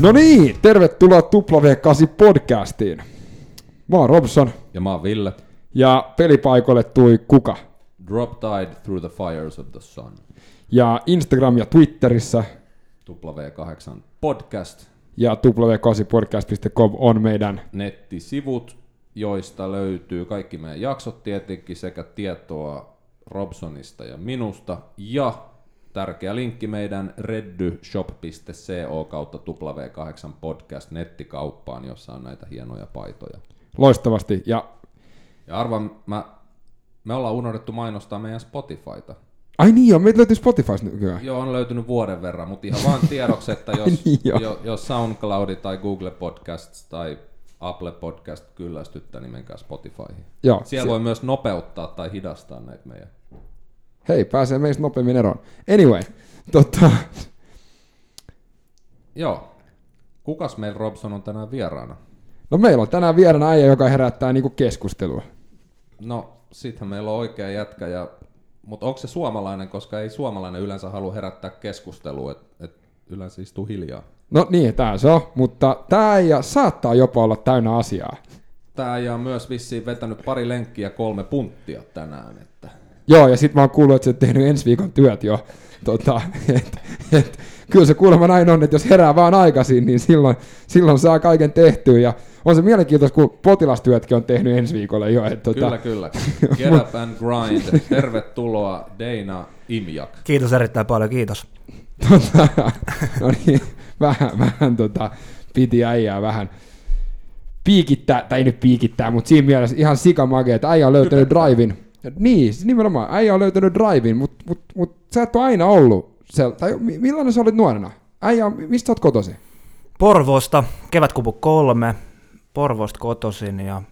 No niin, tervetuloa W8 podcastiin. Mä oon Robson Ja mä oon Ville. ja pelipaikoille tuli kuka? Drop Tide Through the Fires of the Sun. Ja Instagram ja Twitterissä W8 podcast. ja w8podcast.com on meidän Nettisivut, joista löytyy kaikki meidän jaksot tietenkin sekä tietoa Robsonista ja minusta. Ja tärkeä linkki meidän reddyshop.co kautta W8 podcast nettikauppaan, jossa on näitä hienoja paitoja. loistavasti. Ja Ja arvan, mä, me ollaan unohdettu mainostaa meidän Spotifyta. ai niin joo, meitä löytyy Spotifysta nykyään. Joo, on löytynyt vuoden verran, mutta ihan vaan tiedoksi, että jos, Niin jo, jos SoundCloud tai Google Podcasts tai Apple Podcast kyllästyttää, niin menkää Spotifyhin. Joo, Siellä se- voi myös nopeuttaa tai hidastaa näitä meidän. Hei, pääsee meistä nopeammin eroon. Anyway, tota, Joo. Kukas meillä Robson on tänään vieraana? no meillä on tänään vieraana äijä, joka herättää niinku keskustelua. No, sittenhän meillä on oikea jätkä, ja, mutta onko se suomalainen, koska ei suomalainen yleensä halua herättää keskustelua, että et yleensä istuu hiljaa. No niin, tää se on, mutta tää äijä saattaa jopa olla täynnä asiaa. Tää ja on myös vissiin vetänyt pari lenkkiä ja kolme punttia tänään, että Joo, ja sit mä oon kuullut, että sä oot tehnyt ensi viikon työt jo. Tota, et, et, kyllä se kuulemma näin on, että jos herää vaan aikaisin, niin silloin, silloin saa kaiken tehtyä. Ja on se mielenkiintoista, kun potilastyötkin on tehnyt ensi viikolle jo. Et, tota, Kyllä, kyllä. Get up and grind. Tervetuloa Deina Imjak. Kiitos erittäin paljon, kiitos. Tota, no niin, vähän, vähän tota, piti äijää vähän piikittää, tai ei nyt piikittää, mutta siinä mielessä ihan sikamage, että äijä on löytänyt drivin. Niin, siis nimenomaan, äijä on löytänyt drivin, mutta mut, mut, sä et ole aina ollut, sel, tai mi- millainen sä olit nuorena? Äijä, mistä sä oot kotosi? Porvoosta, kevätkupu kolme, Porvoosta kotoisin ja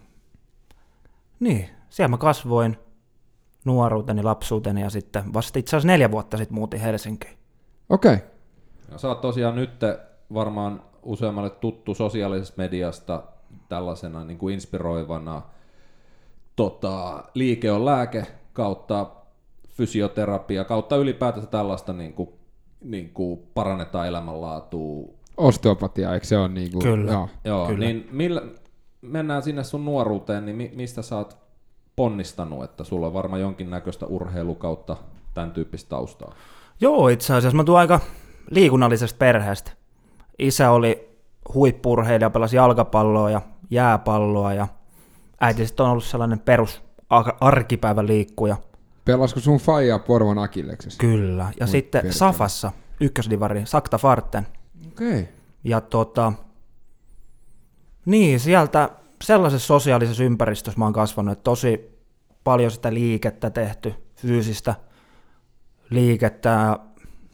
niin, siellä mä kasvoin nuoruuteni, lapsuuteni ja sitten vasta itse asiassa neljä vuotta sitten muutin Helsinkiin. Okei, okay. Ja sä oot tosiaan nyt varmaan useammalle tuttu sosiaalisesta mediasta tällaisena niin kuin inspiroivana tota, liike on lääke kautta fysioterapia kautta ylipäätänsä tällaista niin kuin, niin kuin parannetaan elämänlaatua. osteopatia, eikö se ole niinku, Kyllä. Joo. Joo, Kyllä. niin millä, mennään sinne sun nuoruuteen, niin mi, mistä sä oot ponnistanut, että sulla on varmaan jonkinnäköistä urheilu kautta tämän tyyppistä taustaa. Joo, itse asiassa mä tuun aika liikunnallisesta perheestä. Isä oli huippurheilija, pelasi jalkapalloa ja jääpalloa ja äiti sitten on ollut sellainen perus ar- arkipäivän liikkuja. Pelasko sun faija Porvon Akilleksessa? Kyllä. Ja Voi sitten perkele. Safassa, ykkösdivari, Sakta Farten. Okei. Okay. Ja tota, niin, sieltä sellaisessa sosiaalisessa ympäristössä mä oon kasvanut, että tosi paljon sitä liikettä tehty, fyysistä liikettä,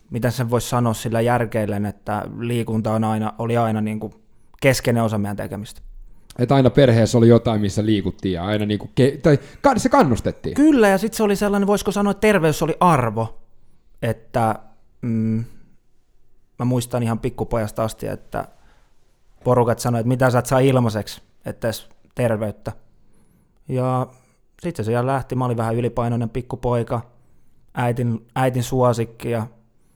miten sen voisi sanoa sillä järkeillen, että liikunta on aina, oli aina niin kuin keskeinen osa meidän tekemistä. Että aina perheessä oli jotain, missä liikuttiin ja aina niinku, ke- tai se kannustettiin. Kyllä, ja sitten se oli sellainen, voisiko sanoa, että terveys oli arvo, että mm, mä muistan ihan pikkupojasta asti, että porukat sanoi, että mitä sä et saa ilmaiseksi, että edes terveyttä. Ja sitten se siellä lähti, mä olin vähän ylipainoinen pikkupoika, äitin, äitin suosikki ja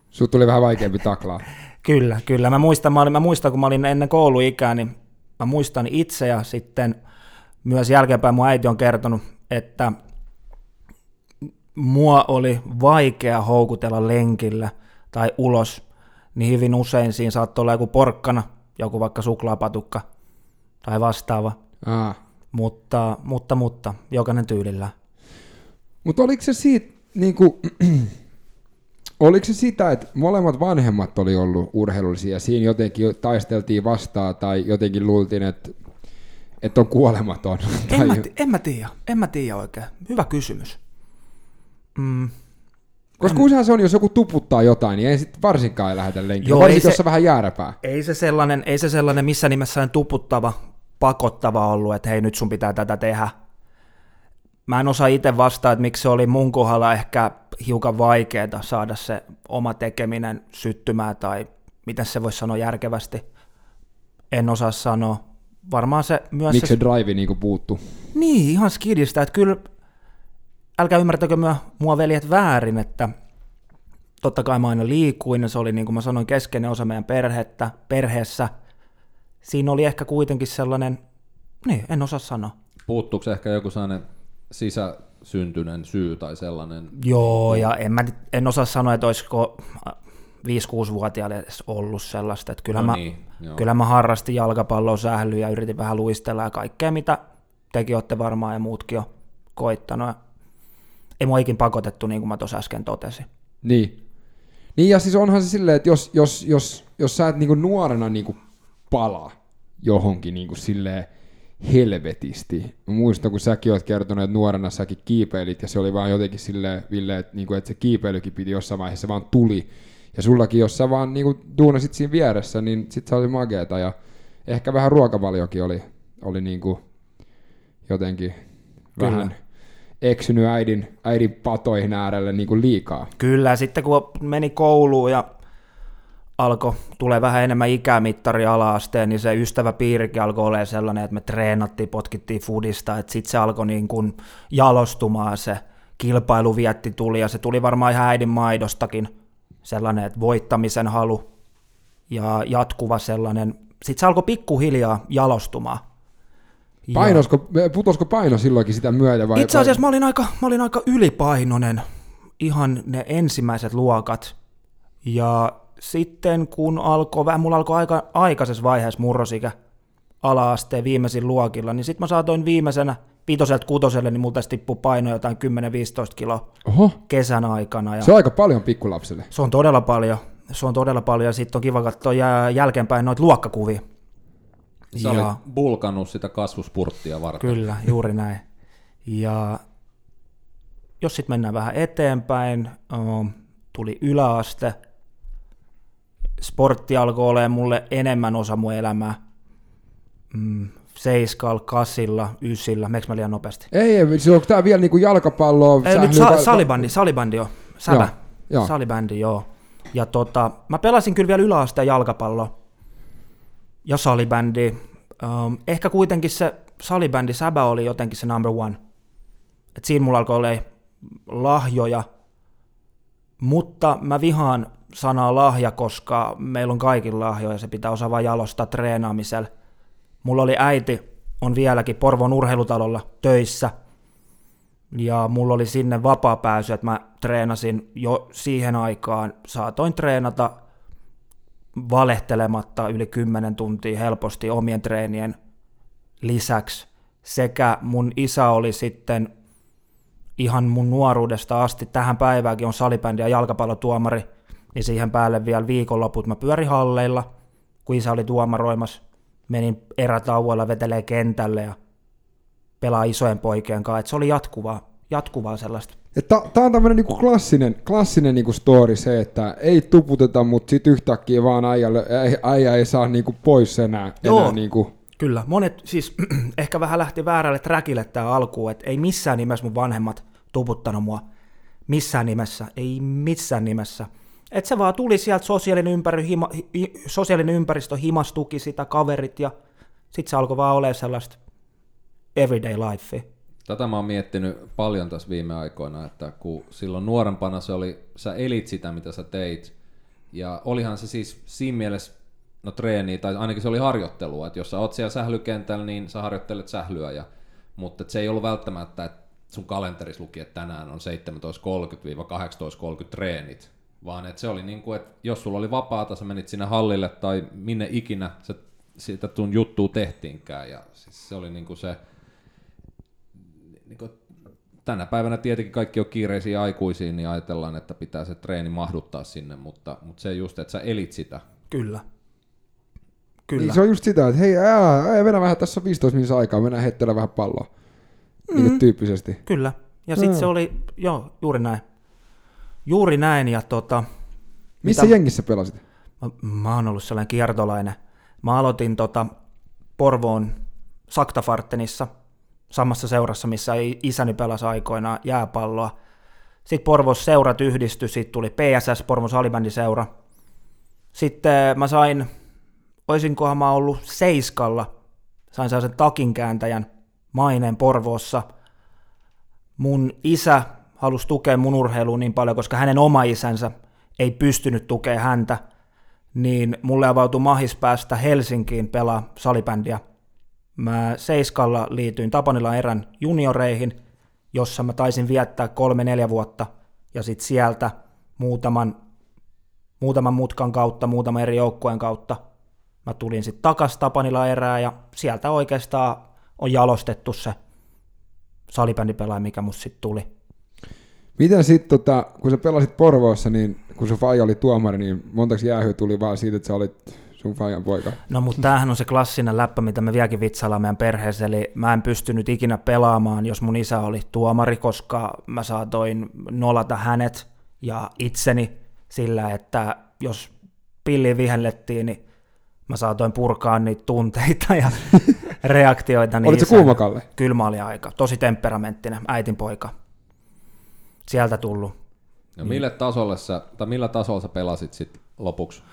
Sut tuli vähän vaikeampi taklaa. Kyllä, kyllä. Mä muistan, mä, olin, mä muistan, kun mä olin ennen kouluikää, niin mä muistan itse ja sitten myös jälkeenpäin mun äiti on kertonut, että mua oli vaikea houkutella lenkillä tai ulos, niin hyvin usein siinä saattoi olla joku porkkana, joku vaikka suklaapatukka tai vastaava, Ah. mutta, mutta, mutta, jokainen tyylillä. Mutta oliko se siitä, niinku, oliko se sitä, että molemmat vanhemmat oli ollut urheilullisia ja siinä jotenkin taisteltiin vastaan tai jotenkin luultiin, että, että on kuolematon? En mä, ti- en mä tiedä, en mä tiedä oikein. Hyvä kysymys. Mm, koska usein se on, jos joku tuputtaa jotain, niin ei sitten varsinkaan lähdetä lenkille, Joo, varsinkin ei se- jos se vähän jääräpää. Ei se sellainen, ei se sellainen missä nimessä tuputtava, pakottava ollut, että hei nyt sun pitää tätä tehdä. Mä en osaa itse vastaa, että miksi se oli mun kohdalla ehkä hiukan vaikeaa saada se oma tekeminen syttymään tai miten se voisi sanoa järkevästi. En osaa sanoa. Varmaan se myös... Miksi se, se drive niinku puuttu? Niin, ihan skidistä, että kyllä, älkää ymmärtäkö myö, mua veljet väärin, että totta kai mä aina liikuin, ja se oli niin kuin mä sanoin keskeinen osa meidän perhettä, perheessä, siinä oli ehkä kuitenkin sellainen, niin en osaa sanoa. Puuttuuko ehkä joku sellainen sisäsyntyinen syy tai sellainen? Joo, ja en, mä, en osaa sanoa, että olisiko 5-6-vuotiaalle edes ollut sellaista, että kyllä, No mä, niin, joo. kyllä mä harrastin jalkapalloa sählyä ja yritin vähän luistella ja kaikkea, mitä tekin olette varmaan ja muutkin jo koittanut. Ja Ei mua ikin pakotettu, niin kuin mä tuossa äsken totesin. Niin. Niin ja siis onhan se silleen, että jos, jos, jos, jos sä et niinku nuorena niinku pala johonkin niinku silleen helvetisti. Mä muistan, kun säkin oot kertonut, että nuorena säkin kiipeilit ja se oli vaan jotenkin silleen, Ville, että, niinku, että se kiipeilykin piti jossain vaiheessa vaan tuli. Ja sullakin, jos sä vaan niinku duunasit siinä vieressä, niin sit se oli mageeta ja ehkä vähän ruokavaliokin oli, oli niinku jotenkin Kyllä. vähän eksynyt äidin, äidin patoihin äärelle niinku liikaa. Kyllä, sitten kun meni kouluun ja alkoi tulee vähän enemmän ikämittari ala-asteen, niin se ystäväpiirikin alkoi olemaan sellainen, että me treenattiin, potkittiin foodista, että sitten se alkoi niin kuin jalostumaan se kilpailuvietti tuli, ja se tuli varmaan ihan äidin maidostakin sellainen, että voittamisen halu ja jatkuva sellainen. Sitten se alkoi pikkuhiljaa jalostumaan. Ja- Painosko, putosko paino silloinkin sitä myötä vai? itse asiassa mä olin, aika, mä olin aika ylipainoinen ihan ne ensimmäiset luokat. Ja sitten kun alkoi, vähän mulla alkoi aika aikaisessa vaiheessa murrosikä ala-asteen viimeisin luokilla, niin sitten mä saatoin viimeisenä viitoselta kutoselle, niin multa tippua paino jotain 10-15 kiloa Oho, kesän aikana. Ja se on aika paljon pikkulapselle. se on todella paljon. Se on todella paljon ja sitten on kiva katsoa jää- jälkeenpäin noita luokkakuvia. Sä olit bulkannut sitä kasvuspurttia varten. Kyllä, juuri näin. Ja jos sitten mennään vähän eteenpäin, tuli yläaste, sportti alkoi olemaan mulle enemmän osa mun elämää. Mm, seiskal, kasilla, ysillä, meks mä liian nopeasti? Ei, ei se on tää vielä niinku jalkapalloa. Ei, nyt sa- salibandi, salibandi Joo, joo. salibandi joo. Ja tota, mä pelasin kyllä vielä yläasteen jalkapalloa ja salibändi. Um, ehkä kuitenkin se salibändi, säbä oli jotenkin se number one. Et siinä mulla alkoi olla lahjoja, mutta mä vihaan sanaa lahja, koska meillä on kaikilla lahjoja, se pitää osaa vaan jalostaa treenaamisella. Mulla oli äiti, on vieläkin Porvon urheilutalolla töissä, ja mulla oli sinne vapaa pääsy, että mä treenasin jo siihen aikaan, saatoin treenata valehtelematta yli 10 tuntia helposti omien treenien lisäksi. Sekä mun isä oli sitten ihan mun nuoruudesta asti tähän päiväänkin on salibändi ja jalkapallotuomari, niin siihen päälle vielä viikonloput mä pyörin halleilla, kun isä oli tuomaroimassa. Menin erätauolla vetelee kentälle ja pelaa isojen poikien kanssa. Et se oli jatkuvaa, jatkuvaa sellaista. Tämä on tämmöinen niinku klassinen, klassinen niinku story se, että ei tuputeta, mutta sitten yhtäkkiä vaan äijälle, äijä, ei saa niinku pois enää. Joo. enää niinku. Kyllä, monet siis ehkä vähän lähti väärälle trackille tämä alkuun, että ei missään nimessä mun vanhemmat tuputtanut mua. Missään nimessä, ei missään nimessä. Et se vaan tuli sieltä sosiaalinen, ympäri, hima, hi, sosiaalinen ympäristö himastuki sitä kaverit ja sitten se alkoi vaan olemaan sellaista everyday life. Tätä mä oon miettinyt paljon tässä viime aikoina, että kun silloin nuorempana se oli, sä elit sitä, mitä sä teit, ja olihan se siis siinä mielessä, no treeni, tai ainakin se oli harjoittelua, että jos sä oot siellä sählykentällä, niin sä harjoittelet sählyä, ja, mutta se ei ollut välttämättä, että sun kalenterissa luki, että tänään on 17.30-18.30 treenit, vaan että se oli niin kuin, että jos sulla oli vapaata, sä menit sinne hallille tai minne ikinä se, siitä tun juttua tehtiinkään, ja siis se oli niin kuin se, niin kuin, tänä päivänä tietenkin kaikki on kiireisiä aikuisiin, niin ajatellaan, että pitää se treeni mahduttaa sinne, mutta, mutta se just, että sä elit sitä. Kyllä. Kyllä. Niin se on just sitä, että hei, ää, ää, mennään vähän, tässä on 15 minuuttia aikaa, mennään heittellä vähän palloa. Mm. Niin tyyppisesti. Kyllä. Ja sitten se oli, joo, juuri näin. Juuri näin, ja tota, Missä Mitä- jengissä pelasit? Mä, mä oon ollut sellainen kiertolainen. Mä aloitin tota Porvoon Saktafartenissa, samassa seurassa, missä isäni pelasi aikoinaan jääpalloa. Sitten Porvoossa seurat yhdistyi, sitten tuli PSS, Porvon salibändiseura. Sitten mä sain, oisinkohan mä ollut Seiskalla, sain sellaisen takinkääntäjän maineen Porvoossa. Mun isä halusi tukea mun urheilua niin paljon, koska hänen oma isänsä ei pystynyt tukemaan häntä, niin mulle avautui mahis päästä Helsinkiin pelaa salibändiä. Mä Seiskalla liityin Tapanilla erän junioreihin, jossa mä taisin viettää kolme-neljä vuotta, ja sitten sieltä muutaman, muutaman mutkan kautta, muutaman eri joukkueen kautta mä tulin sitten takas Tapanilla erää, ja sieltä oikeastaan on jalostettu se salibändipelaaja, mikä musta sitten tuli. Miten sitten, tota, kun sä pelasit Porvoossa, niin kun sun faija oli tuomari, niin montaksi jäähyä tuli vaan siitä, että sä olit sun faijan poika? No mutta tämähän on se klassinen läppä, mitä me vieläkin vitsaillaan meidän perheessä, eli mä en pystynyt ikinä pelaamaan, jos mun isä oli tuomari, koska mä saatoin nolata hänet ja itseni sillä, että jos pilli vihellettiin, niin mä saatoin purkaa niitä tunteita ja reaktioita. Niin Olitko kuuma Kalle? Kylmä oli aika. Tosi temperamenttinen, äitin poika. Sieltä tullut. Ja mille tasolle sä, tai millä tasolla sä pelasit sit lopuksi?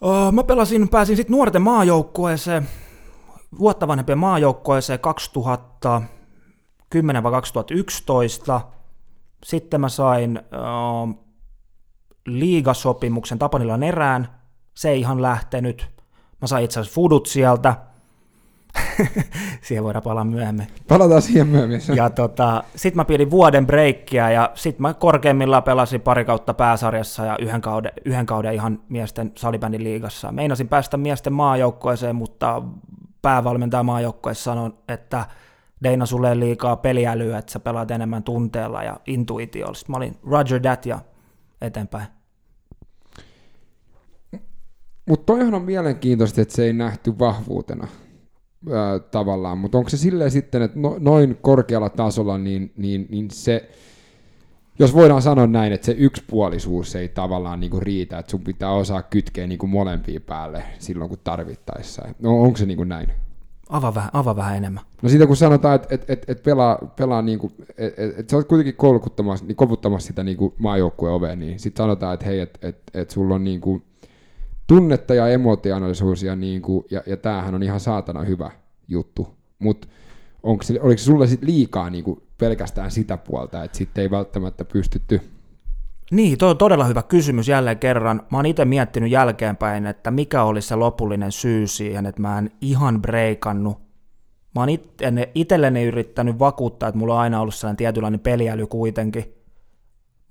Oh, mä pelasin, pääsin sitten nuorten maajoukkueeseen, vuotta vanhempien maajoukkueeseen 2010 vai 2011. Sitten mä sain uh, liigasopimuksen Tapanilan erään. Se ei ihan lähtenyt. Mä sain itse asiassa fudut sieltä. siihen voidaan palaa myöhemmin. Palataan siihen myöhemmin. Ja tota, sit mä pidin vuoden breikkiä ja sit mä korkeimmillaan pelasin pari kautta pääsarjassa ja yhden kauden, yhden kauden ihan miesten salibändin liigassa. Meinasin päästä miesten maajoukkoeseen, mutta päävalmentaja maajoukkoessa sanoi, että Deina sulle ei liikaa peliälyä, että sä pelaat enemmän tunteella ja intuitiolla. Sitten mä olin Roger that ja eteenpäin. Mutta toihan on mielenkiintoista, että se ei nähty vahvuutena ää, tavallaan, mutta onko se silleen sitten, että no, noin korkealla tasolla, niin, niin, niin se, jos voidaan sanoa näin, että se yksipuolisuus ei tavallaan niinku riitä, että sun pitää osaa kytkeä niinku molempia päälle silloin, kun tarvittaessa. No onko se niinku näin? Ava vähän, ava vähän enemmän. No siitä kun sanotaan, että et, et, et pelaa, pelaa niinku, että et, et sä oot kuitenkin kouluttamassa, niin koputtamassa sitä niinku maajoukkueen oveen, niin sitten sanotaan, että hei, että et, et sulla on niinku, tunnetta ja emotionaalisuus niin kuin, ja, ja tämähän on ihan saatana hyvä juttu, mutta oliko se sulle sit liikaa niin kuin pelkästään sitä puolta, että sitten ei välttämättä pystytty niin, tuo on todella hyvä kysymys jälleen kerran. Mä oon itse miettinyt jälkeenpäin, että mikä oli se lopullinen syy siihen, että mä en ihan breikannut. Mä oon itselleni yrittänyt vakuuttaa, että mulla on aina ollut sellainen tietynlainen peliäly kuitenkin.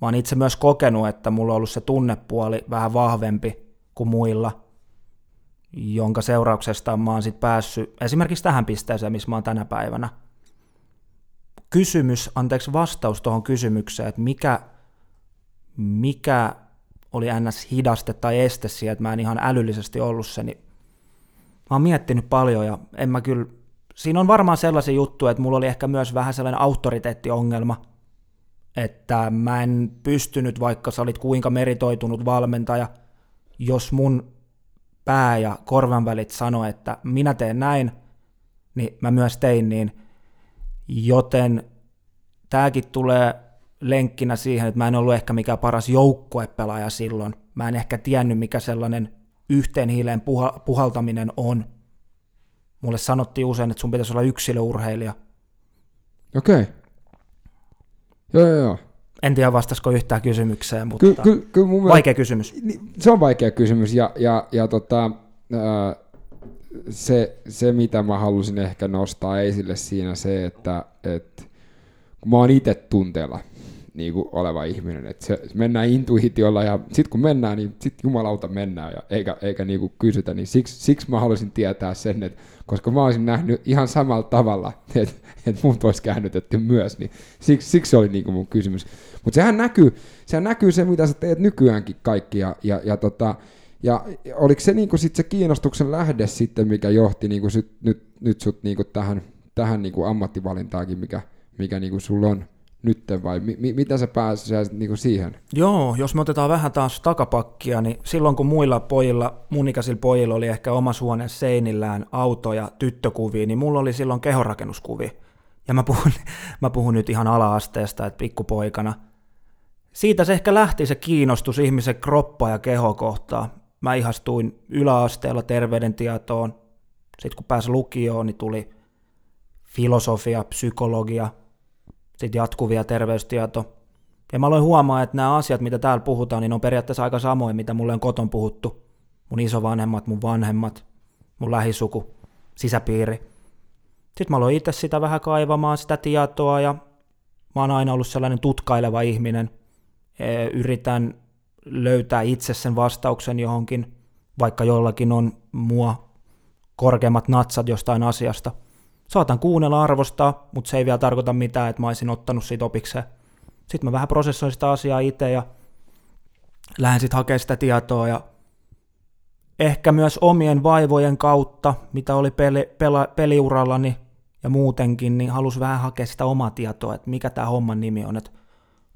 Mä oon itse myös kokenut, että mulla on ollut se tunnepuoli vähän vahvempi kuin muilla, jonka seurauksesta mä oon sitten päässyt esimerkiksi tähän pisteeseen, missä mä oon tänä päivänä. Kysymys, anteeksi vastaus tuohon kysymykseen, että mikä, mikä oli ns. hidaste tai este siihen, että mä en ihan älyllisesti ollut se, niin mä oon miettinyt paljon ja en mä kyllä, siinä on varmaan sellaisia juttuja, että mulla oli ehkä myös vähän sellainen autoriteettiongelma, että mä en pystynyt, vaikka sä olit kuinka meritoitunut valmentaja – jos mun pää ja korvan välit sanoo, että minä teen näin, niin mä myös tein niin. Joten tämäkin tulee lenkkinä siihen, että mä en ollut ehkä mikä paras joukkuepelaaja silloin. Mä en ehkä tiennyt, mikä sellainen yhteen hiileen puha- puhaltaminen on. Mulle sanottiin usein, että sun pitäisi olla yksilöurheilija. Okei. Okay. Joo, joo, joo. En tiedä vastasko yhtään kysymykseen, mutta ky, ky, ky, mun vaikea kysymys. Se on vaikea kysymys ja, ja, ja tota, se, se, mitä mä halusin ehkä nostaa esille siinä se, että, että kun mä oon itse tunteella niin kuin oleva ihminen, että se, mennään intuitiolla ja sitten kun mennään, niin sitten jumalauta mennään ja eikä, eikä niin kuin kysytä, niin siksi, siksi mä halusin tietää sen, että koska mä olisin nähnyt ihan samalla tavalla, että, että muut olisi käännytetty myös, niin siksi, siksi oli niin kuin mun kysymys. Mutta sehän näkyy, sehän näkyy se, mitä sä teet nykyäänkin kaikki. Ja, ja, ja, tota, ja oliko se niinku sit se kiinnostuksen lähde sitten, mikä johti niinku sit, nyt, nyt sut niinku tähän, tähän niinku ammattivalintaakin, mikä, mikä niinku sulla on nyt vai mi, mitä sä pääsit niinku siihen? Joo, jos me otetaan vähän taas takapakkia, niin silloin kun muilla pojilla, mun pojilla oli ehkä omassa huoneessa seinillään auto- ja tyttökuvia, niin mulla oli silloin kehorakennuskuvia. Ja mä puhun, mä puhun nyt ihan ala-asteesta, että pikkupoikana – siitä se ehkä lähti se kiinnostus ihmisen kroppa ja keho kohtaan. Mä ihastuin yläasteella terveydentietoon. Sitten kun pääsi lukioon, niin tuli filosofia, psykologia, sitten jatkuvia terveystieto. Ja mä aloin huomaa, että nämä asiat, mitä täällä puhutaan, niin on periaatteessa aika samoin, mitä mulle on koton puhuttu. mun isovanhemmat, mun vanhemmat, mun lähisuku, sisäpiiri. Sitten mä aloin itse sitä vähän kaivamaan, sitä tietoa, ja mä oon aina ollut sellainen tutkaileva ihminen. E, Yritän löytää itse sen vastauksen johonkin, vaikka jollakin on mua korkeammat natsat jostain asiasta. Saatan kuunnella arvostaa, mutta se ei vielä tarkoita mitään, että mä olisin ottanut siitä opikseen. Sitten mä vähän prosessoin sitä asiaa itse ja lähden sitten hakemaan sitä tietoa ja ehkä myös omien vaivojen kautta, mitä oli peli, pela, peliurallani ja muutenkin, niin halus vähän hakea sitä omaa tietoa, että mikä tämä homman nimi on, että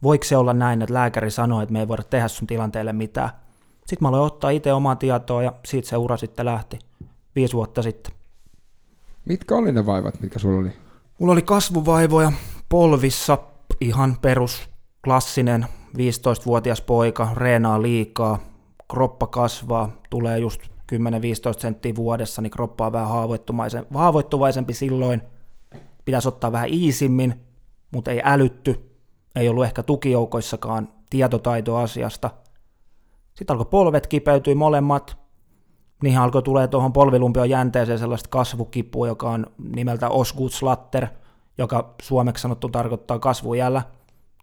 voiko se olla näin, että lääkäri sanoo, että me ei voida tehdä sun tilanteelle mitään. Sitten mä aloin ottaa itse omaa tietoa ja siitä se ura sitten lähti viisi vuotta sitten. Mitkä oli ne vaivat, mitkä sulla oli? Mulla oli kasvuvaivoja polvissa, ihan perus klassinen 15-vuotias poika, reenaa liikaa, kroppa kasvaa, tulee just 10-15 senttiä vuodessa, niin kroppa on vähän haavoittuvaisempi silloin. Pitäisi ottaa vähän iisimmin, mutta ei älytty. Ei ollut ehkä tukijoukoissakaan tietotaito asiasta. Sitten alkoi polvet kipeytyä molemmat. Niihin alkoi tulee tuohon polvilumpion jänteeseen sellaista kasvukipua, joka on nimeltä Osgutslatter, joka suomeksi sanottu tarkoittaa kasvujällä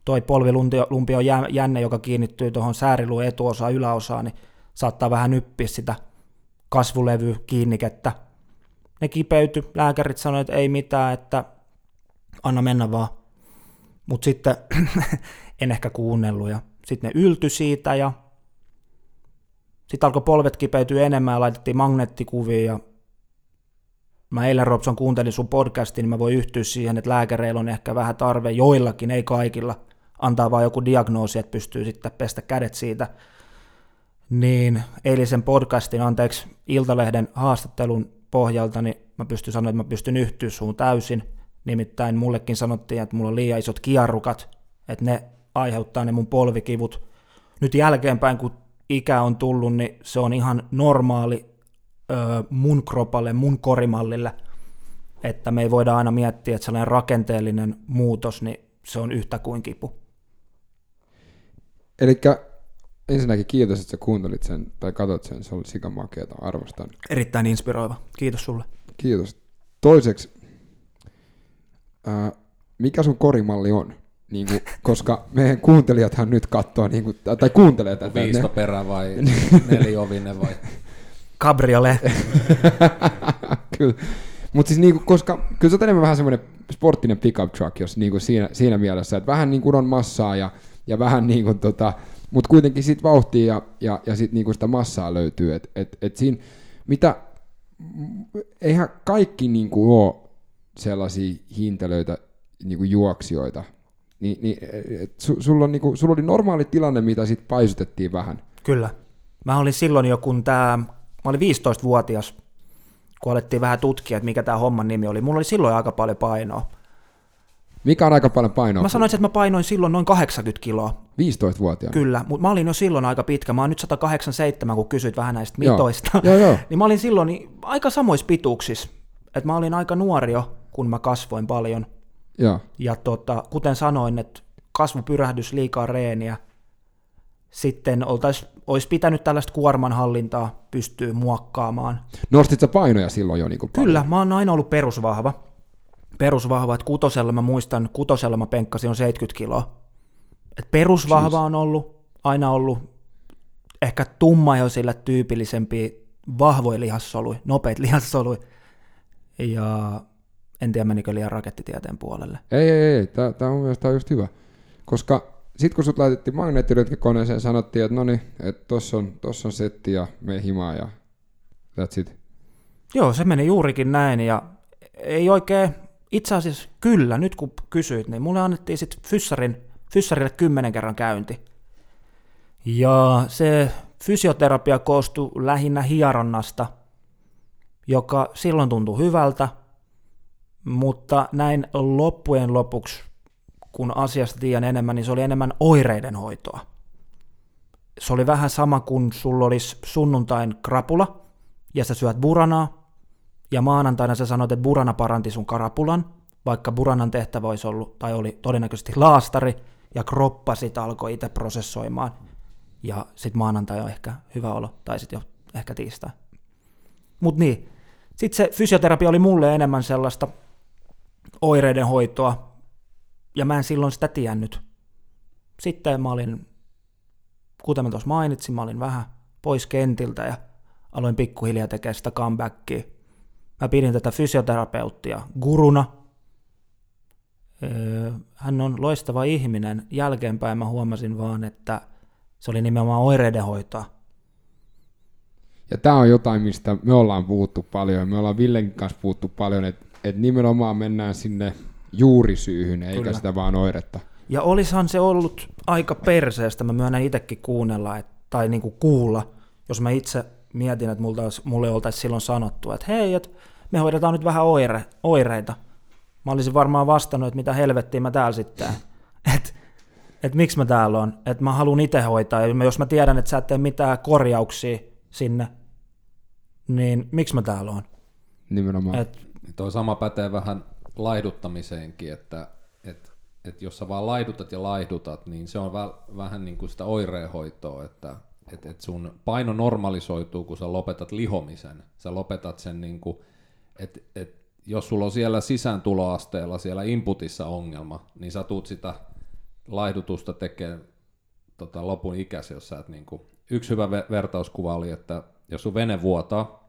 toi polvilumpio jänne, joka kiinnittyy tuohon sääriluun etuosaan yläosaan, niin saattaa vähän nyppiä sitä kasvulevy kiinnikettä. Ne kipeyty, lääkärit sanoivat, että ei mitään, että anna mennä vaan. Mutta sitten en ehkä kuunnellut ja sitten ne ylty siitä ja sitten alkoi polvet kipeytyä enemmän ja laitettiin magneettikuvia ja mä eilen Robson kuuntelin sun podcastin, niin mä voin yhtyä siihen, että lääkäreillä on ehkä vähän tarve joillakin, ei kaikilla, antaa vaan joku diagnoosi, että pystyy sitten pestä kädet siitä. Niin eilisen podcastin, anteeksi, Iltalehden haastattelun pohjalta, niin mä pystyn sanoa, että mä pystyn yhtyä suun täysin. Nimittäin mullekin sanottiin, että mulla on liian isot kiarrukat, että ne aiheuttaa ne mun polvikivut. Nyt jälkeenpäin, kun ikä on tullut, niin se on ihan normaali ö, mun kropalle, mun korimallille, että me ei voida aina miettiä, että sellainen rakenteellinen muutos, niin se on yhtä kuin kipu. Eli ensinnäkin kiitos, että sä kuuntelit sen tai katsot sen, se oli sikamakeeta, arvostan. Erittäin inspiroiva. Kiitos sulle. Kiitos. Toiseksi, ää, mikä sun korimalli on? Niin kuin, koska meidän kuuntelijathan nyt katsoo, niin kuin, tai kuuntelee tätä. perä vai neliovinen vai? Cabriolet. kyllä. Mutta siis niinku, koska kyllä se on enemmän vähän semmoinen sporttinen pickup truck, jos niinku siinä, siinä mielessä, että vähän niin kuin on massaa ja ja vähän niin kuin tota, mutta kuitenkin sit vauhtia ja, ja, ja sit niin kuin sitä massaa löytyy, että et, et siinä, mitä, eihän kaikki niin kuin ole sellaisia hintelöitä niin kuin juoksijoita, niin, niin et su, sulla, on, niin kuin, sulla oli normaali tilanne, mitä sitten paisutettiin vähän. Kyllä. Mä olin silloin jo, kun tämä, mä olin 15-vuotias, kun alettiin vähän tutkia, että mikä tämä homman nimi oli. Mulla oli silloin aika paljon painoa. Mikä on aika paljon painoa? Mä sanoisin, että mä painoin silloin noin 80 kiloa. 15-vuotiaana? Kyllä, mutta mä olin jo silloin aika pitkä. Mä oon nyt 187, kun kysyit vähän näistä mitoista. Joo, joo, joo. niin mä olin silloin aika samoissa pituuksissa. Että mä olin aika nuori jo, kun mä kasvoin paljon. Joo. Ja tota, kuten sanoin, että kasvupyrähdys, liikaa reeniä. Sitten oltais, olisi pitänyt tällaista kuormanhallintaa pystyä muokkaamaan. Nostit sä painoja silloin jo niin kuin Kyllä, mä oon aina ollut perusvahva perusvahva, että kutosella mä muistan, kutosella mä penkkasin on 70 kiloa. Et perusvahva on ollut, aina ollut ehkä tumma jo sillä tyypillisempi vahvoja lihassoluja, nopeat lihassoluja. Ja en tiedä menikö liian rakettitieteen puolelle. Ei, ei, ei. Tämä on mielestäni just hyvä. Koska sitten kun sut laitettiin magneettirytkäkoneeseen, sanottiin, että no niin, että tossa on, tossa on setti ja me himaa ja that's it. Joo, se meni juurikin näin ja ei oikein itse asiassa kyllä, nyt kun kysyit, niin mulle annettiin sitten fyssarin, fyssarille kymmenen kerran käynti. Ja se fysioterapia koostui lähinnä hieronnasta, joka silloin tuntui hyvältä, mutta näin loppujen lopuksi, kun asiasta tiedän enemmän, niin se oli enemmän oireiden hoitoa. Se oli vähän sama kuin sulla olisi sunnuntain krapula, ja sä syöt buranaa, ja maanantaina sä sanoit, että Burana paranti sun karapulan, vaikka Buranan tehtävä olisi ollut, tai oli todennäköisesti laastari, ja kroppa sit alkoi itse prosessoimaan. Ja sitten maanantai on ehkä hyvä olo, tai sitten jo ehkä tiistai. Mutta niin, sitten se fysioterapia oli mulle enemmän sellaista oireiden hoitoa, ja mä en silloin sitä tiennyt. Sitten mä olin, kuten mä tuossa mainitsin, mä olin vähän pois kentiltä ja aloin pikkuhiljaa tekemään sitä comebackia. Mä pidin tätä fysioterapeuttia guruna. Öö, hän on loistava ihminen. Jälkeenpäin mä huomasin vaan, että se oli nimenomaan oireiden hoitoa. Ja tämä on jotain, mistä me ollaan puhuttu paljon. Me ollaan Villen kanssa puhuttu paljon, että et nimenomaan mennään sinne juurisyyhyn, eikä Kyllä. sitä vaan oiretta. Ja olisahan se ollut aika perseestä, mä myönnän itsekin kuunnella, et, tai niinku kuulla, jos mä itse mietin, että multa olisi, mulle oltaisiin silloin sanottu, että hei, et me hoidetaan nyt vähän oire, oireita. Mä olisin varmaan vastannut, että mitä helvettiä mä täällä sitten teen. Et, et miksi mä täällä on, että mä haluan itse hoitaa, ja jos mä tiedän, että sä et tee mitään korjauksia sinne, niin miksi mä täällä on? Nimenomaan. Et, Niin Toi sama pätee vähän laihduttamiseenkin, että et, et jos sä vaan laihdutat ja laihdutat, niin se on väl, vähän niin kuin sitä oireenhoitoa, että et, et sun paino normalisoituu, kun sä lopetat lihomisen. Sä lopetat sen niin että et, jos sulla on siellä sisääntuloasteella, siellä inputissa ongelma, niin sä tuut sitä laihdutusta tekemään tota, lopun ikäsi, jos sä et niin kuin, yksi hyvä ve- vertauskuva oli, että jos sun vene vuotaa,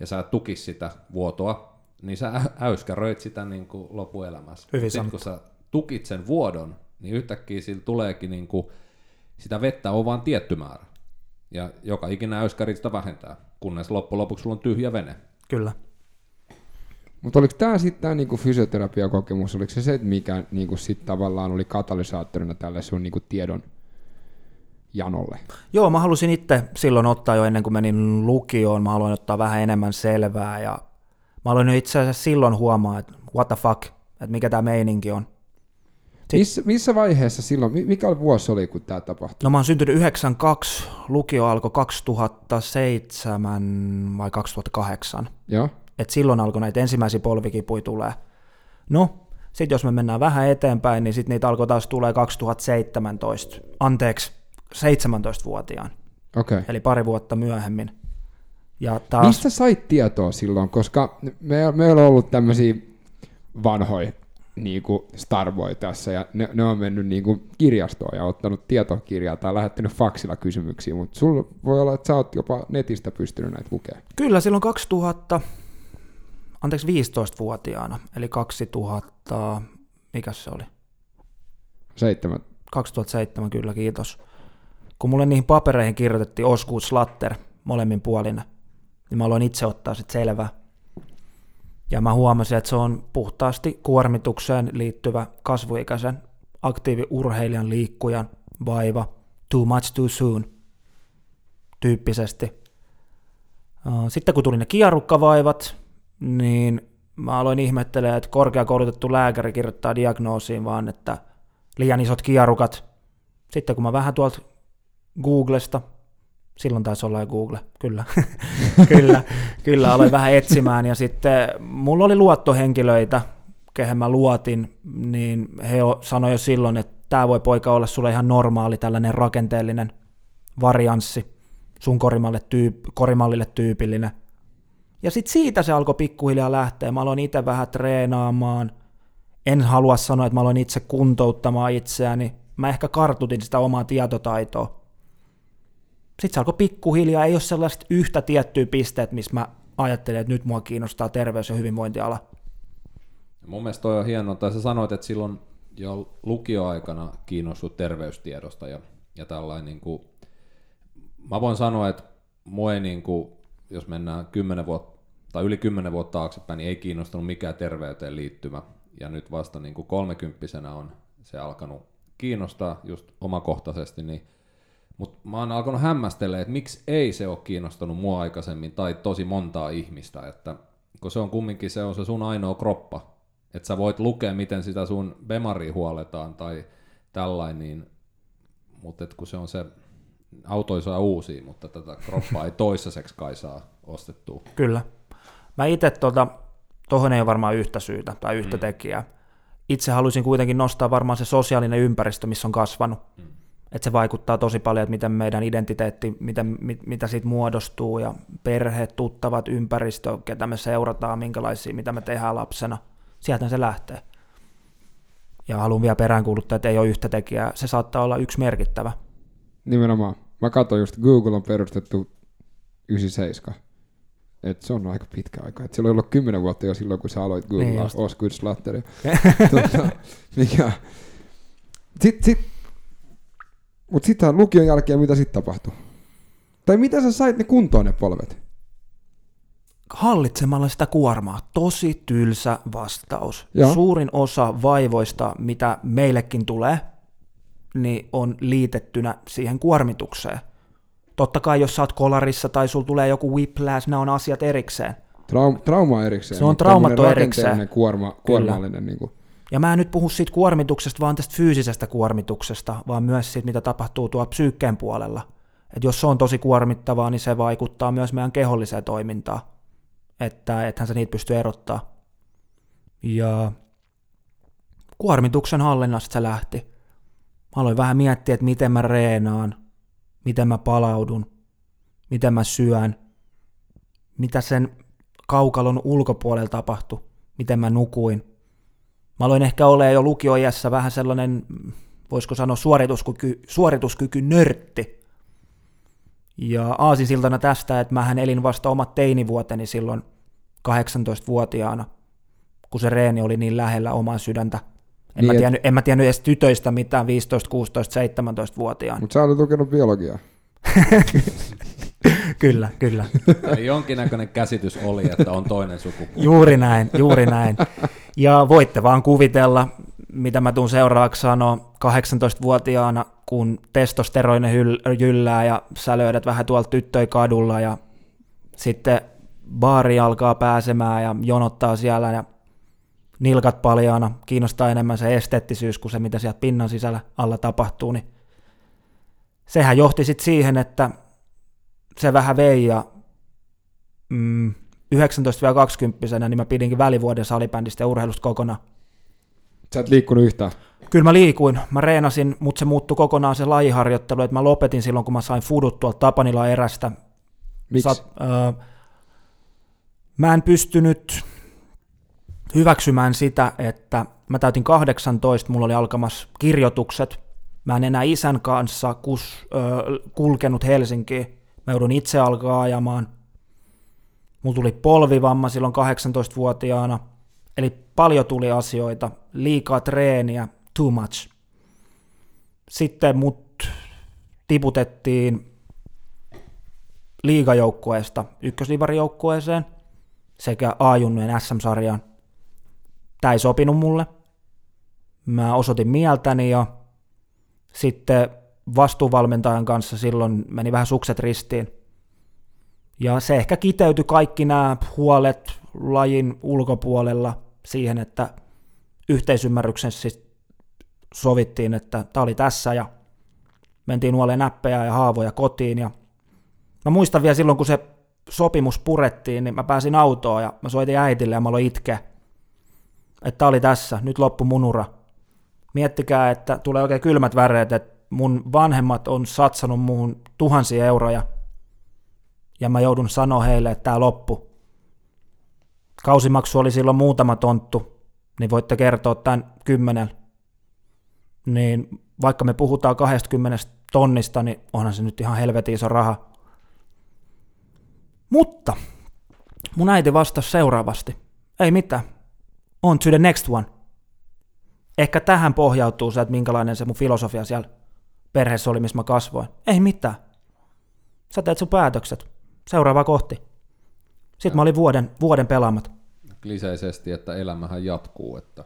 ja sä et tukis sitä vuotoa, niin sä äyskäröit sitä niin kuin lopuelämässä. Hyvin Sitten kun sä tukit sen vuodon, niin yhtäkkiä sillä tuleekin niin kuin, sitä vettä on vaan tietty määrä. Ja joka ikinä äyskäri sitä vähentää, kunnes loppujen lopuksi sulla on tyhjä vene. kyllä. Mutta oliko tämä sitten tämä niinku fysioterapiakokemus, oliko se se, että mikä niinku sit tavallaan oli katalysaattorina tälle sun niinku tiedon janolle? Joo, mä halusin itse silloin ottaa jo ennen kuin menin lukioon, mä haluan ottaa vähän enemmän selvää ja mä aloin jo itse asiassa silloin huomaa, että what the fuck, että mikä tämä meininki on. Sit- Missä, missä vaiheessa silloin, mi- mikä vuosi oli, kun tämä tapahtui? No mä oon syntynyt 92, lukio alkoi 2007 vai 2008. Joo? Et silloin alkoi näitä ensimmäisiä polvikipuja tulee. No, sitten jos me mennään vähän eteenpäin, niin sitten niitä alkoi taas tulee 2017, anteeksi, 17-vuotiaan, Okei. Okay. eli pari vuotta myöhemmin. Ja taas, Mistä sait tietoa silloin? Koska me, meillä on ollut tämmöisiä vanhoja niin kuin Starboy tässä, ja ne, ne on mennyt niin kuin kirjastoon ja ottanut tietokirjaa tai lähettänyt faksilla kysymyksiä, mutta sulla voi olla, että sä oot jopa netistä pystynyt näitä lukemaan. Kyllä, silloin 2000, anteeksi 15-vuotiaana, eli 2000, mikä se oli? Seitsemän. 2007 kyllä, kiitos. Kun mulle niihin papereihin kirjoitettiin Osgood Slatter molemmin puolin, niin mä aloin itse ottaa sit selvää. Ja mä huomasin, että se on puhtaasti kuormitukseen liittyvä kasvuikäisen aktiiviurheilijan liikkujan vaiva, too much too soon, tyyppisesti. Sitten kun tuli ne kierukkavaivat, niin mä aloin ihmettelemään, että korkeakoulutettu lääkäri kirjoittaa diagnoosiin vaan, että liian isot kierukat. Sitten kun mä vähän tuolta Googlesta, silloin taisi olla jo Google, kyllä, kyllä, kyllä, aloin vähän etsimään ja sitten mulla oli luottohenkilöitä, kehen mä luotin, niin he jo sanoi jo silloin, että tämä voi poika olla sulle ihan normaali tällainen rakenteellinen varianssi, sun korimalle tyyp- korimallille tyypillinen. Ja sitten siitä se alkoi pikkuhiljaa lähteä. Mä aloin itse vähän treenaamaan. En halua sanoa, että mä aloin itse kuntouttamaan itseäni. Mä ehkä kartutin sitä omaa tietotaitoa. Sitten se alkoi pikkuhiljaa. Ei ole sellaista yhtä tiettyä pisteet, missä mä ajattelin, että nyt mua kiinnostaa terveys- ja hyvinvointiala. Mun mielestä toi on hienoa, tai sä sanoit, että silloin jo lukioaikana kiinnostut terveystiedosta ja, ja tällainen niin kuin, mä voin sanoa, että mua ei niin kuin, jos mennään 10 vuotta tai yli 10 vuotta taaksepäin, niin ei kiinnostunut mikään terveyteen liittymä. Ja nyt vasta niin kuin kolmekymppisenä on se alkanut kiinnostaa just omakohtaisesti, niin mutta mä oon alkanut hämmästellä, että miksi ei se ole kiinnostanut mua aikaisemmin tai tosi montaa ihmistä, että kun se on kumminkin se on se sun ainoa kroppa, että sä voit lukea, miten sitä sun bemari huoletaan tai tällainen, niin, mutta kun se on se, autoi saa uusia, mutta tätä kroppaa ei toissaiseksi kai saa ostettua. Kyllä. Mä itse tuota, tuohon ei ole varmaan yhtä syytä tai yhtä mm. tekijää. Itse haluaisin kuitenkin nostaa varmaan se sosiaalinen ympäristö, missä on kasvanut. Mm. Että se vaikuttaa tosi paljon, että miten meidän identiteetti, miten, mit, mitä siitä muodostuu ja perheet, tuttavat, ympäristö, ketä me seurataan, minkälaisia, mitä me tehdään lapsena. Sieltä se lähtee. Ja haluan vielä peräänkuuluttaa, että ei ole yhtä tekijää. Se saattaa olla yksi merkittävä. Nimenomaan. Mä katsoin just, Google on perustettu 97. Et se on aika pitkä aika. Et silloin ollut kymmenen vuotta jo silloin, kun sä aloit Google Niin. Osgood Slatteri. tota, mikä... Sit, sit, mut sitten lukion jälkeen, mitä sitten tapahtui? Tai mitä sä sait ne kuntoon ne polvet? Hallitsemalla sitä kuormaa. Tosi tylsä vastaus. Joo. Suurin osa vaivoista, mitä meillekin tulee, niin on liitettynä siihen kuormitukseen. Totta kai, jos sä oot kolarissa tai sulla tulee joku whiplash, nämä on asiat erikseen. Traum, trauma erikseen. Se on mutta traumat erikseen. Kuorma, kuormallinen. Niin kuin. Ja mä en nyt puhu siitä kuormituksesta, vaan tästä fyysisestä kuormituksesta, vaan myös siitä, mitä tapahtuu tuolla psyykkeen puolella. Et jos se on tosi kuormittavaa, niin se vaikuttaa myös meidän keholliseen toimintaan. Että ethän se niitä pysty erottaa. Ja kuormituksen hallinnasta se lähti. Mä aloin vähän miettiä, että miten mä reenaan, miten mä palaudun, miten mä syön, mitä sen kaukalon ulkopuolella tapahtui, miten mä nukuin. Mä aloin ehkä olla jo lukioiässä vähän sellainen, voisiko sanoa suorituskyky, suorituskyky nörtti. Ja aasinsiltana tästä, että mähän elin vasta omat teinivuoteni silloin 18-vuotiaana, kun se reeni oli niin lähellä omaa sydäntä. En, Niin, mä et- tiennyt, en mä tiennyt edes tytöistä mitään 15, 16, 17-vuotiaana. Mutta sä olet lukenut biologiaa. Kyllä, kyllä. Eli jonkinnäköinen käsitys oli, että on toinen suku. Juuri näin, juuri näin. Ja voitte vaan kuvitella, mitä mä tuun seuraavaksi sanoa 18-vuotiaana, kun testosteroinen hyl- jyllää ja sä löydät vähän tuolta tyttöjä kadulla ja sitten baari alkaa pääsemään ja jonottaa siellä ja nilkat paljaana, kiinnostaa enemmän se esteettisyys kuin se, mitä sieltä pinnan sisällä alla tapahtuu, niin sehän johti sitten siihen, että se vähän vei ja mm, 19-20, niin mä pidinkin välivuoden salibändistä ja urheilusta kokonaan. Sä et liikkunut yhtään. Kyllä mä liikuin, mä reenasin, mutta se muuttui kokonaan se lajiharjoittelu, että mä lopetin silloin, kun mä sain fudut tuolta Tapanila erästä. Miksi? Sat, öö, mä en pystynyt hyväksymään sitä, että mä täytin 18, mulla oli alkamassa kirjoitukset, mä en enää isän kanssa kus, öö, kulkenut Helsinkiin, mä joudun itse alkaa ajamaan, mulla tuli polvivamma silloin 18-vuotiaana, eli paljon tuli asioita, liikaa treeniä, too much. Sitten mut tiputettiin liigajoukkueesta ykkösivarijoukkueeseen sekä A-junnujen SM-sarjaan. Tämä ei sopinut mulle. Mä osoitin mieltäni ja sitten vastuuvalmentajan kanssa silloin meni vähän sukset ristiin. Ja se ehkä kiteytyi kaikki nämä huolet lajin ulkopuolella siihen, että yhteisymmärryksessä siis sovittiin, että tämä oli tässä ja mentiin nuoleen näppejä ja haavoja kotiin ja Mä muistan vielä silloin, kun se sopimus purettiin, niin mä pääsin autoon ja mä soitin äitille ja mä aloin itkeä. Että tää oli tässä, nyt loppu munura. Miettikää, että tulee oikein kylmät väreet, että mun vanhemmat on satsannut muuhun tuhansia euroja ja mä joudun sanoa heille, että tää loppu. Kausimaksu oli silloin muutama tonttu, niin voitte kertoa tämän kymmenen. Niin vaikka me puhutaan 20 tonnista, niin onhan se nyt ihan helvetin iso raha. Mutta mun äiti vastasi seuraavasti. Ei mitään. On to the next one. Ehkä tähän pohjautuu se, että minkälainen se mun filosofia siellä perheessä oli, missä mä kasvoin. Ei mitään. Sä teet sun päätökset. Seuraava kohti. Sitten mä olin vuoden, vuoden pelaamat. Kliseisesti, että elämähän jatkuu. Että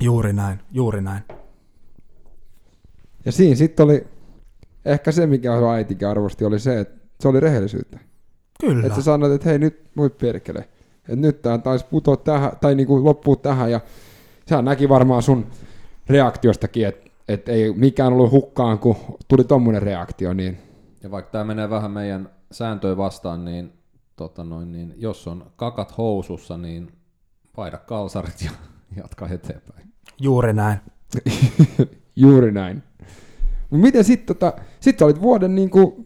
Juuri näin, juuri näin. Ja siinä sitten oli, ehkä se mikä sun äitikin arvosti, oli se, että se oli rehellisyyttä. Kyllä. Että sä sanoit, että hei nyt voi perkele. Että nyt tää taisi putoa tähän, tai niinku loppuu tähän, ja sehän näki varmaan sun reaktiostakin, että et ei mikään ollut hukkaan, kun tuli tommonen reaktio, niin Ja vaikka tämä menee vähän meidän sääntöjä vastaan, niin, tota noin, niin jos on kakat housussa, niin vaihda kalsarit ja jatka eteenpäin. Juuri näin. juuri näin. Mut miten sit, tota, sit olit vuoden niinku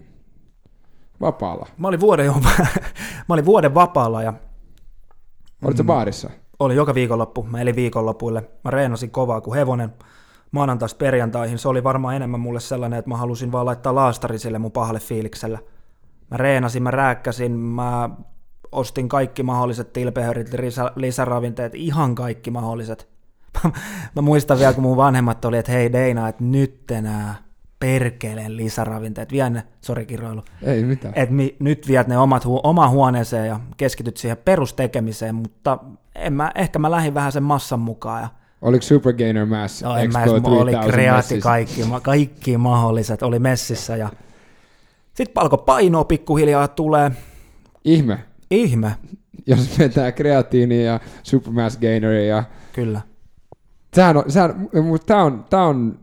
vapaalla? Mä olin vuoden, jo, mä olin vuoden vapaalla ja Olit sä baarissa? oli joka viikonloppu. Mä elin viikonlopuille. Mä reenasin kovaa kuin hevonen maanantaista perjantaihin. Se oli varmaan enemmän mulle sellainen, että mä halusin vaan laittaa laastari sille mun pahalle fiilikselle. Mä reenasin, mä rääkkäsin, mä ostin kaikki mahdolliset tilpehörit, lisä, lisäravinteet, ihan kaikki mahdolliset. mä muistan vielä, kun mun vanhemmat oli, että hei Deina, että nyt enää perkeleen lisäravinteet, vie ne, sori kiroilu, Ei mitään. että mi, nyt viet ne omat hu, oma huoneeseen ja keskityt siihen perustekemiseen, mutta en mä, ehkä mä lähdin vähän sen massan mukaan ja Oliko Super Gainer Mass No en mä oli 3000 kreaati, messissä? kaikki, kaikki mahdolliset oli messissä ja sitten palko painoa pikkuhiljaa tulee. Ihme, Ihme, jos vetää kreatiinia ja Supermass Gaineria ja kyllä. Sehän on, sehän, mutta tää on, tää on,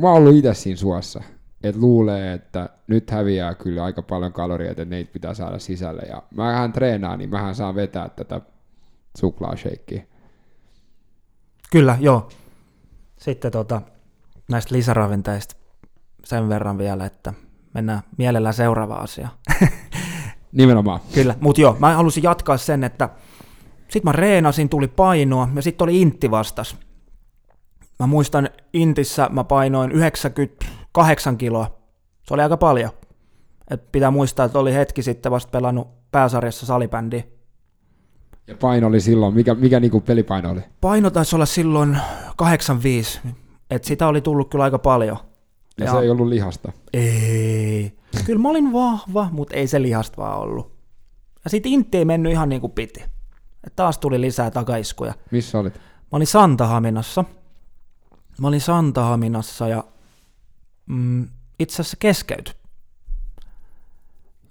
mä oon ollut itse siinä suossa, että luulee, että nyt häviää kyllä aika paljon kaloreita, että neitä pitää saada sisälle. Ja mähän treenaan, niin mähän saan vetää tätä suklaasheikkiä. Kyllä, joo. Sitten tota, näistä lisäravinteista sen verran vielä, että mennään mielellään seuraavaan asiaan. Nimenomaan. Kyllä, mutta joo, mä halusin jatkaa sen, että sit mä reenasin, tuli painoa ja sitten oli intti vastas. Mä muistan intissä mä painoin 98 kiloa. Se oli aika paljon. Et pitää muistaa, että oli hetki sitten vasta pelannut pääsarjassa salibändiä. Ja paino oli silloin, mikä, mikä niinku pelipaino oli? Paino taisi olla silloin 85, et sitä oli tullut kyllä aika paljon. Ja, Ja- se ei ollut lihasta. Ei. Kyllä mä olin vahva, mutta ei se lihasta vaan ollut. Ja sit intti ei mennyt ihan niin kuin piti. Et taas tuli lisää takaiskuja. Missä olit? Mä olin Santahaminassa. Mä olin Santahaminassa ja mm, itse asiassa keskeytyi.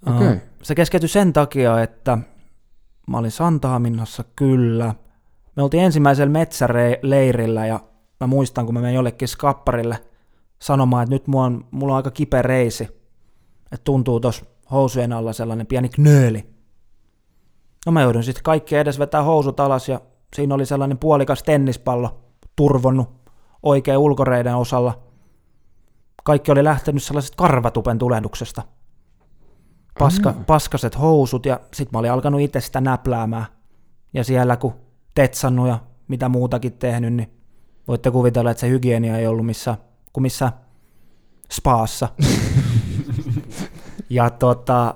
Okei. Uh, se keskeytyi sen takia, että mä olin Santahaminassa kyllä. Me oltiin ensimmäisellä metsäleirillä ja mä muistan, kun mä menin jollekin skapparille sanomaan, että nyt mulla on, mulla on aika kipeä reisi. Että tuntuu tuossa housujen alla sellainen pieni knööli. No mä joudun sitten kaikki edes vetää housut alas ja siinä oli sellainen puolikas tennispallo turvonnut oikein ulkoreiden osalla. Kaikki oli lähtenyt sellaisesta karvatupen tulehduksesta. Paska, paskaset housut ja sit mä olin alkanut itse sitä näpläämään. Ja siellä kun tetsannut ja mitä muutakin tehnyt, niin voitte kuvitella, että se hygienia ei ollut missä, kuin missä spaassa. ja tota,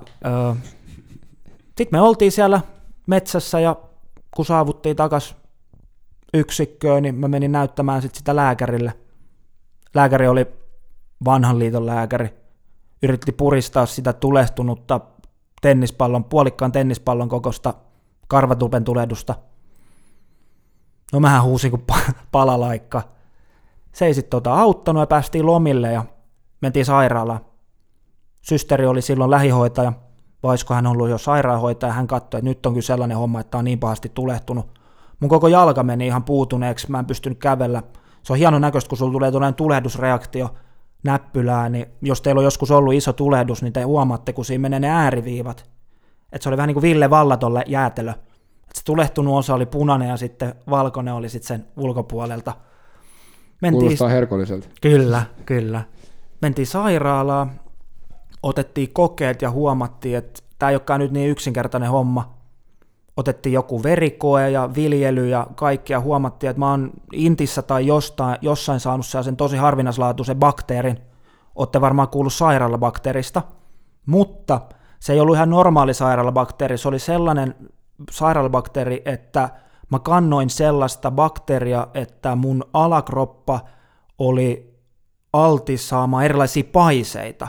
sitten me oltiin siellä metsässä ja kun saavuttiin takas yksikköön, niin mä menin näyttämään sit sitä lääkärille. Lääkäri oli vanhan liiton lääkäri. Yritti puristaa sitä tulehtunutta tennispallon, puolikkaan tennispallon kokosta karvatupen tulehdusta. No mähän huusin kuin pa- palalaikka. Se ei sitten tota auttanut ja päästiin lomille ja mentiin sairaalaan. Systeri oli silloin lähihoitaja, vai olisiko hän ollut jo sairaanhoitaja, hän katsoi, että nyt on kyllä sellainen homma, että on niin pahasti tulehtunut. Mun koko jalka meni ihan puutuneeksi, mä en pystynyt kävellä. Se on hieno näköistä, kun sulla tulee tulehdusreaktio näppylään, niin jos teillä on joskus ollut iso tulehdus, niin te huomaatte, kun siinä menee ne ääriviivat. Että se oli vähän niin kuin Ville Vallatolle jäätelö. Et se tulehtunut osa oli punainen ja sitten valkoinen oli sitten sen ulkopuolelta. Mentiin, Kuulostaa herkolliselta. Kyllä, kyllä. Mentiin sairaalaan, otettiin kokeet ja huomattiin, että tämä ei olekaan nyt niin yksinkertainen homma. Otettiin joku verikoe ja viljely ja kaikkea. Huomattiin, että mä oon Intissä tai jostain, jossain saanut sellaisen tosi harvinaislaatuisen bakteerin. Olette varmaan kuullut sairaalabakteerista. Mutta se ei ollut ihan normaali sairaalabakteeri. Se oli sellainen sairaalabakteeri, että mä kannoin sellaista bakteeria, että mun alakroppa oli altis saamaan erilaisia paiseita.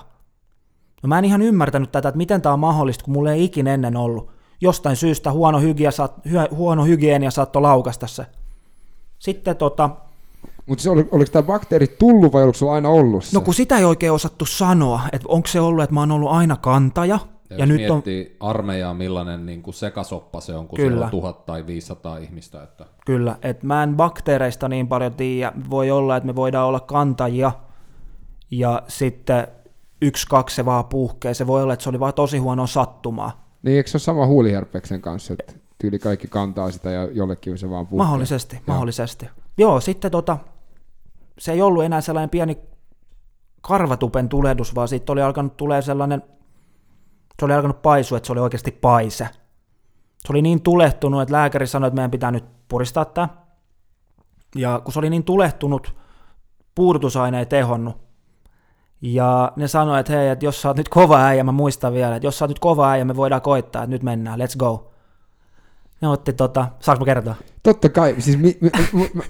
No mä en ihan ymmärtänyt tätä, että miten tämä on mahdollista, kun mulla ei ikinä ennen ollut. Jostain syystä huono, hygienia, saat, hy, huono hygienia saattoi laukasta se. Sitten tota, Mutta oli, oliko tämä bakteeri tullut vai oliko sulla aina ollut se? no kun sitä ei oikein osattu sanoa, että onko se ollut, että mä oon ollut aina kantaja, Ja, ja jos nyt on, armeijaa, millainen niin kuin sekasoppa se on, kun Kyllä. siellä on tuhat tai 500 ihmistä. Että Kyllä, että mä en bakteereista niin paljon tiedä. Voi olla, että me voidaan olla kantajia ja sitten yksi, kaksi se vaan puhkee. Se voi olla, että se oli vaan tosi huono sattumaa. Niin eikö se ole sama huuliherpeksen kanssa, että tyyli kaikki kantaa sitä ja jollekin se vaan puhkee? Mahdollisesti, mahdollisesti. Joo, sitten tota, se ei ollut enää sellainen pieni karvatupen tulehdus, vaan siitä oli alkanut tulee sellainen, se oli alkanut paisua, että se oli oikeasti paise. Se oli niin tulehtunut, että lääkäri sanoi, että meidän pitää nyt puristaa tämä. Ja kun se oli niin tulehtunut, puudutusaine ei tehonnut. Ja ne sanoi, että hei, että jos sä oot nyt kova äijä, mä muistan vielä, että jos sä oot nyt kova äijä, me voidaan koittaa, että nyt mennään, let's go. Ne otti tota, saanko mä kertoa? Totta kai, siis mi, mi, mi, mi,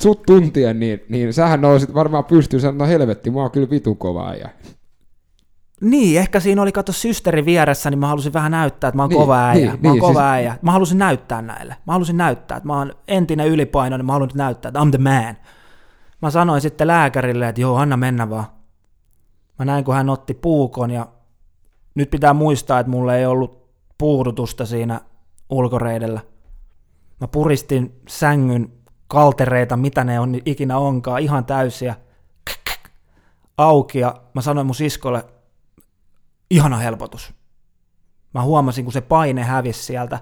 sut tuntien, niin, niin sähän nousit varmaan pystyyn sanoa, no helvetti, mä oon kyllä vitun kova äijä. Niin, ehkä siinä oli, kato, systeri vieressä, niin mä halusin vähän näyttää, että mä oon Niin, kova äijä. niin, mä oon niin, kova siis- äijä. Mä halusin näyttää näille. Mä halusin näyttää, että mä oon entinen ylipainoinen, mä haluan näyttää, että I'm the man. Mä sanoin sitten lääkärille, että joo, anna mennä vaan. Mä näin, kun hän otti puukon ja nyt pitää muistaa, että mulla ei ollut puudutusta siinä ulkoreidellä. Mä puristin sängyn kaltereita, mitä ne on ikinä onkaan, ihan täysiä. Auki ja mä sanoin mun siskolle, ihana helpotus. Mä huomasin, kun se paine hävisi sieltä,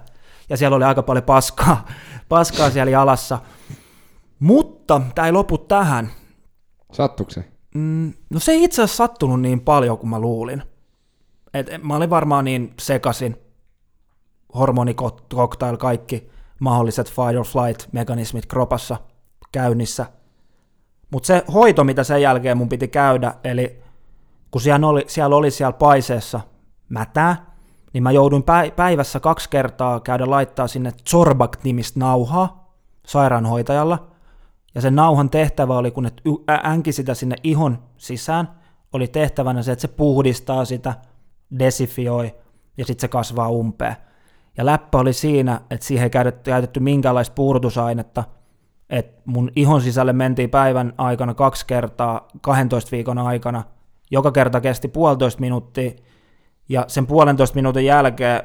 ja siellä oli aika paljon paskaa, paskaa siellä jalassa. Mutta tämä ei lopu tähän. Sattuko se? Mm, no se ei itse asiassa sattunut niin paljon kuin mä luulin. Et, mä olin varmaan niin sekasin, hormonikoktail, kaikki mahdolliset fight or flight mekanismit kropassa käynnissä. Mutta se hoito, mitä sen jälkeen mun piti käydä, eli kun siellä oli siellä, oli siellä paiseessa mätää, niin mä jouduin päi- päivässä kaksi kertaa käydä laittaa sinne Zorbak-nimistä nauhaa sairaanhoitajalla. Ja sen nauhan tehtävä oli, kun ne änki sitä sinne ihon sisään, oli tehtävänä se, että se puhdistaa sitä, desifioi ja sitten se kasvaa umpeen. Ja läppä oli siinä, että siihen ei käytetty, käytetty minkäänlaista puudutusainetta, että mun ihon sisälle mentiin päivän aikana kaksi kertaa 12 viikon aikana. Joka kerta kesti puolitoista minuuttia, ja sen puolentoista minuutin jälkeen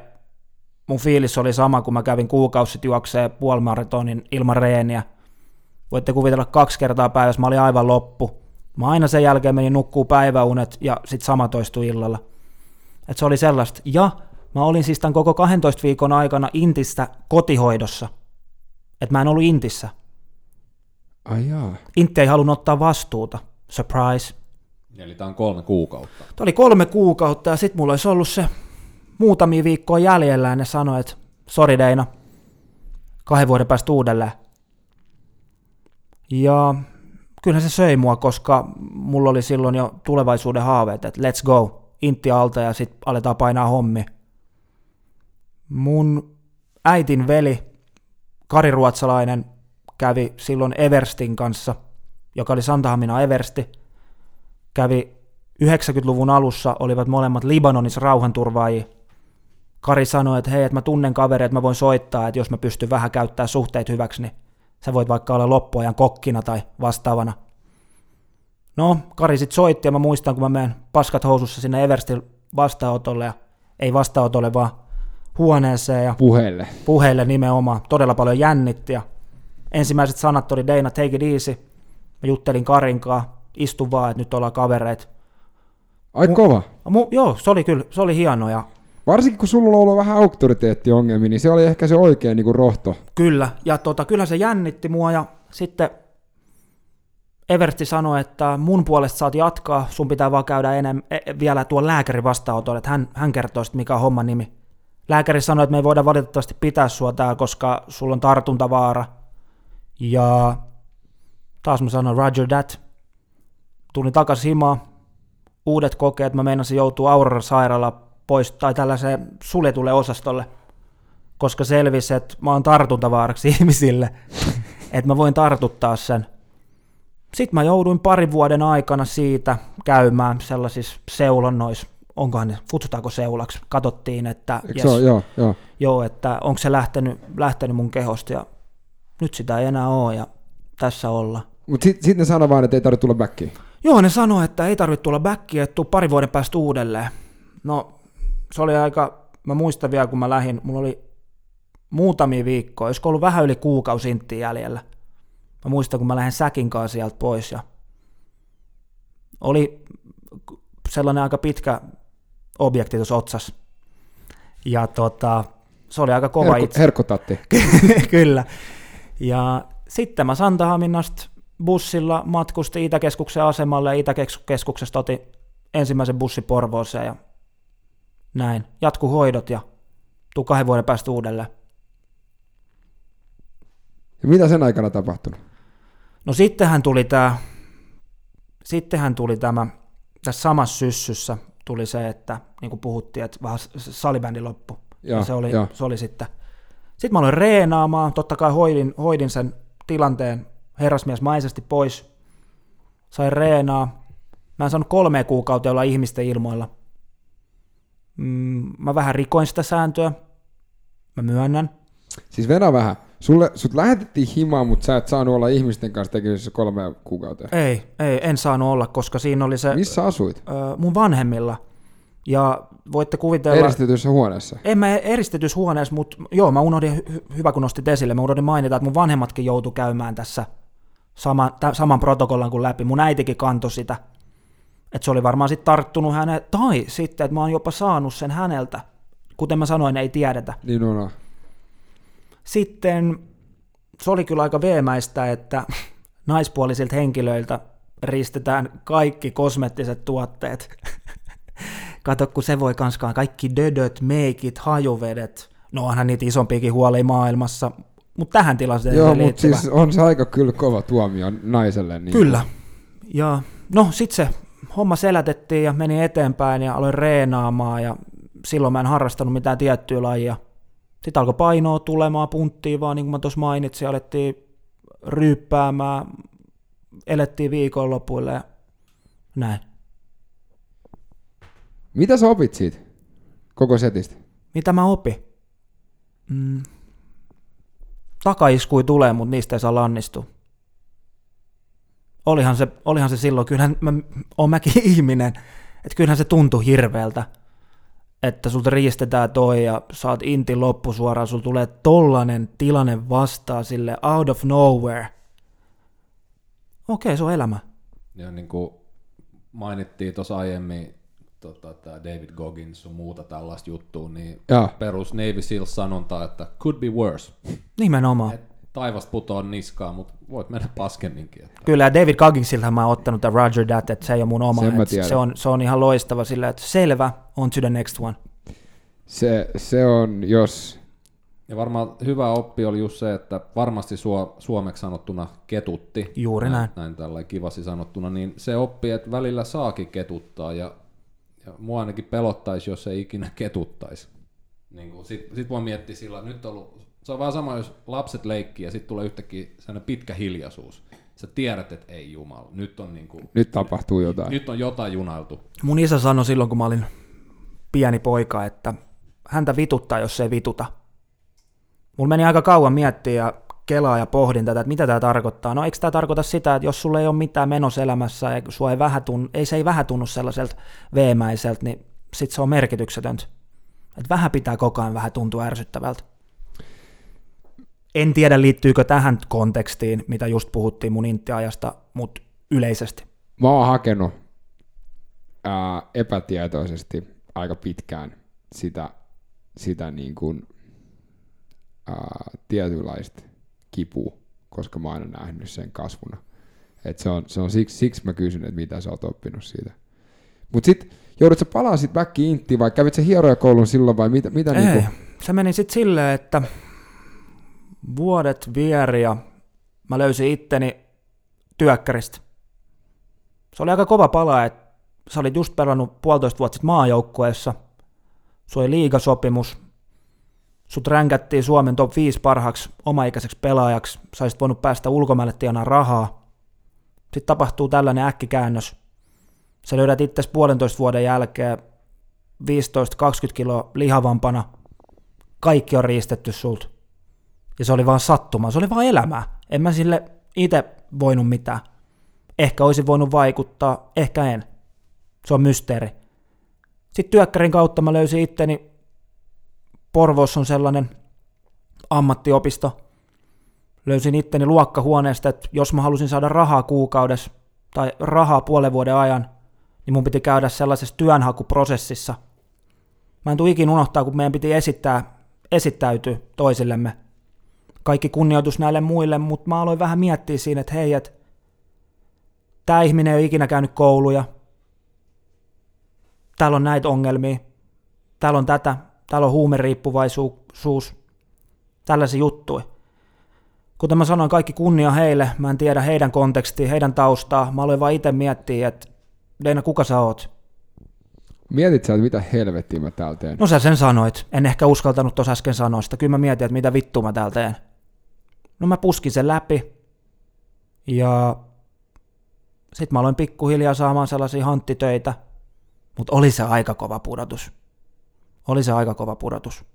mun fiilis oli sama, kun mä kävin kuukausi sitten juokseen puolimaratonin ilman reeniä. Voitte kuvitella kaksi kertaa päivässä, mä olin aivan loppu. Mä aina sen jälkeen menin nukkuu päiväunet ja sitten sama toistui illalla. Et se oli sellaista. Ja mä olin siis tämän koko 12 viikon aikana Intissä kotihoidossa. Et mä en ollut Intissä. Ai jaa. Intti ei halunnut ottaa vastuuta. Surprise. Eli tää on kolme kuukautta. Tämä oli kolme kuukautta ja sitten mulla olisi ollut se muutamia viikkoa jäljellä ja ne sanoi, että sori Deina, kahden vuoden päästä uudelleen. Ja kyllähän se söi mua, koska mulla oli silloin jo tulevaisuuden haaveet, että let's go, intti alta ja sitten aletaan painaa hommi. Mun äitin veli, Kari Ruotsalainen, kävi silloin Everstin kanssa, joka oli Santahamina Eversti, kävi 90-luvun alussa, olivat molemmat Libanonissa rauhanturvaajia. Kari sanoi, että hei, että mä tunnen kaveria, että mä voin soittaa, että jos mä pystyn vähän käyttää suhteet hyväksi, niin sä voit vaikka olla loppuajan kokkina tai vastaavana. No, Kari sitten soitti ja mä muistan, kun mä menen paskat housussa sinne Everstin vastaanotolle, ja ei vastaanotolle, vaan huoneeseen ja Puheelle. puheille nimenomaan. Todella paljon jännitti ja ensimmäiset sanat oli Deina, take it easy. Mä juttelin Karinkaa, istu vaan, että nyt ollaan kavereita. Ai Mu- kova. Mu- joo, se oli kyllä, se oli hieno ja Varsinkin kun sulla on ollut vähän auktoriteettiongelmia, niin se oli ehkä se oikea niin kuin rohto. kyllä, ja tota, kyllä se jännitti mua ja sitten Eversti sanoi, että mun puolesta saat jatkaa, sun pitää vaan käydä enem, e- vielä tuon lääkärin vastaanotolle, että hän, hän kertoo sitten mikä on homman nimi. Lääkäri sanoi, että me ei voida valitettavasti pitää sua täällä, koska sulla on tartuntavaara. Ja taas mä sanoin, Roger that. Tulin takaisin himaan, uudet kokeet, mä meinasin joutua Aurora-sairaala pois tai tällaiseen suljetulle osastolle, koska selvisi, että mä oon tartuntavaaraksi ihmisille, että mä voin tartuttaa sen. Sitten mä jouduin parin vuoden aikana siitä käymään sellaisissa seulonnoissa, onkohan ne, kutsutaanko seulaksi, katsottiin, että, Eikö se ole? Joo, joo. joo, että onko se lähtenyt, lähtenyt mun kehosta ja nyt sitä ei enää ole ja tässä olla. Mutta sitten sit ne sanoi vaan, että ei tarvitse tulla backiin. Joo, ne sanoi, että ei tarvitse tulla backia, että tuu pari vuoden päästä uudelleen. No, se oli aika, mä muistan vielä, kun mä lähdin, mulla oli muutamia viikkoja, olisiko ollut vähän yli kuukausi inttiä jäljellä. Mä muistan, kun mä lähdin säkin kanssa sieltä pois ja oli sellainen aika pitkä objekti tuossa otsassa. Ja tota, se oli aika kova Herkku, itse. herkkutatti. Kyllä. Ja sitten mä Santahaminasta bussilla matkusti Itäkeskuksen asemalle ja Itäkeskuksesta otin ensimmäisen bussi Porvooseen ja näin. Jatku hoidot ja tuu kahden vuoden päästä uudelleen. Ja mitä sen aikana tapahtunut? No sittenhän tuli tämä, sittenhän tuli tämä, tässä samassa syssyssä tuli se, että niin kuin puhuttiin, että vähän salibändi loppu. Joo, ja se oli, joo. se oli sitten. Sitten mä aloin reenaamaan, totta kai hoidin, hoidin sen tilanteen herrasmiesmaisesti pois. Sain reenaa. Mä en saanut kolme kuukautta olla ihmisten ilmoilla. Mm, mä vähän rikoin sitä sääntöä. Mä myönnän. Siis vedä vähän. Sulle, sut lähetettiin himaan, mutta sä et saanut olla ihmisten kanssa tekemisissä kolme kuukautta. Ei, ei, en saanut olla, koska siinä oli se Missä asuit? ö, mun vanhemmilla. Ja voitte kuvitella... Eristetyssä huoneessa. En mä eristetyssä huoneessa, mutta joo, mä unohdin, hy- hyvä kun nostit esille, mä unohdin mainita, että mun vanhemmatkin joutu käymään tässä sama, tä, saman protokollan kuin läpi. Mun äitikin kantoi sitä. Että se oli varmaan sitten tarttunut hänen, tai sitten, että mä oon jopa saanut sen häneltä. Kuten mä sanoin, ei tiedetä. Niin on. Sitten se oli kyllä aika veemäistä, että naispuolisilta henkilöiltä ristetään kaikki kosmettiset tuotteet. Kato, kun se voi kanskaan kaikki dödöt, meikit, hajuvedet. No onhan niitä isompiakin huolia maailmassa, mutta tähän tilanteeseen Joo, mutta siis on se aika kyllä kova tuomio naiselle. Niin Kyllä. Ja no sit se homma selätettiin ja meni eteenpäin ja aloin reenaamaan ja silloin mä en harrastanut mitään tiettyä lajia. Sitten alkoi painoa tulemaan punttiin vaan, niin kuin mä tuossa mainitsin, alettiin ryyppäämään, elettiin viikonlopuille ja näin. Mitä sä opit siitä koko setistä? Mitä mä opin? Mm. Takaiskui tulee, mutta niistä ei saa lannistua. Olihan se, olihan se silloin, kyllähän mä oon mäkin ihminen, että kyllähän se tuntui hirveältä, että sulta riistetään toi ja saat inti loppusuoraan, sulla tulee tollanen tilanne vastaan sille out of nowhere. Okei, se on elämä. Ja niin kuin mainittiin tuossa aiemmin, tota, tämä David Goggins sun muuta tällaista juttua, niin Joo. perus Navy Seals sanonta, että could be worse. Nimenomaan. Et taivasta putoaa niskaan, mutta voit mennä paskemminkin. Että Kyllä, David Goggingsilta mä oon ottanut tämän Roger That, että se ei ole mun oma. Se, on, se on ihan loistava sillä, että selvä, on to the next one. Se, se on, jos... Ja varmaan hyvä oppi oli just se, että varmasti suo, suomeksi sanottuna ketutti. Juuri näin. Näin tällä kivasti sanottuna, niin se oppi, että välillä saakin ketuttaa ja, ja mua ainakin pelottaisi, jos ei ikinä ketuttaisi. Niin kuin, sit, sit voi miettiä sillä, että nyt on ollut, se on vaan sama, jos lapset leikkii ja sitten tulee yhtäkkiä sellainen pitkä hiljaisuus. Sä tiedät, että ei jumala, nyt on, niin kuin, Nyt tapahtuu jotain. nyt on jotain junailtu. Mun isä sanoi silloin, kun mä olin pieni poika, että häntä vituttaa, jos se ei vituta. Mulla meni aika kauan miettiä ja kelaa ja pohdin tätä, että mitä tämä tarkoittaa. No eikö tämä tarkoita sitä, että jos sulla ei ole mitään menossa elämässä ja sua ei, vähän tunnu, ei se ei vähän tunnu sellaiselta veemäiseltä, niin sit se on merkityksetöntä. Et vähän pitää koko ajan vähän tuntua ärsyttävältä. En tiedä, liittyykö tähän kontekstiin, mitä just puhuttiin mun intiajasta, mutta yleisesti. Mä oon hakenut ää, epätietoisesti aika pitkään sitä, sitä niin kuin, ää, tietynlaista kipua, koska mä oon aina nähnyt sen kasvuna. Et se on, se on siksi, siksi mä kysyn, että mitä sä oot oppinut siitä. Mut sit joudut sä palaa sit back inttiin vai kävit sä hierojakoulun silloin vai mitä, mitä Ei, niinku, se meni sitten silleen, että vuodet vieri ja mä löysin itteni työkkäristä. Se oli aika kova pala, että sä olit just pelannut puolitoista vuotta sitten maajoukkueessa. Se oli liigasopimus. Sut ränkättiin Suomen top 5 parhaaksi omaikäiseksi pelaajaksi. Sä olisit voinut päästä ulkomaille tienaa rahaa. Sitten tapahtuu tällainen äkkikäännös. Sä löydät itse puolentoista vuoden jälkeen 15-20 kiloa lihavampana. Kaikki on riistetty sulta. Ja se oli vaan sattuma, se oli vaan elämää. En mä sille itse voinut mitään. Ehkä olisin voinut vaikuttaa, ehkä en. Se on mysteeri. Sitten työkkärin kautta mä löysin itteni, Porvoossa on sellainen ammattiopisto. Löysin itteni luokkahuoneesta, että jos mä halusin saada rahaa kuukaudessa tai rahaa puolen vuoden ajan, niin mun piti käydä sellaisessa työnhakuprosessissa. Mä en tule ikinä unohtaa, kun meidän piti esittää, esittäytyä toisillemme. Kaikki kunnioitus näille muille, mutta mä aloin vähän miettiä siinä, että hei, että tämä ihminen ei ole ikinä käynyt kouluja, täällä on näitä ongelmia, täällä on tätä, täällä on huumeriippuvaisuus, tällaisia juttuja. Kuten mä sanoin, kaikki kunnia heille, mä en tiedä heidän kontekstia, heidän taustaa, mä aloin vaan itse miettiä, että Deina, kuka sä oot? Mietit sä, että mitä helvettiä mä täällä teen? No sä sen sanoit, en ehkä uskaltanut tuossa äsken sanoa sitä, kyllä mä mietin, että mitä vittua mä täällä teen. No mä puskin sen läpi, ja sitten mä aloin pikkuhiljaa saamaan sellaisia hanttitöitä, mutta oli se aika kova pudotus. Oli se aika kova pudotus.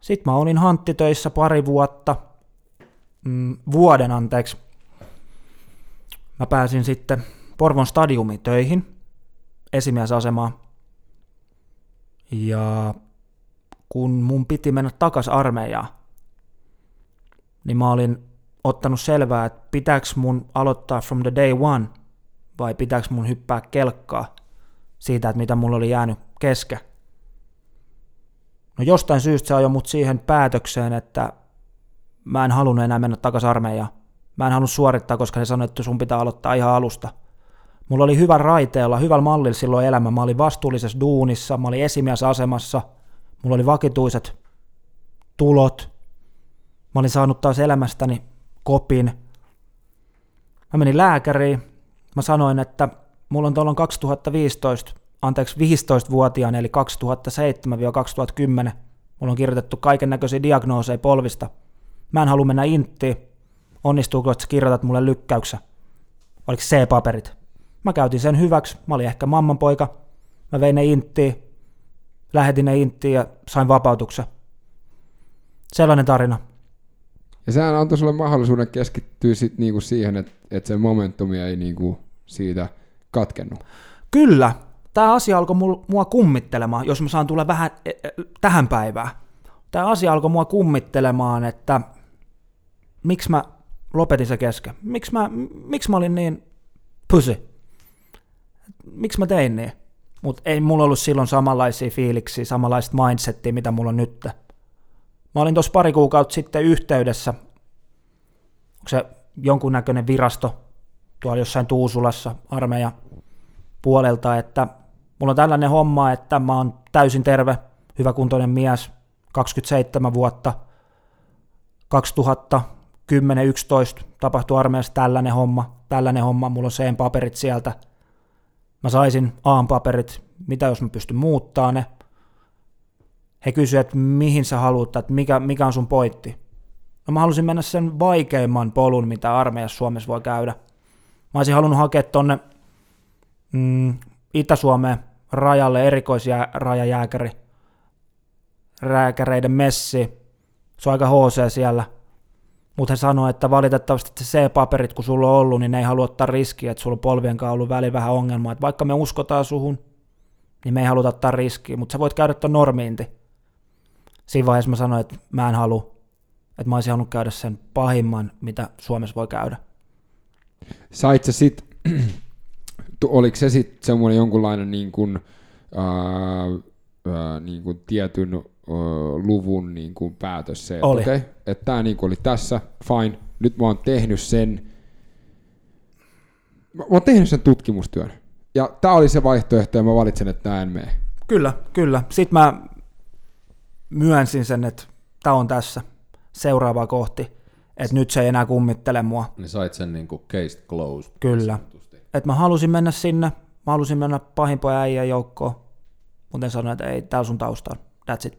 Sitten mä olin hanttitöissä pari vuotta, mm, vuoden anteeksi. Mä pääsin sitten Porvon stadiumiin töihin, esimiesasemaan. Ja kun mun piti mennä takas armeijaan, niin mä olin ottanut selvää, että pitääkö mun aloittaa from the day one vai pitääkö mun hyppää kelkkaa siitä, että mitä mulla oli jäänyt kesken. No jostain syystä se ajoi mut siihen päätökseen, että mä en halunnut enää mennä takaisin armeijaan. Mä en halunnut suorittaa, koska he sanoivat, että sun pitää aloittaa ihan alusta. Mulla oli hyvä raiteella, hyvällä mallilla silloin elämä. Mä olin vastuullisessa duunissa, mä olin esimiesasemassa, mulla oli vakituiset tulot. Mä olin saanut taas elämästäni kopin. Mä menin lääkäriin. Mä sanoin, että mulla on tuolloin 2015, anteeksi 15-vuotiaan, eli 2007-2010, mulla on kirjoitettu kaiken näköisiä diagnooseja polvista. Mä en halua mennä inttiin. Onnistuuko, että sä kirjoitat mulle lykkäyksä? Oliko C-paperit? Mä käytin sen hyväksi. Mä olin ehkä mammanpoika. Mä vein ne inttiin, lähetin ne inttiin ja sain vapautuksen. Sellainen tarina. Ja sehän antoi sulle mahdollisuuden keskittyä sit niinku siihen, että et se momentumi ei niinku siitä katkennut. Kyllä, tämä asia alkoi mua kummittelemaan, jos mä saan tulla vähän e, e, tähän päivään. Tämä asia alkoi mua kummittelemaan, että miksi mä lopetin se kesken. Miksi mä, miksi mä olin niin pussy? Miksi mä tein niin? Mutta ei mulla ollut silloin samanlaisia fiiliksiä, samanlaista mindsettiä, mitä mulla on nyt. Mä olin tuossa pari kuukautta sitten yhteydessä, onko se jonkunnäköinen virasto tuolla jossain Tuusulassa armeija puolelta, että mulla on tällainen homma, että mä oon täysin terve, hyväkuntoinen mies, 27 vuotta, 2010-11 tapahtui armeijassa tällainen homma, tällainen homma, mulla on sen paperit sieltä, mä saisin A-paperit, mitä jos mä pystyn muuttaa ne, he kysyivät, että mihin sä haluat, että mikä, mikä on sun pointti. No mä halusin mennä sen vaikeimman polun, mitä armeijassa Suomessa voi käydä. Mä olisin halunnut hakea tonne mm, Itä-Suomeen rajalle erikoisrajajääkäri, rääkäreiden messi. Se on aika HC siellä. Mutta he sanoivat, että valitettavasti se C-paperit, kun sulla on ollut, niin ne ei halua ottaa riskiä, että sulla on polvien kanssa ollut väli vähän ongelmaa. Että vaikka me uskotaan suhun, niin me ei haluta ottaa riskiä, mutta sä voit käydä tuon normiinti. Siinä vaiheessa mä sanoin, että mä en halua, että mä olisin halunnut käydä sen pahimman, mitä Suomessa voi käydä. Sait sä sit, oliko se sitten semmoinen jonkunlainen niin kuin, ää, ää, niin kuin tietyn ää, luvun niin kuin päätös se, että Oli. okay, että tämä niin oli tässä, fine, nyt mä oon tehnyt sen, mä, mä oon tehnyt sen tutkimustyön. Ja tämä oli se vaihtoehto, ja mä valitsen, että tämä en mene. Kyllä, kyllä. Sitten mä myönsin sen, että tämä on tässä seuraava kohti, että nyt se ei enää kummittele mua. Niin sait sen niin kuin case closed. Kyllä. Että mä halusin mennä sinne, mä halusin mennä pahimpoja äijän joukkoon, mutta sanoin, että ei, tää on sun taustalla. That's it.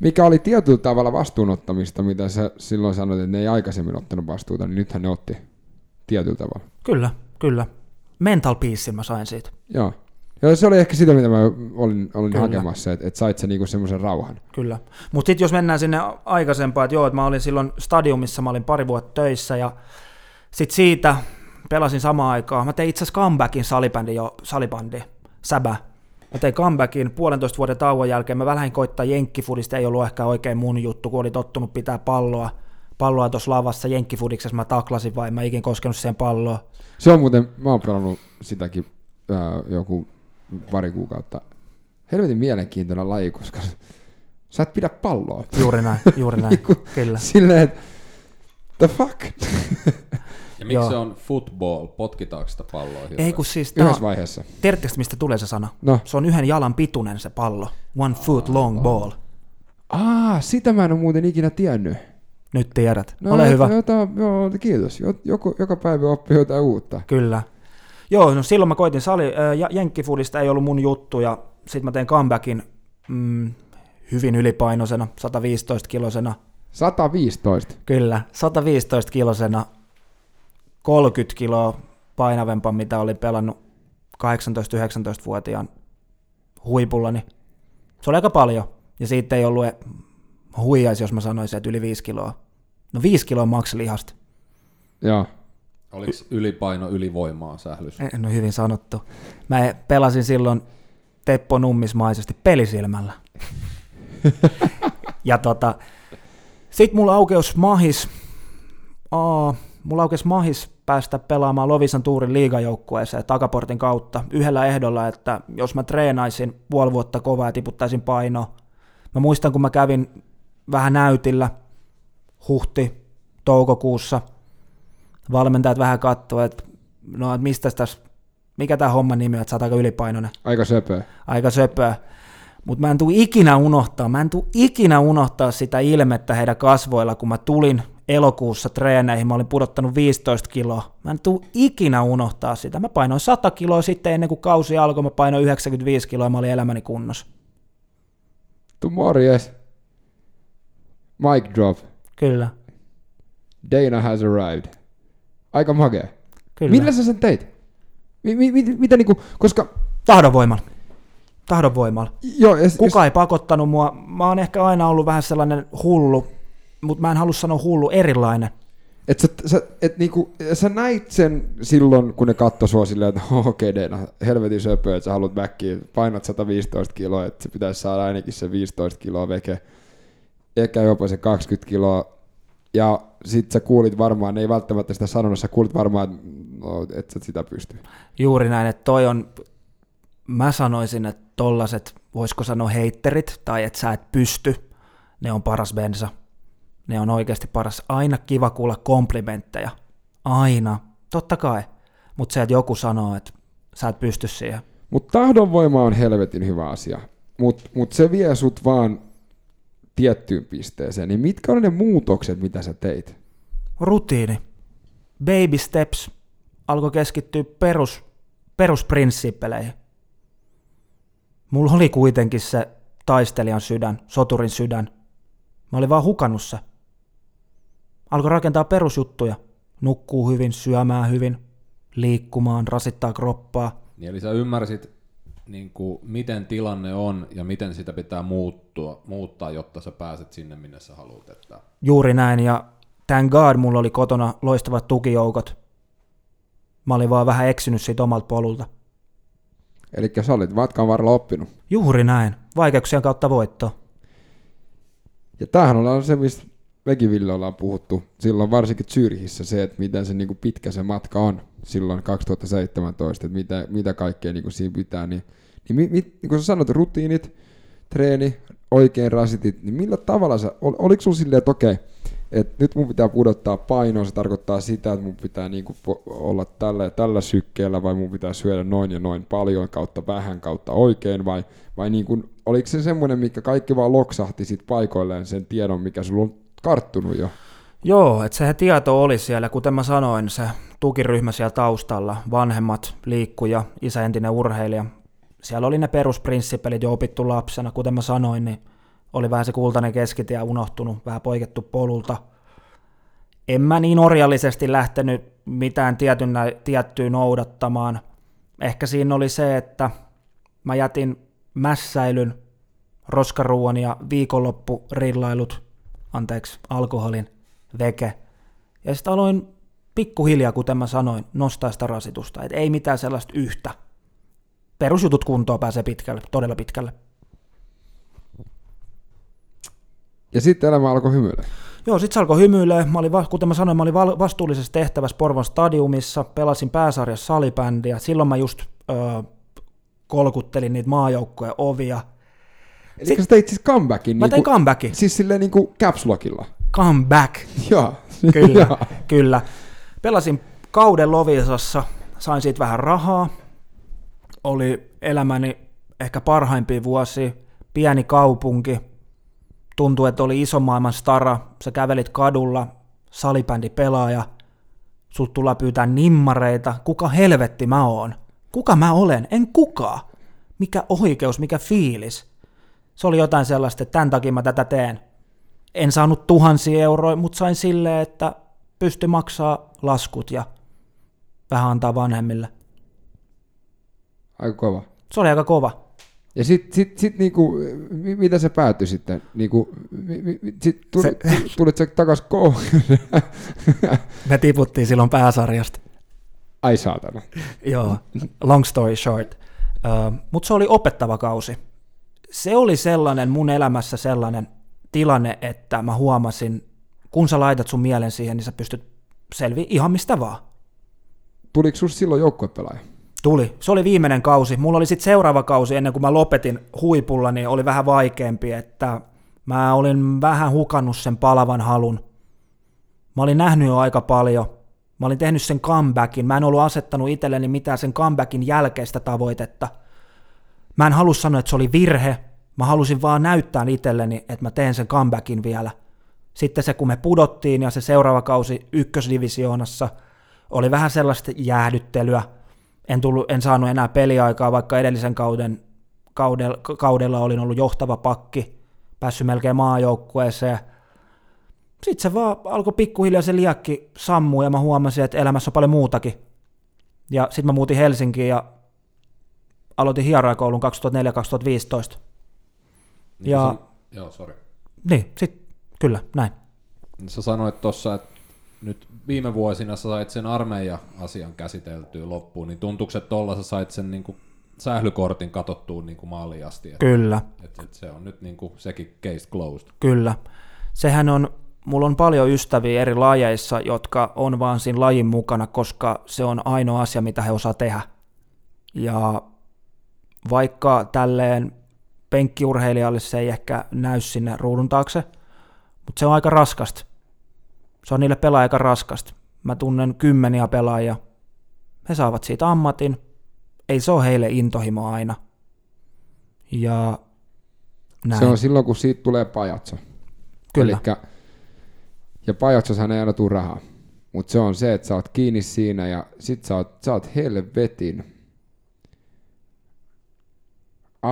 Mikä oli tietyllä tavalla vastuunottamista, mitä sä silloin sanoit, että ne ei aikaisemmin ottanut vastuuta, niin nythän ne otti tietyllä tavalla. Kyllä, kyllä. Mental peace mä sain siitä. Joo. Ja se oli ehkä sitä, mitä mä olin, olin Kyllä. hakemassa, että, että sait sä niinku semmoisen rauhan. Kyllä. Mutta sitten jos mennään sinne aikaisempaan, että joo, että mä olin silloin stadiumissa, mä olin pari vuotta töissä ja sitten siitä pelasin samaan aikaan. Mä tein itse asiassa comebackin salibändi jo, salibändi, säbä. Mä tein comebackin puolentoista vuoden tauon jälkeen. Mä vähän koittaa jenkkifudista, ei ollut ehkä oikein mun juttu, kun oli tottunut pitää palloa. Palloa tuossa lavassa jenkkifudiksessa mä taklasin vai mä ikin koskenut siihen palloon. Se on muuten, mä oon pelannut sitäkin ää, joku pari kuukautta. Helvetin mielenkiintoinen laji, koska sä et pidä palloa. Juuri näin, juuri näin, Niinku kyllä. Silleen, että the fuck? Ja miksi Joo. se on football? Potkitaanko sitä palloa hirveästi? Ei kun siis, Yhdessä vaiheessa. tiedättekö mistä tulee se sana? No. Se on yhden jalan pituinen se pallo. One foot long ball. Aa, sitä mä en ole muuten ikinä tiennyt. Nyt tiedät. No, Ole hyvä. Jota, joo, kiitos. Jo- Joku, joka päivä oppii jotain uutta. Kyllä. Joo, no silloin mä koitin sali, äh, jenkkifudista ei ollut mun juttu, ja sitten mä tein comebackin mm, hyvin ylipainoisena, 115 kilosena. 115. Kyllä, 115 kilosena, 30 kiloa painavempaa, mitä olin pelannut 18-19-vuotiaan huipullani. Se oli aika paljon, ja siitä ei ollut e- huijaisi, jos mä sanoisin, että yli 5 kiloa. No 5 kiloa maksilihasta. Joo. Oliko ylipaino ylivoimaa sählys? No hyvin sanottu. Mä pelasin silloin Teppo Nummismaisesti pelisilmällä. ja tota, sit mulla aukeus mahis, aa, mulla aukeus mahis päästä pelaamaan Lovisan tuurin liigajoukkueeseen takaportin kautta yhdellä ehdolla, että jos mä treenaisin puoli vuotta kovaa ja tiputtaisin painoa. Mä muistan, kun mä kävin vähän näytillä huhti, toukokuussa, valmentajat vähän katsoo, että no, että mistä tässä, mikä tämä homman nimi on, että sä oot aika ylipainoinen, Aika söpö. aika söpöä. Mutta mä en tuu ikinä unohtaa, mä en tuu ikinä unohtaa sitä ilmettä heidän kasvoilla, kun mä tulin elokuussa treeneihin, mä olin pudottanut 15 kiloa. Mä en tuu ikinä unohtaa sitä. Mä painoin 100 kiloa sitten ennen kuin kausi alkoi, mä painoin 95 kiloa ja mä olin elämäni kunnossa. Tu morjes. Mic drop. Kyllä, Dana has arrived. Aika makea. kyllä. Millä sä sen teit? Mi- mi- mi- mitä niinku, koska... Tahdonvoimalla. Tahdonvoimalla. Joo, ja, Kuka ei pakottanut mua. Mä oon ehkä aina ollut vähän sellainen hullu, mutta mä en halua sanoa hullu, erilainen. Et sä, sä, et niinku, sä näit sen silloin, kun ne katsoi sua silleen, että okei okay, Dana, helvetin söpö, että sä haluat backiin, painat 115 kiloa, että se pitäisi saada ainakin se 15 kiloa veke, ehkä jopa se 20 kiloa, ja sit sä kuulit varmaan, ei välttämättä sitä sanonut, sä kuulit varmaan, että no, et sä sitä pysty. Juuri näin, että toi on, mä sanoisin, että tollaset, voisiko sanoa heitterit, tai että sä et pysty, ne on paras bensa. Ne on oikeasti paras. Aina kiva kuulla komplimentteja. Aina. Totta kai. Mutta se, että joku sanoo, että sä et pysty siihen. Mutta tahdonvoima on helvetin hyvä asia, mutta mut se vie sut vaan tiettyyn pisteeseen, niin mitkä on ne muutokset, mitä sä teit? Rutiini. Baby steps. Alkoi keskittyä perus, perusprinssippeleihin. Mulla oli kuitenkin se taistelijan sydän, soturin sydän. Mä olin vaan hukannut se. Alkoi rakentaa perusjuttuja. Nukkuu hyvin, syömään hyvin, liikkumaan, rasittaa kroppaa. Niin eli sä ymmärsit, niin kuin, miten tilanne on ja miten sitä pitää muuttua, muuttaa, jotta sä pääset sinne, minne sä haluat. Että... Juuri näin, ja thank God mulla oli kotona loistavat tukijoukot. Mä olin vaan vähän eksynyt siitä omalta polulta. Eli sä olit matkan varrella oppinut. Juuri näin. Vaikeuksien kautta voitto. Ja tämähän on se, mistä mekin Ville ollaan puhuttu silloin varsinkin Zyrhissä se, että miten se niinku pitkä se matka on silloin 2017, että mitä, mitä kaikkea niinku siinä pitää. Niin, niin, mi, mi, niin kun sä sanot, rutiinit, treeni, oikein rasitit, niin millä tavalla sä, ol, oliko sulla silleen, että okei, että nyt mun pitää pudottaa painoa, se tarkoittaa sitä, että mun pitää niinku po- olla tällä ja tällä sykkeellä, vai mun pitää syödä noin ja noin paljon kautta vähän kautta oikein, vai, vai niinku, oliko se semmoinen, mikä kaikki vaan loksahti sit paikoilleen sen tiedon, mikä sulla on karttunut jo? Joo, että se tieto oli siellä, kuten mä sanoin, se tukiryhmä siellä taustalla, vanhemmat, liikkuja, isä entinen urheilija. Siellä oli ne perusprinssipelit jo opittu lapsena, kuten mä sanoin, niin oli vähän se kultainen keskitie unohtunut, vähän poikettu polulta. En mä niin orjallisesti lähtenyt mitään tietyn, tiettyä noudattamaan. Ehkä siinä oli se, että mä jätin mässäilyn, roskaruuan ja viikonloppurillailut, anteeksi, alkoholin veke. Ja sitten aloin pikkuhiljaa, kuten mä sanoin, nostaa sitä rasitusta. Et ei mitään sellaista yhtä. Perusjutut kuntoon pääsee pitkälle, todella pitkälle. Ja sitten elämä alkoi hymyillä. Joo, sit se alkoi hymyilee. Mä olin, kuten mä sanoin, mä olin vastuullisessa tehtävässä Porvon stadiumissa, pelasin pääsarjassa salibändiä. Silloin mä just öö, kolkuttelin niitä maajoukkojen ovia. Eli Sit- sä teit siis comebackin. Mä tein niinku, comebackin. Siis silleen niinku caps lockilla. Comeback. Joo. Kyllä, Joo. kyllä. Pelasin kauden Lovisassa, sain siitä vähän rahaa, oli elämäni ehkä parhaimpia vuosia, pieni kaupunki, tuntui, että oli iso maailman stara, sä kävelit kadulla, salibändi pelaaja, sut tulla pyytää nimmareita, kuka helvetti mä oon? Kuka mä olen? En kukaan. Mikä oikeus, mikä fiilis? Se oli jotain sellaista, että tämän takia mä tätä teen. En saanut tuhansia euroja, mutta sain silleen, että pysty maksaa laskut ja vähän antaa vanhemmille. Aika kova. Se oli aika kova. Ja sit, sit, sit niinku, mi- mitä se päättyi sitten? Niinku, mi, mi, sit tuli, Se- se... tulit sä takas kouluun? Me tiputtiin silloin pääsarjasta. Ai saatana. Joo, long story short. Uh, Mutta se oli opettava kausi. Se oli sellainen mun elämässä sellainen tilanne, että mä huomasin, kun sä laitat sun mielen siihen, niin sä pystyt selviä ihan mistä vaan. Tuliko sus silloin joukkuepelaaja? Tuli. Se oli viimeinen kausi. Mulla oli sitten seuraava kausi ennen kuin mä lopetin huipulla, niin oli vähän vaikeampi, että mä olin vähän hukannut sen palavan halun. Mä olin nähnyt jo aika paljon. Mä olin tehnyt sen comebackin. Mä en ollut asettanut itselleni mitään sen comebackin jälkeistä tavoitetta. Mä en halua sanoa, että se oli virhe. Mä halusin vaan näyttää itselleni, että mä teen sen comebackin vielä. Sitten se, kun me pudottiin ja se seuraava kausi ykkösdivisioonassa, oli vähän sellaista jäähdyttelyä. En, tullut, en saanut enää peliaikaa, vaikka edellisen kauden, kaudella, kaudella olin ollut johtava pakki, päässyt melkein maajoukkueeseen. Sitten se vaan alkoi pikkuhiljaa se liakki sammua ja mä huomasin, että elämässä on paljon muutakin. Ja sitten mä muutin Helsinkiin ja aloitin hierojakoulun 2004-2015. Niin Ja- Sä, joo, sorry. Niin, sit, kyllä, näin. Sä sanoit tuossa, että nyt viime vuosina sä sait sen armeija-asian käsiteltyä loppuun, niin tuntuuko, että tolla sä sait sen niinku sählykortin katottua niinku maaliin asti, että Kyllä, et, et se on nyt niinku sekin case closed. kyllä. Sehän on, mulla on paljon ystäviä eri lajeissa, jotka on vaan siinä lajin mukana, koska se on ainoa asia, mitä he osaa tehdä. Ja vaikka tälleen penkkiurheilijalle se ei ehkä näy sinne ruudun taakse, mutta se on aika raskasta. Se on niille pelaajille aika raskasta. Mä tunnen kymmeniä pelaajia. He saavat siitä ammatin. Ei se ole heille intohimo aina. Ja näin. Se on silloin, kun siitä tulee pajatso. Kyllä. Elikkä, ja pajatsossahan ei aina tule rahaa. Mutta se on se, että sä oot kiinni siinä ja sit sä oot, sä oot helvetin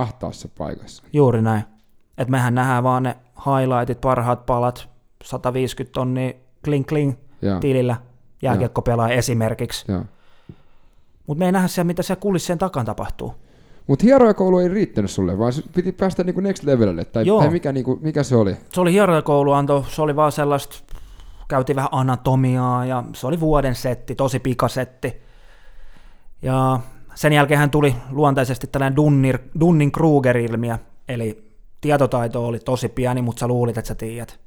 ahtaassa paikassa. Juuri näin. Et mehän nähdään vaan ne highlightit, parhaat palat, 150 tonnia kling kling Ja, tilillä jääkiekkopelaa esimerkiksi. ja. Mutta me ei nähdä siellä, mitä siellä kulissien takan tapahtuu. Mutta hierojakoulu ei riittänyt sulle, vaan piti päästä niinku next levelille. Tai, Joo. tai mikä, niinku, mikä se oli? Se oli hierojakoulu, anto, se oli vaan sellaista, käytiin vähän anatomiaa ja se oli vuoden setti, tosi pikasetti. Ja sen jälkeen hän tuli luontaisesti tällainen Dunnir, Dunning-Kruger-ilmiö, eli tietotaito oli tosi pieni, mutta sä luulit, että sä tiedät.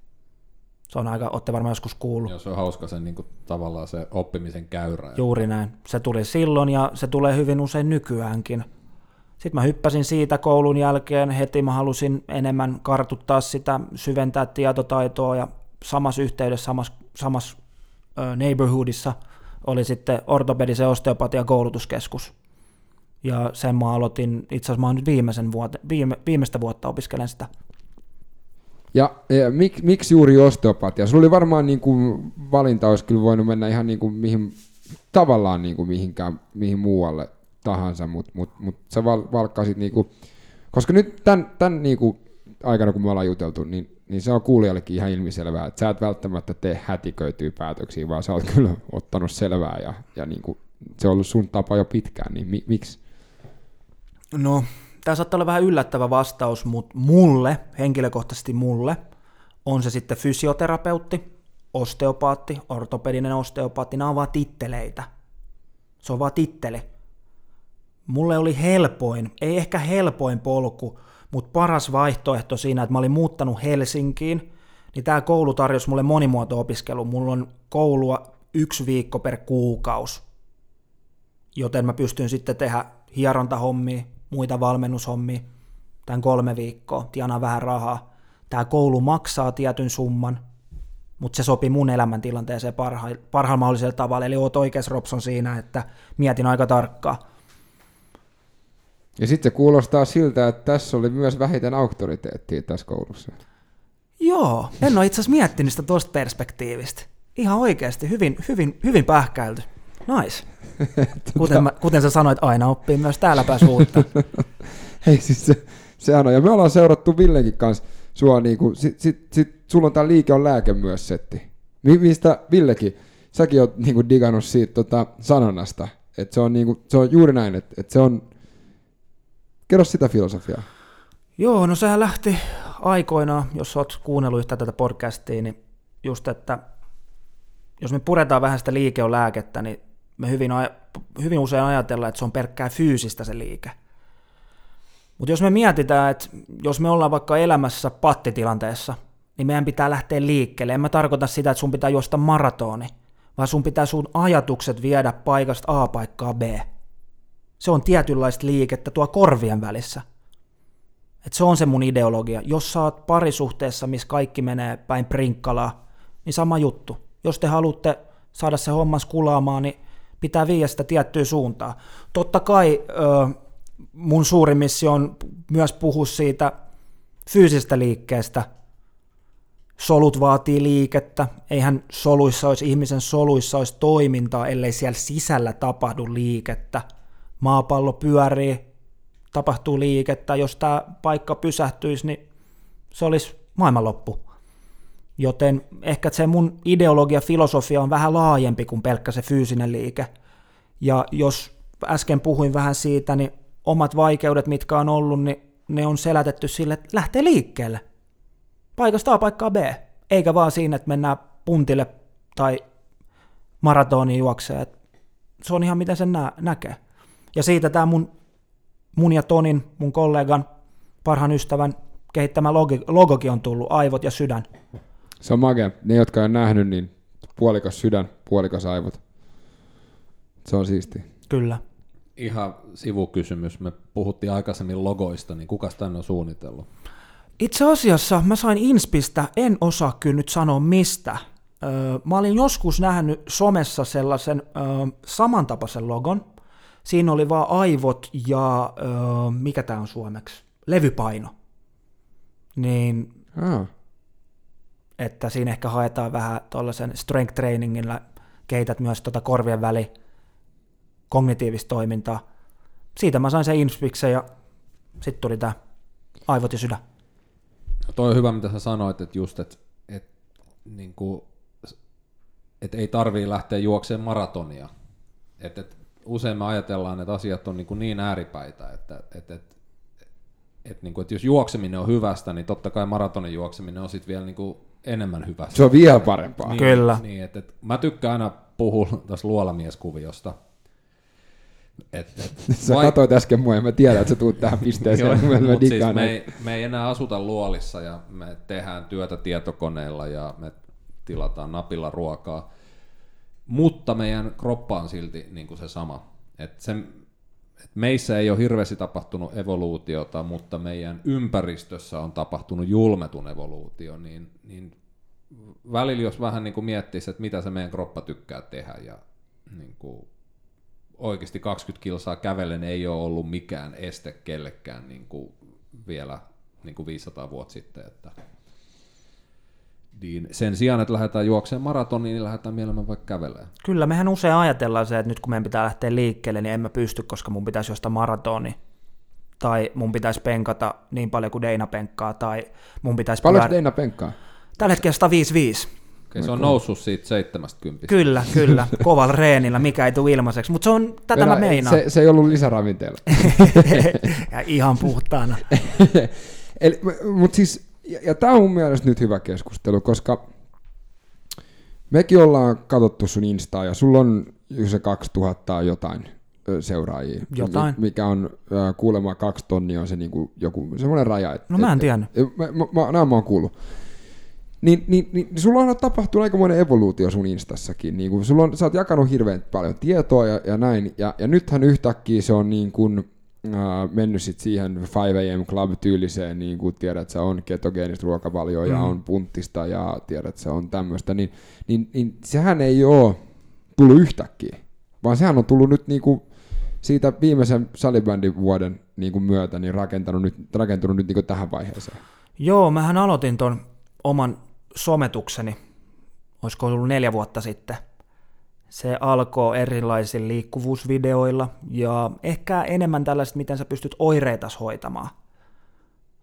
Se on aika, olette varmaan joskus kuullut. Joo, se on hauska sen niinku, tavallaan se oppimisen käyrä. Juuri näin. Se tuli silloin ja se tulee hyvin usein nykyäänkin. Sitten mä hyppäsin siitä koulun jälkeen, heti mä halusin enemmän kartuttaa sitä, syventää tietotaitoa ja samassa yhteydessä, samassa, samassa neighborhoodissa oli sitten ortopedisen osteopatian koulutuskeskus. Ja sen mä aloitin, itse asiassa mä nyt viimeisen vuote, viime, viimeistä vuotta opiskelen sitä. Ja, ja mik, miksi juuri osteopatia? Sulla oli varmaan niin kuin, valinta olisi kyllä voinut mennä ihan niin kuin, mihin, tavallaan niin kuin, mihinkään, mihin muualle tahansa, mutta mut, mut sä val, valkkasit, niin kuin, koska nyt tämän, tämän niin kuin, aikana, kun me ollaan juteltu, niin, niin se on kuulijallekin ihan ilmiselvää, että sä et välttämättä tee hätiköityä päätöksiä, vaan sä oot kyllä ottanut selvää ja, ja niin kuin, se on ollut sun tapa jo pitkään, niin mi, miksi? No, tämä saattaa olla vähän yllättävä vastaus, mutta mulle, henkilökohtaisesti mulle, on se sitten fysioterapeutti, osteopaatti, ortopedinen osteopaatti, nämä on vaan titteleitä. Se on vaan titteli. Mulle oli helpoin, ei ehkä helpoin polku, mutta paras vaihtoehto siinä, että mä olin muuttanut Helsinkiin, niin tämä koulu tarjosi mulle monimuoto-opiskelu. Mulla on koulua yksi viikko per kuukausi joten mä pystyn sitten tehdä hierontahommia, muita valmennushommia, tämän kolme viikkoa, tienaan vähän rahaa. Tämä koulu maksaa tietyn summan, mutta se sopii mun elämäntilanteeseen parha- parhaalla mahdollisella tavalla, eli oot oikeassa Robson siinä, että mietin aika tarkkaan. Ja sitten se kuulostaa siltä, että tässä oli myös vähiten auktoriteettia tässä koulussa. Joo, en ole itse asiassa miettinyt sitä tuosta perspektiivistä. Ihan oikeasti, hyvin, hyvin, hyvin pähkäilty. Nice. Kuten, mä, kuten sä sanoit, aina oppii myös täällä päässä uutta. Hei siis se, sehän on, ja me ollaan seurattu Villekin kanssa sua niinku, sit, sit, sit, sulla on tää liike on lääke myös setti. Mi, mistä Villekin, säkin oot niinku digannut siitä tota, sanonnasta, että se on niinku, se on juuri näin, että et se on, kerro sitä filosofiaa. Joo, no sehän lähti aikoinaan, jos oot kuunnellut yhtä tätä podcastia, niin just, että jos me puretaan vähän sitä liike on lääkettä, niin me hyvin, hyvin usein ajatellaan, että se on pelkkää fyysistä se liike. Mutta jos me mietitään, että jos me ollaan vaikka elämässä pattitilanteessa, niin meidän pitää lähteä liikkeelle. En mä tarkoita sitä, että sun pitää juosta maratoni, vaan sun pitää sun ajatukset viedä paikasta A paikkaa B. Se on tietynlaista liikettä tuo korvien välissä. Et se on se mun ideologia. Jos sä oot parisuhteessa, missä kaikki menee päin prinkkalaa, niin sama juttu. Jos te haluatte saada se hommas kulaamaan, niin pitää viedä sitä tiettyä suuntaa. Totta kai mun suuri missio on myös puhua siitä fyysisestä liikkeestä. Solut vaatii liikettä. Eihän soluissa olisi, ihmisen soluissa olisi toimintaa, ellei siellä sisällä tapahdu liikettä. Maapallo pyörii, tapahtuu liikettä. Jos tämä paikka pysähtyisi, niin se olisi maailmanloppu. Joten ehkä se mun ideologia, filosofia on vähän laajempi kuin pelkkä se fyysinen liike. Ja jos äsken puhuin vähän siitä, niin omat vaikeudet, mitkä on ollut, niin ne on selätetty sille, että lähtee liikkeelle. Paikasta A paikkaa B. Eikä vaan siinä, että mennään puntille tai maratoniin juokseen. Se on ihan miten sen nä- näkee. Ja siitä tämä mun, mun ja Tonin, mun kollegan, parhaan ystävän kehittämä logi, logokin on tullut, aivot ja sydän. Se on makea. Ne, jotka on nähnyt, niin puolikas sydän, puolikas aivot. Se on siisti. Kyllä. Ihan sivukysymys. Me puhuttiin aikaisemmin logoista, niin kuka tänne on suunnitellut? Itse asiassa mä sain Inspistä, en osaa kyllä nyt sanoa mistä. Öö, mä olin joskus nähnyt somessa sellaisen öö, samantapaisen logon. Siinä oli vaan aivot ja öö, mikä tämä on suomeksi? Levypaino. Niin, Ah. Että siinä ehkä haetaan vähän tuollaisen strength trainingilla, kehität myös tota korvien väli kognitiivista toimintaa. Siitä mä sain sen Inspiksen ja sitten tuli tämä aivot ja sydän. No toi on hyvä, mitä sä sanoit, että just, että et, niin et ei tarvii lähteä juokseen maratonia. Et, et, usein me ajatellaan, että asiat on niin, niin ääripäitä, että et, et, et, niin kuin, että jos juokseminen on hyvästä, niin totta kai maratonin juokseminen on sitten vielä niin kuin enemmän hyvästä. Se on vielä parempaa. Niin, Kyllä. Niin, että, että mä tykkään aina puhua tästä luolamieskuviosta. Et, et, Sä vai- katsoit äsken mua ja mä tiedän, että sä tuut tähän pisteeseen. Joo, mä mut siis me, ei, me ei enää asuta luolissa ja me tehdään työtä tietokoneella ja me tilataan napilla ruokaa. Mutta meidän kroppa on silti niin kuin se sama. Et se, meissä ei ole hirveästi tapahtunut evoluutiota, mutta meidän ympäristössä on tapahtunut julmetun evoluutio, niin, niin välillä jos vähän niin kuin miettisi, että mitä se meidän kroppa tykkää tehdä ja niin kuin oikeasti 20 kilsaa kävellen ei ole ollut mikään este kellekään niin kuin vielä niin kuin 500 vuotta sitten. Että niin sen sijaan, että lähdetään juokseen maratoniin, niin lähdetään mieluummin vaikka kävelemään. Kyllä, mehän usein ajatellaan se, että nyt kun meidän pitää lähteä liikkeelle, niin en mä pysty, koska mun pitäisi jostain maratoni. Tai mun pitäisi penkata niin paljon kuin Deina penkkaa, tai mun pitäisi Paljonko pyörä- Deina penkkaa? Tällä hetkellä 155. Okei, se on noussut siitä 70. Kyllä, kyllä. Kovalla reenillä, mikä ei tule ilmaiseksi. Mutta se on, tätä Venä- mä meinaan. Se, se ei ollut lisäravinteella. ja ihan puhtaana. Eli, mutta siis, ja, ja tämä on mun mielestä nyt hyvä keskustelu, koska mekin ollaan katsottu sun Instaa ja sulla on se 2000 jotain seuraajia. Jotain. Mi- Mikä on kuulemma kaksi tonnia on se niinku joku semmoinen raja. Et, No mä en et- Mä, mä, mä, nämä mä oon kuullut. Niin, niin, niin, sulla on tapahtunut aikamoinen evoluutio sun Instassakin. Niin kun sulla on, sä oot jakanut hirveän paljon tietoa ja, ja näin. Ja, ja nythän yhtäkkiä se on niin kuin, äh, mennyt sit siihen 5am club-tyyliseen, niin kuin tiedät, että se on ketogeenistä ruokavalioa mm. ja on punttista ja tiedät, että se on tämmöistä, niin, niin, niin sehän ei ole tullut yhtäkkiä, vaan sehän on tullut nyt niin kuin siitä viimeisen salibändin vuoden niin kuin myötä niin rakentanut nyt, rakentunut nyt niin kuin tähän vaiheeseen. Joo, mähän aloitin ton oman sometukseni, olisiko ollut neljä vuotta sitten. Se alkoi erilaisilla liikkuvuusvideoilla ja ehkä enemmän tällaista, miten sä pystyt oireitas hoitamaan.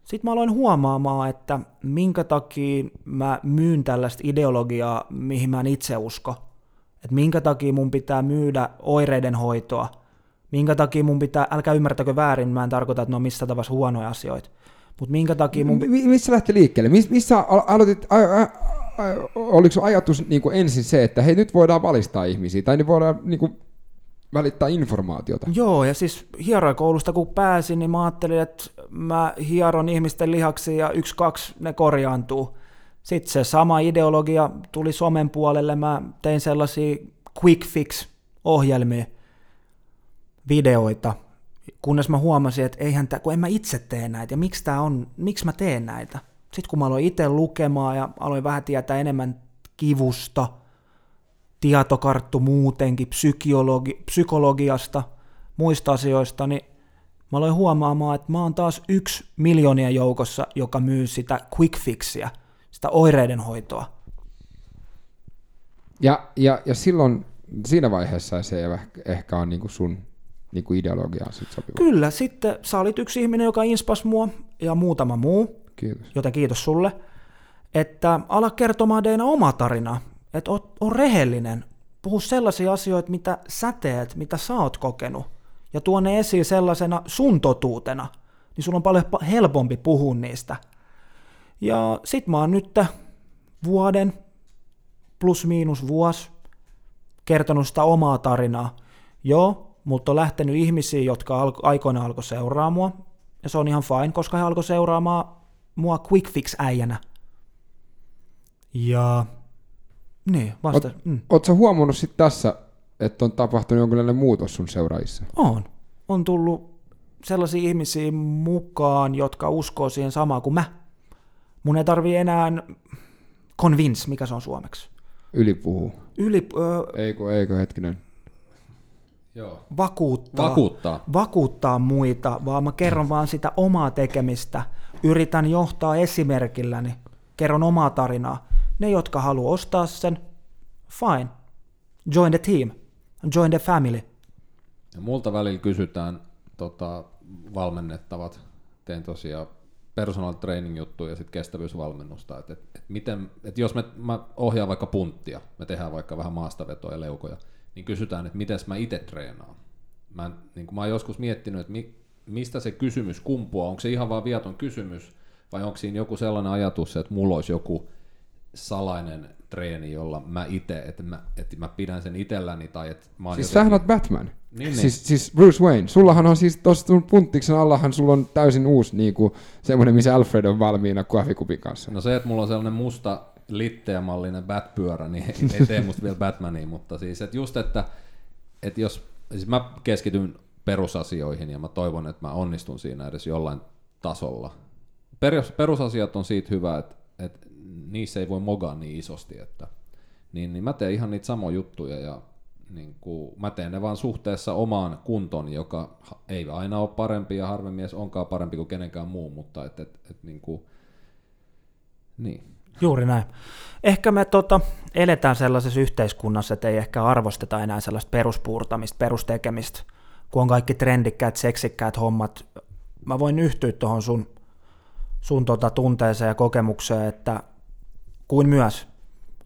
Sitten mä aloin huomaamaan, että minkä takia mä myyn tällaista ideologiaa, mihin mä en itse usko. Että minkä takia mun pitää myydä oireiden hoitoa. Minkä takia mun pitää, älkää ymmärtäkö väärin, mä en tarkoita, että ne on missä tavalla huonoja asioita. Mutta minkä takia mun... M- missä lähti liikkeelle? Miss, missä al- aloitit, a, a, oliko ajatus niin kuin ensin se, että hei nyt voidaan valistaa ihmisiä, tai nyt voidaan niin kuin, välittää informaatiota? Joo, ja siis hieroikoulusta kun pääsin, niin mä ajattelin, että mä hieron ihmisten lihaksi ja yksi, kaksi ne korjaantuu. Sitten se sama ideologia tuli somen puolelle, mä tein sellaisia quick fix ohjelmia, videoita, kunnes mä huomasin, että eihän tää, kun en mä itse tee näitä, ja miksi tää on, miksi mä teen näitä. Sitten kun mä aloin itse lukemaan ja aloin vähän tietää enemmän kivusta, tietokarttu muutenkin, psykologi, psykologiasta, muista asioista, niin mä aloin huomaamaan, että mä oon taas yksi miljoonia joukossa, joka myy sitä quick fixiä, sitä oireiden hoitoa. Ja, ja, ja silloin siinä vaiheessa se ei ehkä on niin sun niin ideologiaan sit sopiva. Kyllä, sitten sä olit yksi ihminen, joka inspas mua ja muutama muu, Kiitos. joten kiitos sulle, että ala kertomaan Deina oma tarina, että on, on rehellinen, puhu sellaisia asioita, mitä sä teet, mitä sä oot kokenut, ja tuo ne esiin sellaisena sun totuutena, niin sulla on paljon helpompi puhua niistä. Ja sit mä oon nyt vuoden, plus miinus vuosi, kertonut sitä omaa tarinaa. Joo, mutta on lähtenyt ihmisiä, jotka alko, aikoina alkoi seuraa mua, ja se on ihan fine, koska he alkoi seuraamaan mua quick fix äijänä. Ja niin, vasta. Oot, mm. Huomannut sitten tässä, että on tapahtunut jonkinlainen muutos sun seuraajissa? On. On tullut sellaisia ihmisiä mukaan, jotka uskoo siihen samaan kuin mä. Mun ei tarvi enää convince, mikä se on suomeksi. Ylipuhuu. Yli, ö, Eikö, eikö hetkinen. Joo. vakuuttaa, Vakuuttaa. vakuuttaa muita, vaan mä kerron vaan sitä omaa tekemistä. Yritän johtaa esimerkilläni, kerron omaa tarinaa. Ne, jotka haluaa ostaa sen, fine. Join the team. Join the family. Ja multa välillä kysytään tota, valmennettavat, teen tosiaan personal training juttuja ja sitten kestävyysvalmennusta, että et, et miten, et jos me, mä ohjaan vaikka punttia, me tehdään vaikka vähän maastavetoja ja leukoja, niin kysytään, että miten mä itse treenaan. Mä, niin mä oon joskus miettinyt, että mi, mistä se kysymys kumpuaa, onko se ihan vaan viaton kysymys, vai onko siinä joku sellainen ajatus, että mulla olisi joku salainen treeni, jolla mä itse, että mä, että mä pidän sen itselläni, tai että mä oon Siis jotenkin- sähän oot Batman. Niin, niin. Siis, siis Bruce Wayne. Sullahan on siis tuossa sun punttiksen allahan sulla on täysin uusi niinku, semmoinen, missä Alfred on valmiina kahvikupin kanssa. No se, että mulla on sellainen musta litteämallinen Bat-pyörä, niin ei, ei tee musta vielä Batmania, mutta siis, että just, että, että jos, siis mä keskityn perusasioihin ja mä toivon, että mä onnistun siinä edes jollain tasolla. Perus, perusasiat on siitä hyvä, että, että niissä ei voi mogaa niin isosti, että niin, niin mä teen ihan niitä samoja juttuja ja niin kuin, mä teen ne vaan suhteessa omaan kuntoon, joka ei aina ole parempi ja harvemmin edes onkaan parempi kuin kenenkään muu, mutta et, et, et, niin kuin, niin. Juuri näin. Ehkä me tota, eletään sellaisessa yhteiskunnassa, että ei ehkä arvosteta enää sellaista peruspuurtamista, perustekemistä, kun on kaikki trendikkäät, seksikkäät hommat. Mä voin yhtyä tuohon sun, sun tota tunteeseen ja kokemukseen, että kuin myös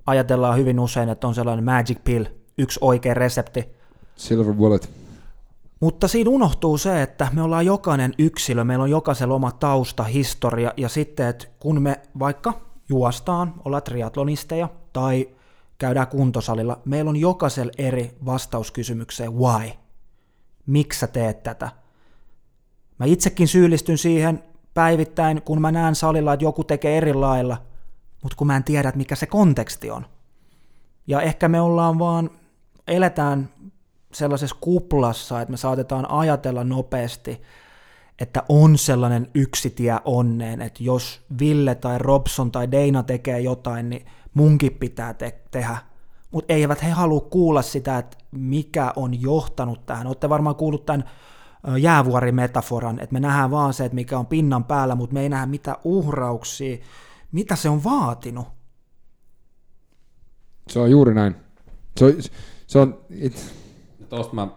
ajatellaan hyvin usein, että on sellainen magic pill, yksi oikea resepti, Silver Bullet. mutta siinä unohtuu se, että me ollaan jokainen yksilö, meillä on jokaisella oma tausta, historia, ja sitten, että kun me vaikka juostaan, ollaan triatlonisteja, tai käydään kuntosalilla, meillä on jokaisella eri vastaus kysymykseen why. Miksi sä teet tätä? Mä itsekin syyllistyn siihen päivittäin, kun mä näen salilla, että joku tekee eri lailla, mutta kun mä en tiedä, mikä se konteksti on. Ja ehkä me ollaan vaan, eletään sellaisessa kuplassa, että me saatetaan ajatella nopeasti, että on sellainen yksi tie onneen, että jos Ville tai Robson tai Deina tekee jotain, niin munkin pitää te- tehdä. Mutta eivät he halua kuulla sitä, että mikä on johtanut tähän. Olette varmaan kuullut tämän jäävuorimetaforan, että me nähdään vaan se, että mikä on pinnan päällä, mutta me ei nähdä mitä uhrauksia, mitä se on vaatinut. Se on juuri näin. Se on, se on it, Tuosta mä,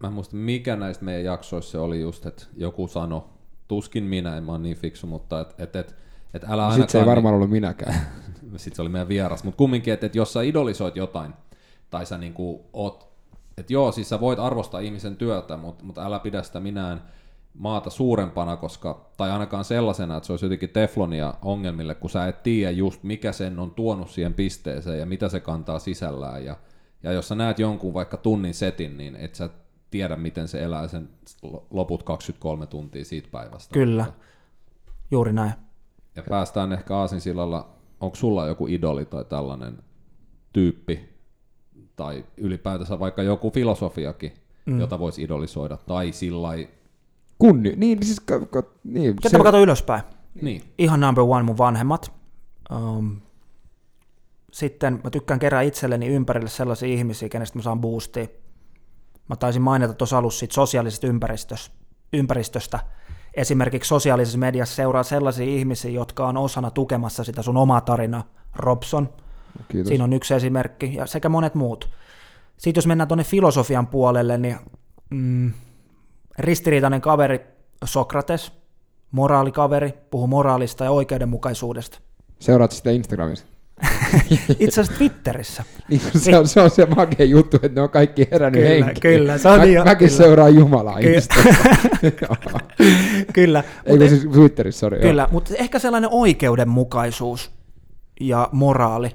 mä en muista mikä näistä meidän jaksoissa se oli just, että joku sano, tuskin minä, en mä oon niin fiksu, mutta että et, et, et älä ainakaan... sit se ei varmaan ollut minäkään. sitten se oli meidän vieras, mutta kumminkin, että, että jos sä idolisoit jotain, tai sä niinku oot, että joo, siis sä voit arvostaa ihmisen työtä, mutta, mutta älä pidä sitä minään maata suurempana, koska, tai ainakaan sellaisena, että se olisi jotenkin teflonia ongelmille, kun sä et tiedä just mikä sen on tuonut siihen pisteeseen ja mitä se kantaa sisällään. Ja, ja jos sä näet jonkun vaikka tunnin setin, niin et sä tiedä, miten se elää sen loput 23 tuntia siitä päivästä. Kyllä, juuri näin. Ja päästään ehkä Aasinsillalla, onko sulla joku idoli tai tällainen tyyppi, tai ylipäätänsä vaikka joku filosofiakin, mm. jota voisi idolisoida, tai sillä Kunni, niin siis, ka, ka, niin, Ketä mä katson ylöspäin? Niin. Ihan number one mun vanhemmat. Um, sitten mä tykkään kerää itselleni ympärille sellaisia ihmisiä, kenestä mä saan boostia. Mä taisin mainita tuossa alussa siitä sosiaalisesta ympäristöstä, ympäristöstä. Esimerkiksi sosiaalisessa mediassa seuraa sellaisia ihmisiä, jotka on osana tukemassa sitä sun omaa tarinaa. Robson, Kiitos. siinä on yksi esimerkki, ja sekä monet muut. Sitten jos mennään tuonne filosofian puolelle, niin mm, ristiriitainen kaveri Sokrates, moraalikaveri, puhuu moraalista ja oikeudenmukaisuudesta. Seuraat sitä Instagramissa. Itse asiassa Twitterissä. Niin, se, on, se on se makea juttu, että ne on kaikki herännyt Kyllä, henkiin. kyllä, se on Mä, niin- mäkin kyllä. seuraan Jumalaa. Kyllä, Ei kun mutta siis Twitterissä, sori. kyllä, mutta ehkä sellainen oikeudenmukaisuus ja moraali,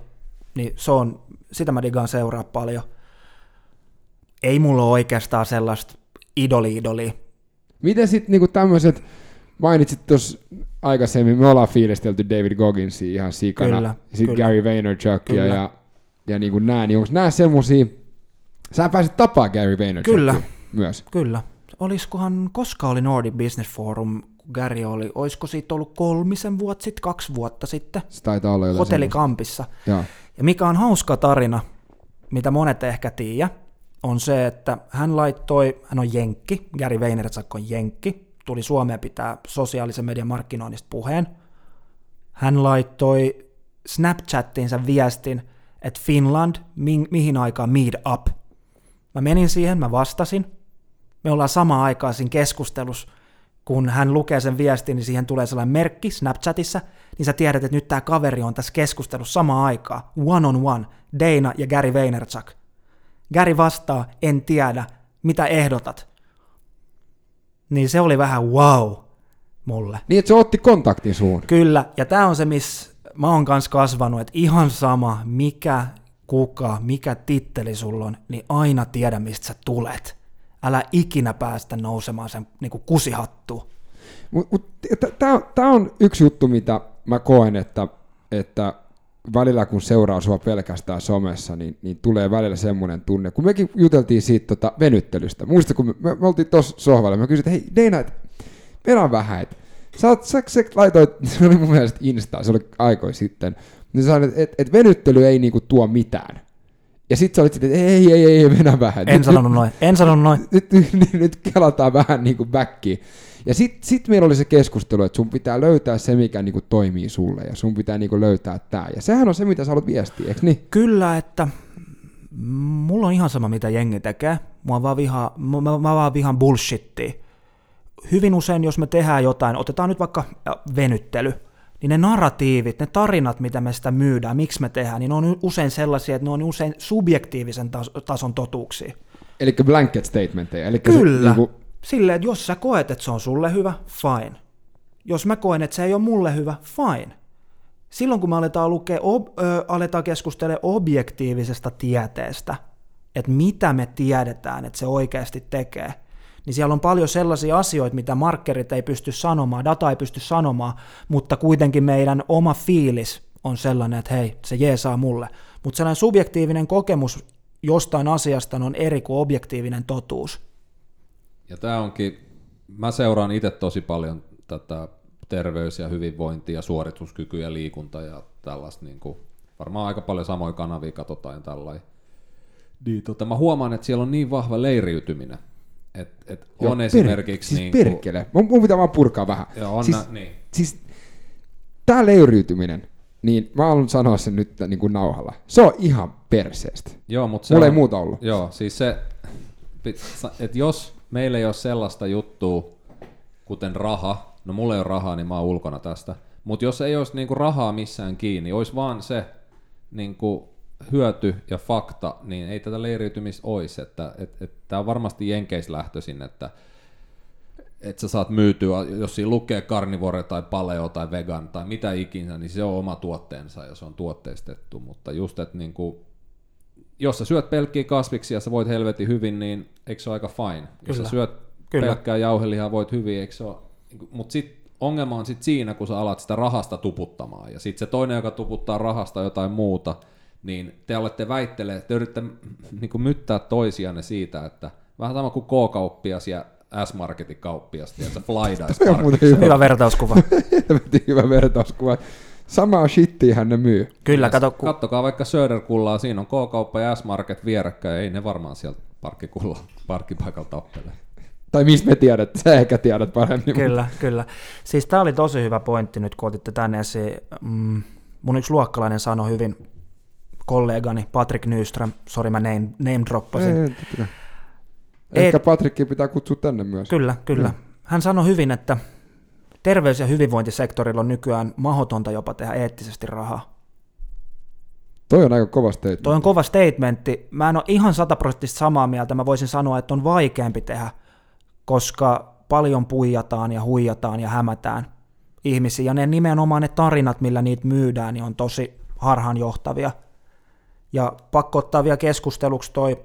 niin se on, sitä mä digaan seuraa paljon. Ei mulla ole oikeastaan sellaista idoli-idolia. Miten sitten niinku tämmöiset, mainitsit tuossa aikaisemmin, me ollaan fiilistelty David Gogginsia ihan sikana, Kyllä, sitten. Gary Vaynerchukia Kyllä. ja, ja niinku nää, niin onko nää semmosia, sä pääsit tapaa Gary Vaynerchukia Kyllä. myös. Kyllä. Olisikohan, koska oli Nordic Business Forum, kun Gary oli, olisiko siitä ollut kolmisen vuotta sitten, kaksi vuotta sitten, Se taitaa olla jotain hotellikampissa. Joo. Ja mikä on hauska tarina, mitä monet ehkä tiedä, on se, että hän laittoi, hän on jenkki, Gary Vaynerchuk on jenkki, tuli Suomeen pitää sosiaalisen median markkinoinnista puheen. Hän laittoi Snapchattiinsa viestin, että Finland, mi- mihin aikaan meet up. Mä menin siihen, mä vastasin. Me ollaan samaan aikaan siinä keskustelussa, kun hän lukee sen viestin, niin siihen tulee sellainen merkki Snapchatissa, niin sä tiedät, että nyt tämä kaveri on tässä keskustelussa samaan aikaan, one on one, Dana ja Gary Vaynerchuk. Gary vastaa, en tiedä, mitä ehdotat. Niin se oli vähän wow mulle. Niin, että se otti kontaktin suun. Kyllä, ja tämä on se, missä mä oon kanssa kasvanut, että ihan sama, mikä, kuka, mikä titteli sulla on, niin aina tiedä, mistä sä tulet. Älä ikinä päästä nousemaan sen niin kusihattuun. Mut, mut, Tämä on yksi juttu, mitä mä koen, että, että välillä kun seuraa sua pelkästään somessa, niin, niin tulee välillä semmoinen tunne, kun mekin juteltiin siitä tota venyttelystä. Muista, kun me, me, me oltiin tuossa sohvalla, mä kysyin, että hei Deina, et, vedä vähän, että sä, oot- sä, sä laitoit, se oli mun mielestä Insta, se oli aikoi sitten, niin sä sanoit, että et, et venyttely ei niinku tuo mitään. Ja sit sä olit sitten, että ei, ei, ei, ei, vedä vähän. En Nyt- sanonut noin, en sanonut noin. nyt, nyt, nyt, nyt kelataan vähän niin kuin backiin. Ja sitten sit meillä oli se keskustelu, että sun pitää löytää se, mikä niin kuin toimii sulle, ja sun pitää niin kuin löytää tämä. Ja sehän on se, mitä sä haluat viestiä, eikö niin? Kyllä, että mulla on ihan sama, mitä jengi tekee. Mua vaan vihaa, mä, mä, vaan vihaan bullshittia. Hyvin usein, jos me tehdään jotain, otetaan nyt vaikka äh, venyttely, niin ne narratiivit, ne tarinat, mitä me sitä myydään, miksi me tehdään, niin ne on usein sellaisia, että ne on usein subjektiivisen tas- tason totuuksia. Eli blanket statementteja. Eli Kyllä. Se, niin kuin, Silleen, että jos sä koet, että se on sulle hyvä, fine. Jos mä koen, että se ei ole mulle hyvä, fine. Silloin kun me aletaan, lukea, ob, ö, aletaan keskustella objektiivisesta tieteestä, että mitä me tiedetään, että se oikeasti tekee, niin siellä on paljon sellaisia asioita, mitä markkerit ei pysty sanomaan, data ei pysty sanomaan, mutta kuitenkin meidän oma fiilis on sellainen, että hei, se jeesaa mulle. Mutta sellainen subjektiivinen kokemus jostain asiasta on eri kuin objektiivinen totuus. Ja tämä onkin mä seuraan itse tosi paljon tätä terveys- ja hyvinvointi- ja suorituskyky ja liikunta ja tällaista, niin kuin, varmaan aika paljon samoja kanavia katsotaan ja tällainen. Niin, tota, mä huomaan, että siellä on niin vahva leiriytyminen, että et Joo, on per- esimerkiksi... Siis niin perkele. Mun, mun pitää vaan purkaa vähän. Joo, on siis, nä- niin. siis tää leiriytyminen, niin mä haluan sanoa sen nyt niin kuin nauhalla. Se on ihan perseestä. Joo, mutta se Mulla on, ei muuta ollut. Joo, siis se, että jos meillä ei ole sellaista juttua, kuten raha, no mulla ei ole rahaa, niin mä oon ulkona tästä, mutta jos ei olisi niinku rahaa missään kiinni, olisi vaan se niinku hyöty ja fakta, niin ei tätä leiriytymistä olisi. Että, et, et, on varmasti jenkeislähtöisin, että että sä saat myytyä, jos siinä lukee karnivore tai paleo tai vegan tai mitä ikinä, niin se on oma tuotteensa ja se on tuotteistettu, mutta just, että niinku, jos sä syöt pelkkiä kasviksia ja sä voit helvetin hyvin, niin eikö se ole aika fine? Jos Kyllä. sä syöt Kyllä. pelkkää jauhelihaa voit hyvin, eikö se ole? Mutta sitten ongelma on sit siinä, kun sä alat sitä rahasta tuputtamaan, ja sitten se toinen, joka tuputtaa rahasta jotain muuta, niin te olette väittelee, te yritätte niin myttää toisianne siitä, että vähän sama kuin K-kauppias ja S-Marketin kauppias, tiedätkö, muuten hyvä, vertauskuva. hyvä vertauskuva. Samaa shittiä hän ne myy. Kyllä, kato, kun Kattokaa vaikka Söderkullaa, siinä on K-kauppa ja S-Market vierekkäin, ei ne varmaan sieltä parkkikulla, parkkipaikalta tappele. Tai mistä me tiedät, sä ehkä tiedät paremmin. Kyllä, kyllä. Siis tämä oli tosi hyvä pointti nyt, kun otitte tänne esiin. Mm, mun yksi luokkalainen sanoi hyvin, kollegani Patrick Nyström, sori mä name, name droppasin. Ei, ei. Ehkä Patrikki pitää kutsua tänne myös. Kyllä, kyllä. Hän sanoi hyvin, että terveys- ja hyvinvointisektorilla on nykyään mahdotonta jopa tehdä eettisesti rahaa. Toi on aika kova statement. Toi on kova statementti. Mä en ole ihan sataprosenttisesti samaa mieltä. Mä voisin sanoa, että on vaikeampi tehdä, koska paljon puijataan ja huijataan ja hämätään ihmisiä. Ja ne nimenomaan ne tarinat, millä niitä myydään, niin on tosi harhaanjohtavia. Ja pakko ottaa vielä keskusteluksi toi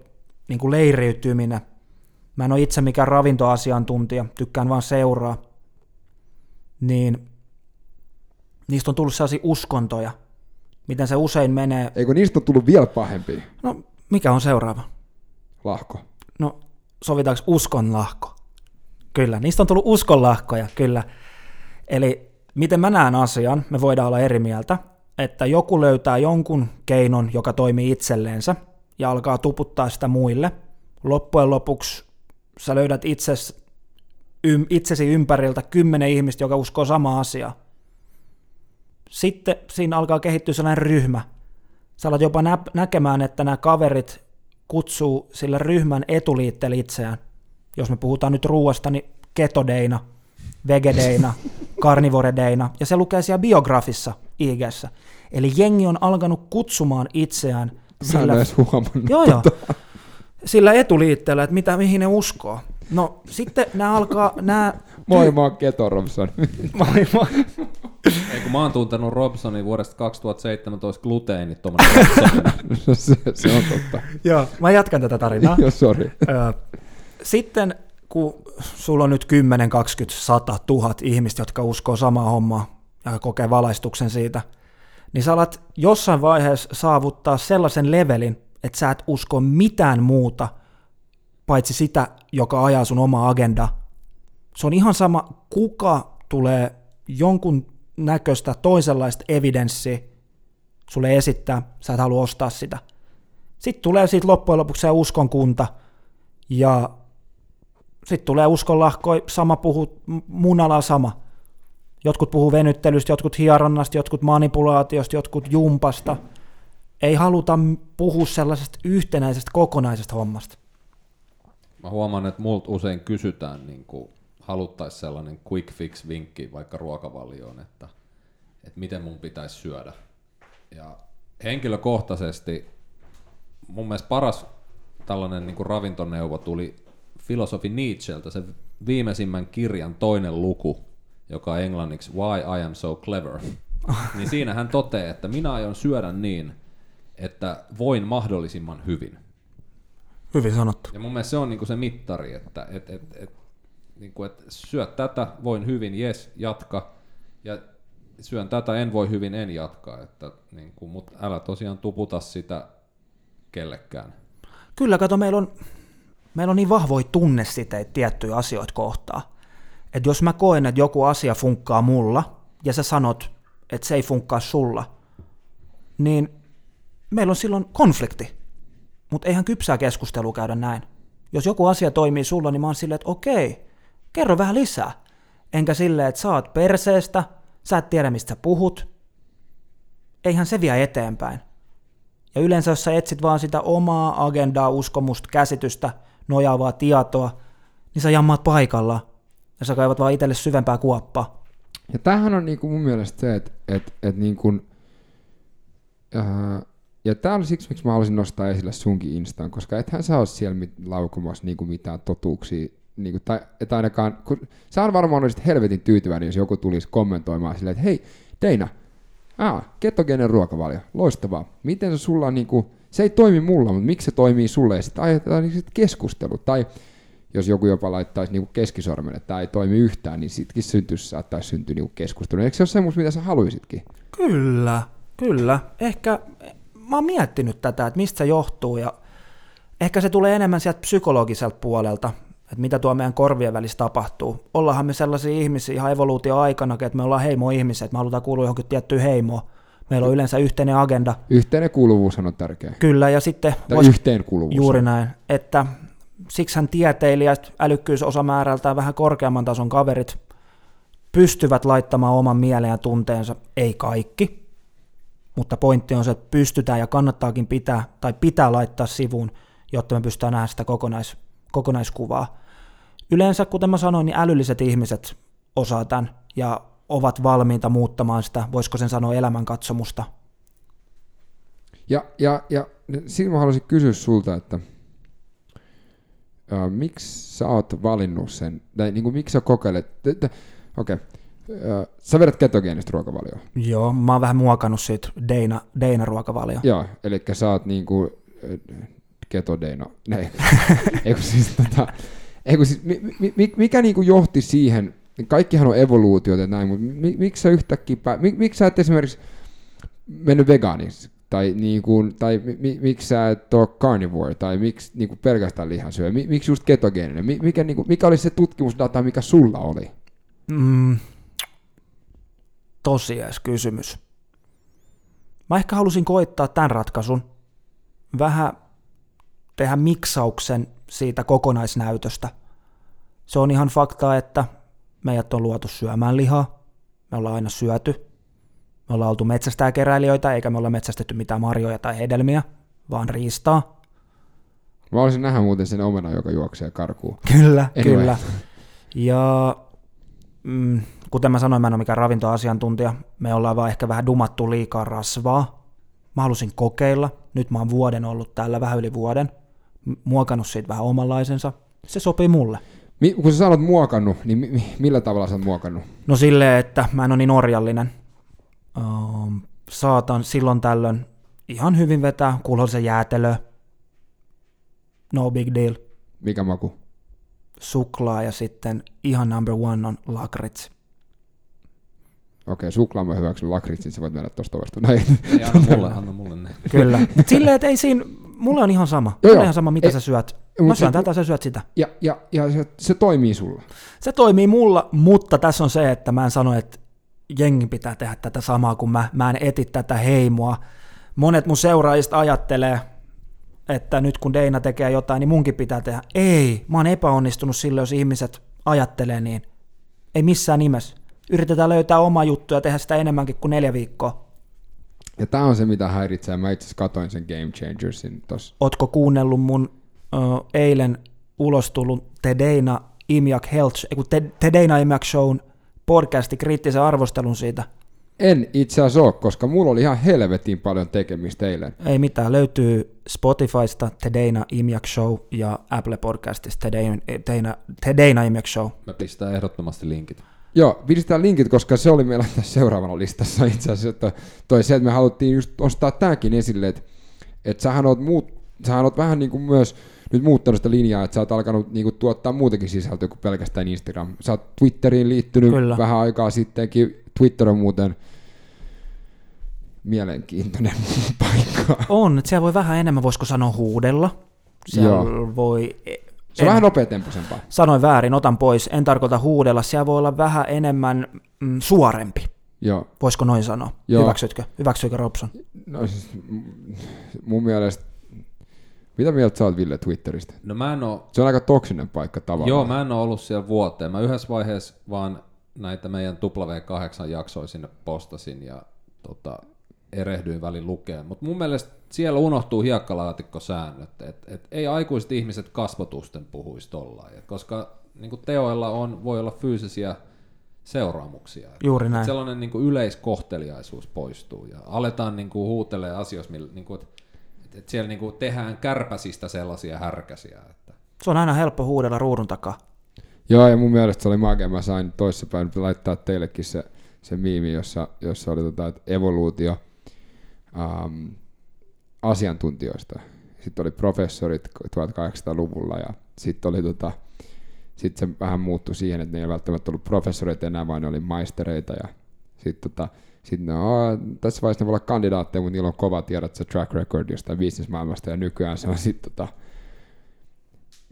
niin kuin leiriytyminen. Mä en ole itse mikään ravintoasiantuntija, tykkään vaan seuraa. Niin niistä on tullut sellaisia uskontoja, miten se usein menee. Eikö niistä on tullut vielä pahempi No, mikä on seuraava? lahko? No, sovitaanko uskonlahko? Kyllä, niistä on tullut uskonlahkoja, kyllä. Eli miten mä näen asian, me voidaan olla eri mieltä, että joku löytää jonkun keinon, joka toimii itselleensä, ja alkaa tuputtaa sitä muille. Loppujen lopuksi sä löydät itses, ym, itsesi ympäriltä kymmenen ihmistä, joka uskoo samaa asiaa. Sitten siinä alkaa kehittyä sellainen ryhmä. Sä alat jopa nä- näkemään, että nämä kaverit kutsuu sillä ryhmän etuliitteellä itseään. Jos me puhutaan nyt ruuasta, niin ketodeina, vegedeina, karnivoredeina, ja se lukee siellä biografissa IGssä. Eli jengi on alkanut kutsumaan itseään sillä, huomannut. joo, joo, sillä etuliitteellä, että mitä, mihin ne uskoo. No sitten nämä alkaa, nämä... Moi, mä oon Keto Robson. Moi, moi. Ei kun mä oon tuntenut Robsonin vuodesta 2017 gluteenit tuommoinen Robsonin. se, se on totta. Joo, mä jatkan tätä tarinaa. Joo, sori. Sitten kun sulla on nyt 10, 20, 100, 1000 ihmistä, jotka uskoo samaa hommaa ja kokee valaistuksen siitä, niin sä alat jossain vaiheessa saavuttaa sellaisen levelin, että sä et usko mitään muuta, paitsi sitä, joka ajaa sun omaa agendaa. Se on ihan sama, kuka tulee jonkun näköistä toisenlaista evidenssiä sulle esittää, sä et halua ostaa sitä. Sitten tulee siitä loppujen lopuksi se uskonkunta, ja sitten tulee uskonlahkoi, sama puhuu, munala sama. Jotkut puhuu venyttelystä, jotkut hieronnasta, jotkut manipulaatiosta, jotkut jumpasta. Ei haluta puhua sellaisesta yhtenäisestä kokonaisesta hommasta. Mä huomaan, että multa usein kysytään, niin kuin haluttaisiin sellainen quick fix vinkki vaikka ruokavalioon, että, että miten mun pitäisi syödä. Ja henkilökohtaisesti mun mielestä paras tällainen niin kuin ravintoneuvo tuli filosofi Nietzscheltä, se viimeisimmän kirjan toinen luku, joka on englanniksi Why I am so clever. niin siinä hän toteaa, että minä aion syödä niin, että voin mahdollisimman hyvin. Hyvin sanottu. Ja mun mielestä se on niinku se mittari, että et, et, et, niinku, et syöt tätä, voin hyvin, jes, jatka. Ja syön tätä, en voi hyvin, en jatka. Että, niinku, Mutta älä tosiaan tuputa sitä kellekään. Kyllä, kato, meillä on, meillä on niin vahvoja tunnesiteitä tiettyjä asioita kohtaa. Että jos mä koen, että joku asia funkkaa mulla, ja sä sanot, että se ei funkkaa sulla, niin meillä on silloin konflikti. Mutta eihän kypsää keskustelua käydä näin. Jos joku asia toimii sulla, niin mä oon silleen, että okei, kerro vähän lisää. Enkä silleen, että sä oot perseestä, sä et tiedä mistä sä puhut. Eihän se vie eteenpäin. Ja yleensä jos sä etsit vaan sitä omaa agendaa, uskomusta, käsitystä, nojaavaa tietoa, niin sä jammaat paikalla ja sä kaivat vaan itselle syvempää kuoppaa. Ja tämähän on niinku mun mielestä se, että et, et niinku, äh, ja tämä oli siksi, miksi mä haluaisin nostaa esille sunkin Instaan, koska ethän sä ole siellä mit, laukumassa niinku mitään totuuksia, niinku, tai et ainakaan, kun, sä varmaan olisit helvetin tyytyväinen, jos joku tulisi kommentoimaan silleen, että hei, Deina, aa, ketogenen ruokavalio, loistavaa. Miten se sulla on niinku, se ei toimi mulla, mutta miksi se toimii sulle, ja sitten ajatetaan niin sit keskustelu, tai jos joku jopa laittaisi niinku keskisormen, että tämä ei toimi yhtään, niin sittenkin syntyisi, saattaisi syntyä niinku keskustelu. Eikö se ole semmoista, mitä sä haluaisitkin? Kyllä, kyllä. Ehkä mä oon miettinyt tätä, että mistä se johtuu, ja ehkä se tulee enemmän sieltä psykologiselta puolelta, että mitä tuo meidän korvien välissä tapahtuu. Ollaanhan me sellaisia ihmisiä ihan evoluutio aikana, että me ollaan heimo-ihmisiä, että me halutaan kuulua johonkin tiettyyn heimoon. Meillä on yleensä yhteinen agenda. Yhteinen kuuluvuus on tärkeä. Kyllä, ja sitten... Vois- yhteenkuuluvuus. Juuri näin, että siksihän tieteilijät, älykkyysosamäärältään vähän korkeamman tason kaverit pystyvät laittamaan oman mieleen ja tunteensa, ei kaikki, mutta pointti on se, että pystytään ja kannattaakin pitää tai pitää laittaa sivuun, jotta me pystytään nähdä sitä kokonais, kokonaiskuvaa. Yleensä, kuten mä sanoin, niin älylliset ihmiset osaa tämän ja ovat valmiita muuttamaan sitä, voisiko sen sanoa elämänkatsomusta. Ja, ja, ja siinä mä haluaisin kysyä sulta, että äh, miksi sä oot valinnut sen, tai niin kuin, miksi sä kokeilet, okei, okay. Sä vedät ketogeenistä ruokavalioa. Joo, mä oon vähän muokannut siitä Deina, Deina-ruokavalio. Joo, eli sä oot niin kuin äh, ketodeina, ei, ei kun siis tota, ei kun siis, mi, mi, mikä niin kuin johti siihen, kaikkihan on evoluutiota ja näin, mutta mi, miksi sä yhtäkkiä, pää, mi, miksi sä et esimerkiksi mennyt vegaaniksi, tai, niin kuin, tai mi, mi, miksi sä et ole carnivore, tai miksi niin kuin pelkästään lihansyöjä, mi, miksi just ketogeeninen, mi, mikä, niin kuin, mikä oli se tutkimusdata, mikä sulla oli? Mm, tosi edes kysymys. Mä ehkä halusin koittaa tämän ratkaisun, vähän tehdä miksauksen siitä kokonaisnäytöstä. Se on ihan fakta, että meidät on luotu syömään lihaa, me ollaan aina syöty, me ollaan oltu metsästäjäkeräilijöitä, eikä me olla metsästetty mitään marjoja tai hedelmiä, vaan riistaa. Mä olisin nähdä muuten sen omena, joka juoksee karkuun. Kyllä, Anyway. kyllä. Ja mm, kuten mä sanoin, mä en ole mikään ravintoasiantuntija. Me ollaan vaan ehkä vähän dumattu liikaa rasvaa. Mä halusin kokeilla. Nyt mä oon vuoden ollut täällä, vähän yli vuoden. Muokannut siitä vähän omanlaisensa. Se sopii mulle. Mi, kun sä sanot muokannut, niin mi, mi, millä tavalla sä oot muokannut? No silleen, että mä en ole niin orjallinen. Um, saatan silloin tällöin ihan hyvin vetää kulhollisen jäätelö. No big deal. Mikä maku? Suklaa ja sitten ihan number one on lakritsi. Okei, suklaan mä hyväksyn lakritsin, sä voit mennä tosta ovesta. Näin. Ei, anna mulle, anna mulle ne. Kyllä. Mut silleen, että ei siinä, mulle on ihan sama. Joo, on ihan sama, mitä Ei, sä syöt. Mä se- syön tätä, sä syöt sitä. Ja, ja, ja se, se toimii sulla. Se toimii mulla, mutta tässä on se, että mä en sano, että jengi pitää tehdä tätä samaa, kun mä, mä en eti tätä heimoa. Monet mun seuraajista ajattelee, että nyt kun Deina tekee jotain, niin munkin pitää tehdä. Ei, mä oon epäonnistunut silloin, jos ihmiset ajattelee niin. Ei missään nimessä. Yritetään löytää oma juttu ja tehdä sitä enemmänkin kuin neljä viikkoa. Ja tää on se, mitä häiritsee. Mä itse asiassa katoin sen Game Changersin tossa. Ootko kuunnellut mun ö, eilen ulos tullut Tedeina Imjak Health, ei Te- Tedeina Imjak Shown podcasti, kriittisen arvostelun siitä. En itse asiassa ole, koska mulla oli ihan helvetin paljon tekemistä eilen. Ei mitään, löytyy Spotifysta Tedeina Imjak Show ja Apple Podcastista Tedeina, Tedeina, Tedeina Imjak Show. Mä pistän ehdottomasti linkit. Joo, pidetään linkit, koska se oli meillä tässä seuraavana listassa itse asiassa. Että toi se, että me haluttiin just nostaa tämäkin esille, että, että sähän oot, muut, sähän oot vähän niin kuin myös nyt muuttanut sitä linjaa, että sä oot alkanut niin kuin tuottaa muutakin sisältöä kuin pelkästään Instagram. Sä oot Twitteriin liittynyt Kyllä. vähän aikaa sittenkin. Twitter on muuten mielenkiintoinen paikka. On, että siellä voi vähän enemmän, voisiko sanoa huudella. Siellä Joo. voi on En. vähän nopeatempoisempaa. Sanoin väärin, otan pois. En tarkoita huudella. Siellä voi olla vähän enemmän mm, suorempi. Joo. Voisiko noin sanoa? Joo. Hyväksytkö? Hyväksyykö Robson? No siis, mun mielestä, mitä mieltä sä oot Ville Twitteristä? No mä en oo, Se on aika toksinen paikka tavallaan. joo, mä en oo ollut siellä vuoteen. Mä yhdessä vaiheessa vaan näitä meidän W8 jaksoja sinne postasin ja tota, erehdyin välin lukeen. Mutta mun mielestä siellä unohtuu hiekkalaatikkosäännöt, että et ei aikuiset ihmiset kasvotusten puhuisi tollain, Et koska niin teoilla on, voi olla fyysisiä seuraamuksia. Juuri Et näin. Sellainen niin kuin yleiskohteliaisuus poistuu ja aletaan niin kuin huutelee asioista, millä, niin kuin, että, että siellä niin kuin tehdään kärpäsistä sellaisia härkäsiä. Että. Se on aina helppo huudella ruudun takaa. Joo, ja mun mielestä se oli makea. Mä sain toissapäin laittaa teillekin se, se miimi, jossa, jossa oli tota, että evoluutio ähm, asiantuntijoista. Sitten oli professorit 1800-luvulla ja sitten oli tota, sit se vähän muuttui siihen, että ne ei välttämättä ollut professoreita enää, vaan ne oli maistereita ja sitten tota, sit ne, "Aa, tässä vaiheessa ne voi olla kandidaatteja, mutta niillä on kova tiedot se track record jostain bisnesmaailmasta ja nykyään se on sitten tota,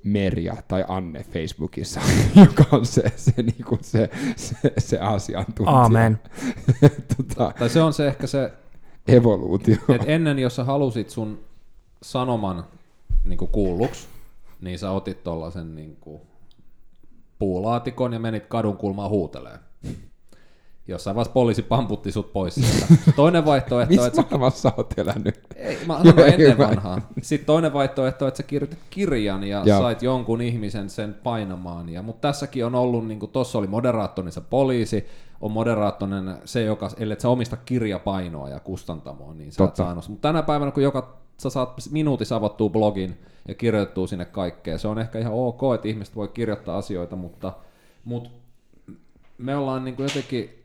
Merja tai Anne Facebookissa, joka on se, se, niinku se, se, se asiantuntija. Aamen. tota, Tai se on se ehkä se, evoluutio. että ennen jos sä halusit sun sanoman niin kuulluksi, niin sä otit tollasen niin puulaatikon ja menit kadun kulmaan huutelee. Jossain vaiheessa poliisi pamputti sut pois sieltä. Toinen vaihtoehto, Missä että maailmassa sä oot elänyt? Ei, mä sanon ennen Hyvä. vanhaa. Sitten toinen vaihtoehto, että sä kirjoitit kirjan ja Joo. sait jonkun ihmisen sen painamaan. Ja, mutta tässäkin on ollut, niin kuin tuossa oli moderaattorina se poliisi, on moderaattorinen se, joka, ellei sä omista kirjapainoa ja kustantamoa, niin sä oot Totta. saanut. Mutta tänä päivänä, kun joka, sä saat minuutissa avattua blogin ja kirjoittuu sinne kaikkea, se on ehkä ihan ok, että ihmiset voi kirjoittaa asioita, mutta, mutta me ollaan niin kuin jotenkin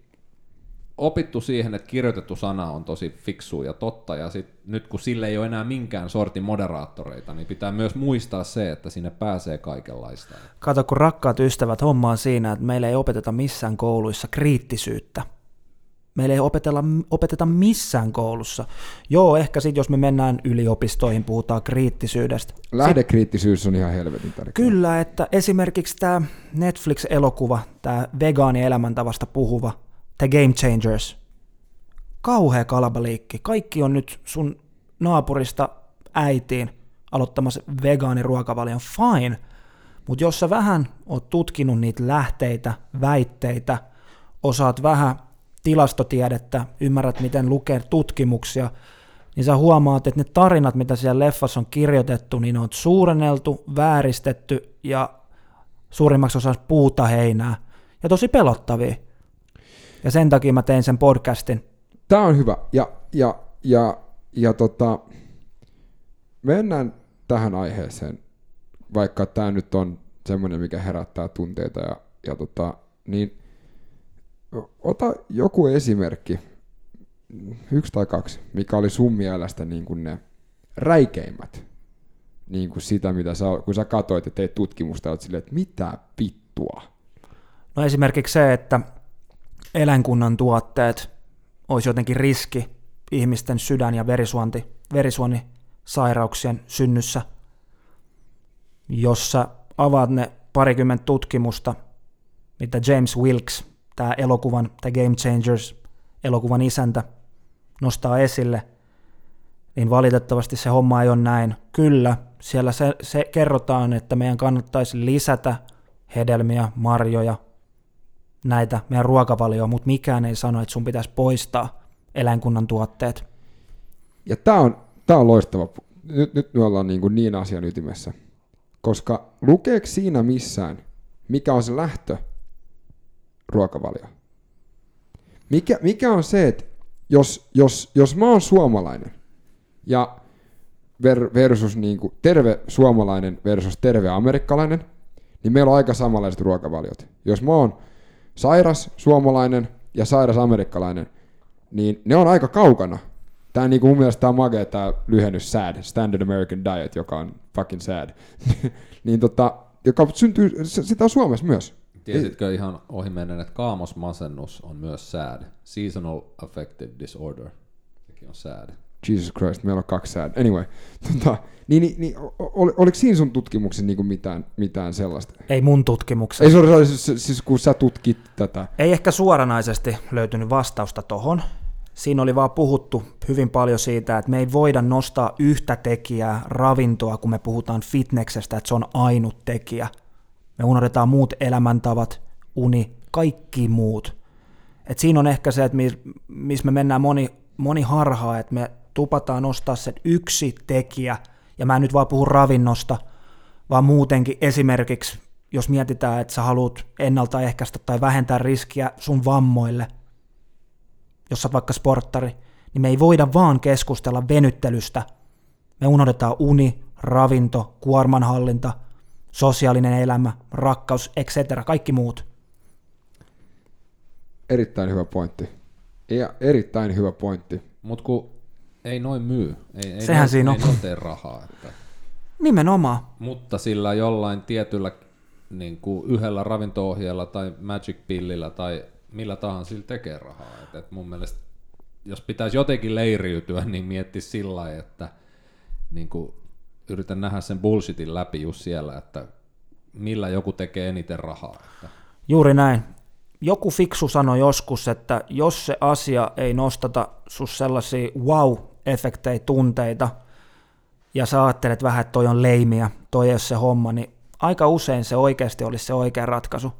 opittu siihen, että kirjoitettu sana on tosi fiksu ja totta, ja sit, nyt kun sille ei ole enää minkään sortin moderaattoreita, niin pitää myös muistaa se, että sinne pääsee kaikenlaista. Kato, kun rakkaat ystävät, homma on siinä, että meillä ei opeteta missään kouluissa kriittisyyttä. Meillä ei opetella, opeteta missään koulussa. Joo, ehkä sitten jos me mennään yliopistoihin, puhutaan kriittisyydestä. Lähdekriittisyys on ihan helvetin tärkeä. Kyllä, että esimerkiksi tämä Netflix-elokuva, tämä vegaani-elämäntavasta puhuva, The Game Changers, kauhea kalabaliikki. Kaikki on nyt sun naapurista äitiin aloittamassa vegaaniruokavalion, fine. Mutta jos sä vähän oot tutkinut niitä lähteitä, väitteitä, osaat vähän tilastotiedettä, ymmärrät miten lukee tutkimuksia, niin sä huomaat, että ne tarinat, mitä siellä leffassa on kirjoitettu, niin ne on suurenneltu, vääristetty ja suurimmaksi osaksi puuta heinää. Ja tosi pelottavia. Ja sen takia mä tein sen podcastin. Tämä on hyvä. Ja, ja, ja, ja tota, mennään tähän aiheeseen, vaikka tämä nyt on semmoinen, mikä herättää tunteita, ja, ja tota, niin ota joku esimerkki, yksi tai kaksi, mikä oli sun mielestä niin kuin ne räikeimmät, niin kuin sitä, mitä sä, kun sä katsoit ja teit tutkimusta, oot silleen, että mitä vittua. No esimerkiksi se, että eläinkunnan tuotteet olisi jotenkin riski ihmisten sydän- ja verisuonti, verisuonisairauksien synnyssä. Jos sä avaat ne parikymmentä tutkimusta, mitä James Wilkes, tämä elokuvan, tämä Game Changers, elokuvan isäntä, nostaa esille, niin valitettavasti se homma ei ole näin. Kyllä, siellä se, se kerrotaan, että meidän kannattaisi lisätä hedelmiä, marjoja, näitä meidän ruokavalioon, mutta mikään ei sano, että sun pitäisi poistaa eläinkunnan tuotteet. Ja tämä on, tää on loistava. Nyt, nyt me ollaan niin, kuin niin asian ytimessä. Koska lukeeko siinä missään, mikä on se lähtö ruokavalio? Mikä, mikä on se, että jos, jos, jos mä oon suomalainen ja ver, versus niin kuin terve suomalainen versus terve amerikkalainen, niin meillä on aika samanlaiset ruokavaliot. Jos mä oon sairas suomalainen ja sairas amerikkalainen, niin ne on aika kaukana. Tää niinku mun mielestä tää on makea tää lyhennys SAD, Standard American Diet, joka on fucking sad. niin tota, joka syntyy, sitä on Suomessa myös. Tiesitkö ihan ohimennen, että kaamosmasennus on myös SAD, Seasonal Affective Disorder. Sekin on SAD. Jesus Christ, meillä on kaksi säädöä. Anyway, tota, niin, niin, niin, ol, oliko siinä sun tutkimuksessa niin mitään, mitään sellaista? Ei mun tutkimuksessa. Ei, sorry, siis, siis kun sä tutkit tätä. Ei ehkä suoranaisesti löytynyt vastausta tohon. Siinä oli vaan puhuttu hyvin paljon siitä, että me ei voida nostaa yhtä tekijää ravintoa, kun me puhutaan fitneksestä, että se on ainut tekijä. Me unohdetaan muut elämäntavat, uni, kaikki muut. Et siinä on ehkä se, että missä me mennään moni, moni harhaa, että me tupataan nostaa sen yksi tekijä, ja mä en nyt vaan puhu ravinnosta, vaan muutenkin esimerkiksi, jos mietitään, että sä haluat ennaltaehkäistä tai vähentää riskiä sun vammoille, jos sä oot vaikka sporttari, niin me ei voida vaan keskustella venyttelystä. Me unohdetaan uni, ravinto, kuormanhallinta, sosiaalinen elämä, rakkaus, etc. Kaikki muut. Erittäin hyvä pointti. Ja erittäin hyvä pointti. Mutta kun ei noin myy. Ei, ei Sehän noin, siinä ei on. noin tee rahaa. Että. Nimenomaan. Mutta sillä jollain tietyllä niin kuin yhdellä ravinto-ohjeella tai magic pillillä tai millä tahansa sillä tekee rahaa. Et, et mun mielestä jos pitäisi jotenkin leiriytyä, niin mietti sillä lailla, että niin kuin, yritän nähdä sen bullshitin läpi just siellä, että millä joku tekee eniten rahaa. Että. Juuri näin. Joku fiksu sanoi joskus, että jos se asia ei nostata sus sellaisia wow-efektejä, tunteita, ja sä ajattelet vähän, että toi on leimiä, toi ei ole se homma, niin aika usein se oikeasti olisi se oikea ratkaisu.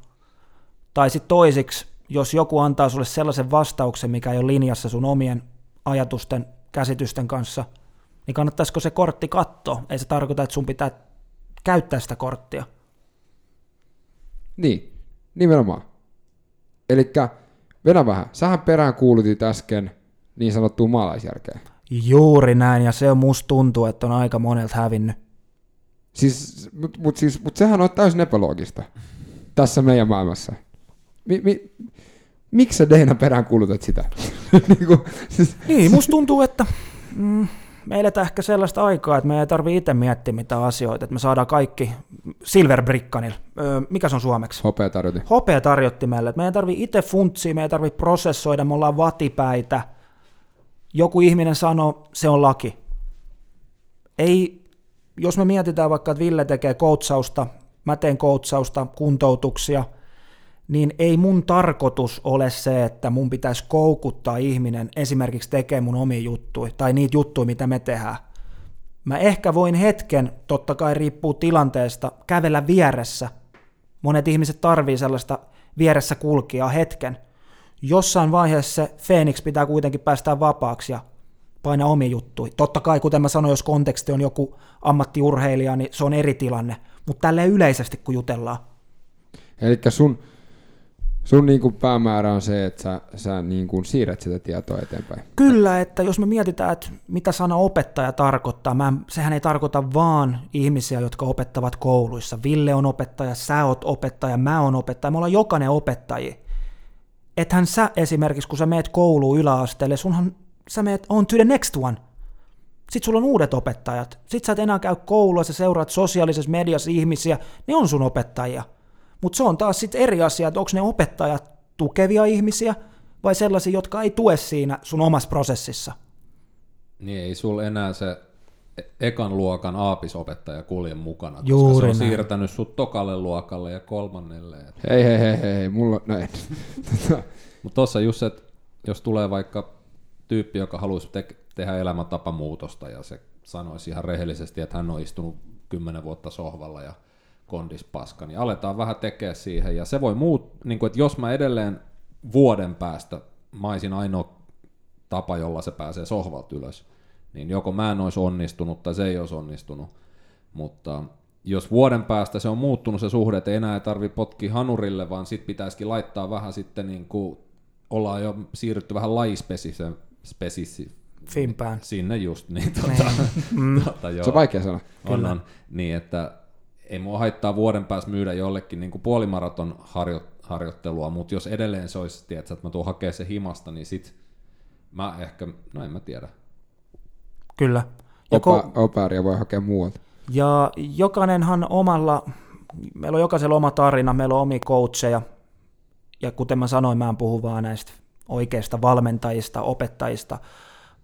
Tai sitten toisiksi, jos joku antaa sulle sellaisen vastauksen, mikä ei ole linjassa sun omien ajatusten, käsitysten kanssa, niin kannattaisiko se kortti katsoa? Ei se tarkoita, että sun pitää käyttää sitä korttia. Niin, nimenomaan. Eli vedä vähän. Sähän perään kuulutit äsken niin sanottua maalaisjärkeä. Juuri näin, ja se on musta tuntuu, että on aika monelta hävinnyt. Siis, mutta mut, siis, mut sehän on täysin epäloogista tässä meidän maailmassa. Mi, mi, miksi sä Deina perään kuulutat sitä? niin, kuin, siis, Niin, musta tuntuu, että mm, me eletään ehkä sellaista aikaa, että me ei tarvitse itse miettiä mitään asioita, että me saadaan kaikki Silver Brickanilla, öö, mikä se on suomeksi? hopea tarjoti. Hopea tarjottimelle, että me ei tarvitse itse funtsia, me ei tarvitse prosessoida, me ollaan vatipäitä. Joku ihminen sanoo, se on laki. Ei, jos me mietitään vaikka, että Ville tekee koutsausta, mä teen koutsausta, kuntoutuksia, niin ei mun tarkoitus ole se, että mun pitäisi koukuttaa ihminen esimerkiksi tekemään mun omia juttuja tai niitä juttuja, mitä me tehdään. Mä ehkä voin hetken, totta kai riippuu tilanteesta, kävellä vieressä. Monet ihmiset tarvii sellaista vieressä kulkijaa hetken. Jossain vaiheessa se Phoenix pitää kuitenkin päästä vapaaksi ja painaa omi juttui. Totta kai, kuten mä sanoin, jos konteksti on joku ammattiurheilija, niin se on eri tilanne. Mutta tälleen yleisesti, kun jutellaan. Eli sun, sun niin kuin päämäärä on se, että sä, sä niin kuin siirrät sitä tietoa eteenpäin. Kyllä, että jos me mietitään, että mitä sana opettaja tarkoittaa, mä, sehän ei tarkoita vaan ihmisiä, jotka opettavat kouluissa. Ville on opettaja, sä oot opettaja, mä oon opettaja, me ollaan jokainen opettaji. Ethän sä esimerkiksi, kun sä meet kouluun yläasteelle, sunhan sä meet on to the next one. Sitten sulla on uudet opettajat. Sitten sä et enää käy koulua, sä seuraat sosiaalisessa mediassa ihmisiä, ne on sun opettajia. Mutta se on taas sitten eri asia, että onko ne opettajat tukevia ihmisiä vai sellaisia, jotka ei tue siinä sun omassa prosessissa. Niin ei sul enää se ekan luokan aapisopettaja kulje mukana, koska Juuri se on näin. siirtänyt sut tokalle luokalle ja kolmannelle. Hei, hei, hei, hei, hei mulla. Tota, Mutta tuossa just se, että jos tulee vaikka tyyppi, joka haluaisi te- tehdä elämäntapamuutosta ja se sanoisi ihan rehellisesti, että hän on istunut kymmenen vuotta sohvalla ja kondis paska, niin aletaan vähän tekemään siihen. Ja se voi muut, niin kuin, että jos mä edelleen vuoden päästä maisin ainoa tapa, jolla se pääsee sohvalta ylös, niin joko mä en olisi onnistunut tai se ei olisi onnistunut. Mutta jos vuoden päästä se on muuttunut se suhde, että enää ei tarvi potkia hanurille, vaan sit pitäisikin laittaa vähän sitten niin kuin, ollaan jo siirrytty vähän lajispesisen spesisi, Fimpään. sinne just, niin tota, tota, joo, se on vaikea sana. on, on, niin että ei mua haittaa vuoden päästä myydä jollekin niin kuin puolimaraton harjo, harjoittelua, mutta jos edelleen se olisi, tiedätkö, että mä tuun hakemaan se himasta, niin sit mä ehkä, no en mä tiedä. Kyllä. Ja, Opa, voi hakea muualta. ja jokainenhan omalla, meillä on jokaisella oma tarina, meillä on omia coacheja, ja kuten mä sanoin, mä en puhu vaan näistä oikeista valmentajista, opettajista,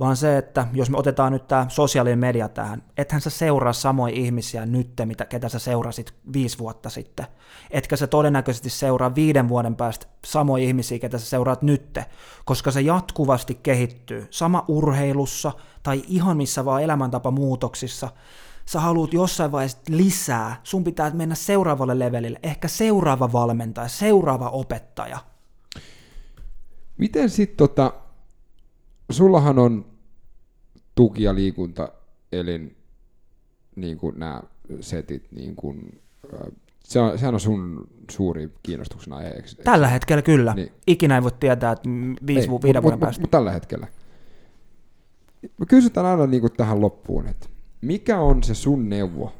vaan se, että jos me otetaan nyt tämä sosiaalinen media tähän, ethän sä seuraa samoja ihmisiä nyt, mitä, ketä sä seurasit viisi vuotta sitten. Etkä sä todennäköisesti seuraa viiden vuoden päästä samoja ihmisiä, ketä sä seuraat nytte, koska se jatkuvasti kehittyy. Sama urheilussa tai ihan missä vaan elämäntapamuutoksissa. Sä haluat jossain vaiheessa lisää, sun pitää mennä seuraavalle levelille, ehkä seuraava valmentaja, seuraava opettaja. Miten sitten tota, sullahan on tuki- ja liikunta, eli niin kuin nämä setit, niin kuin, se on, sehän on sun suuri kiinnostuksen aihe, eikö? Tällä hetkellä kyllä. Niin. Ikinä ei voi tietää, että viisi, Ei, viiden mut- vuoden mut- päästä. mut tällä hetkellä. Mä kysytään aina niin kuin tähän loppuun, että mikä on se sun neuvo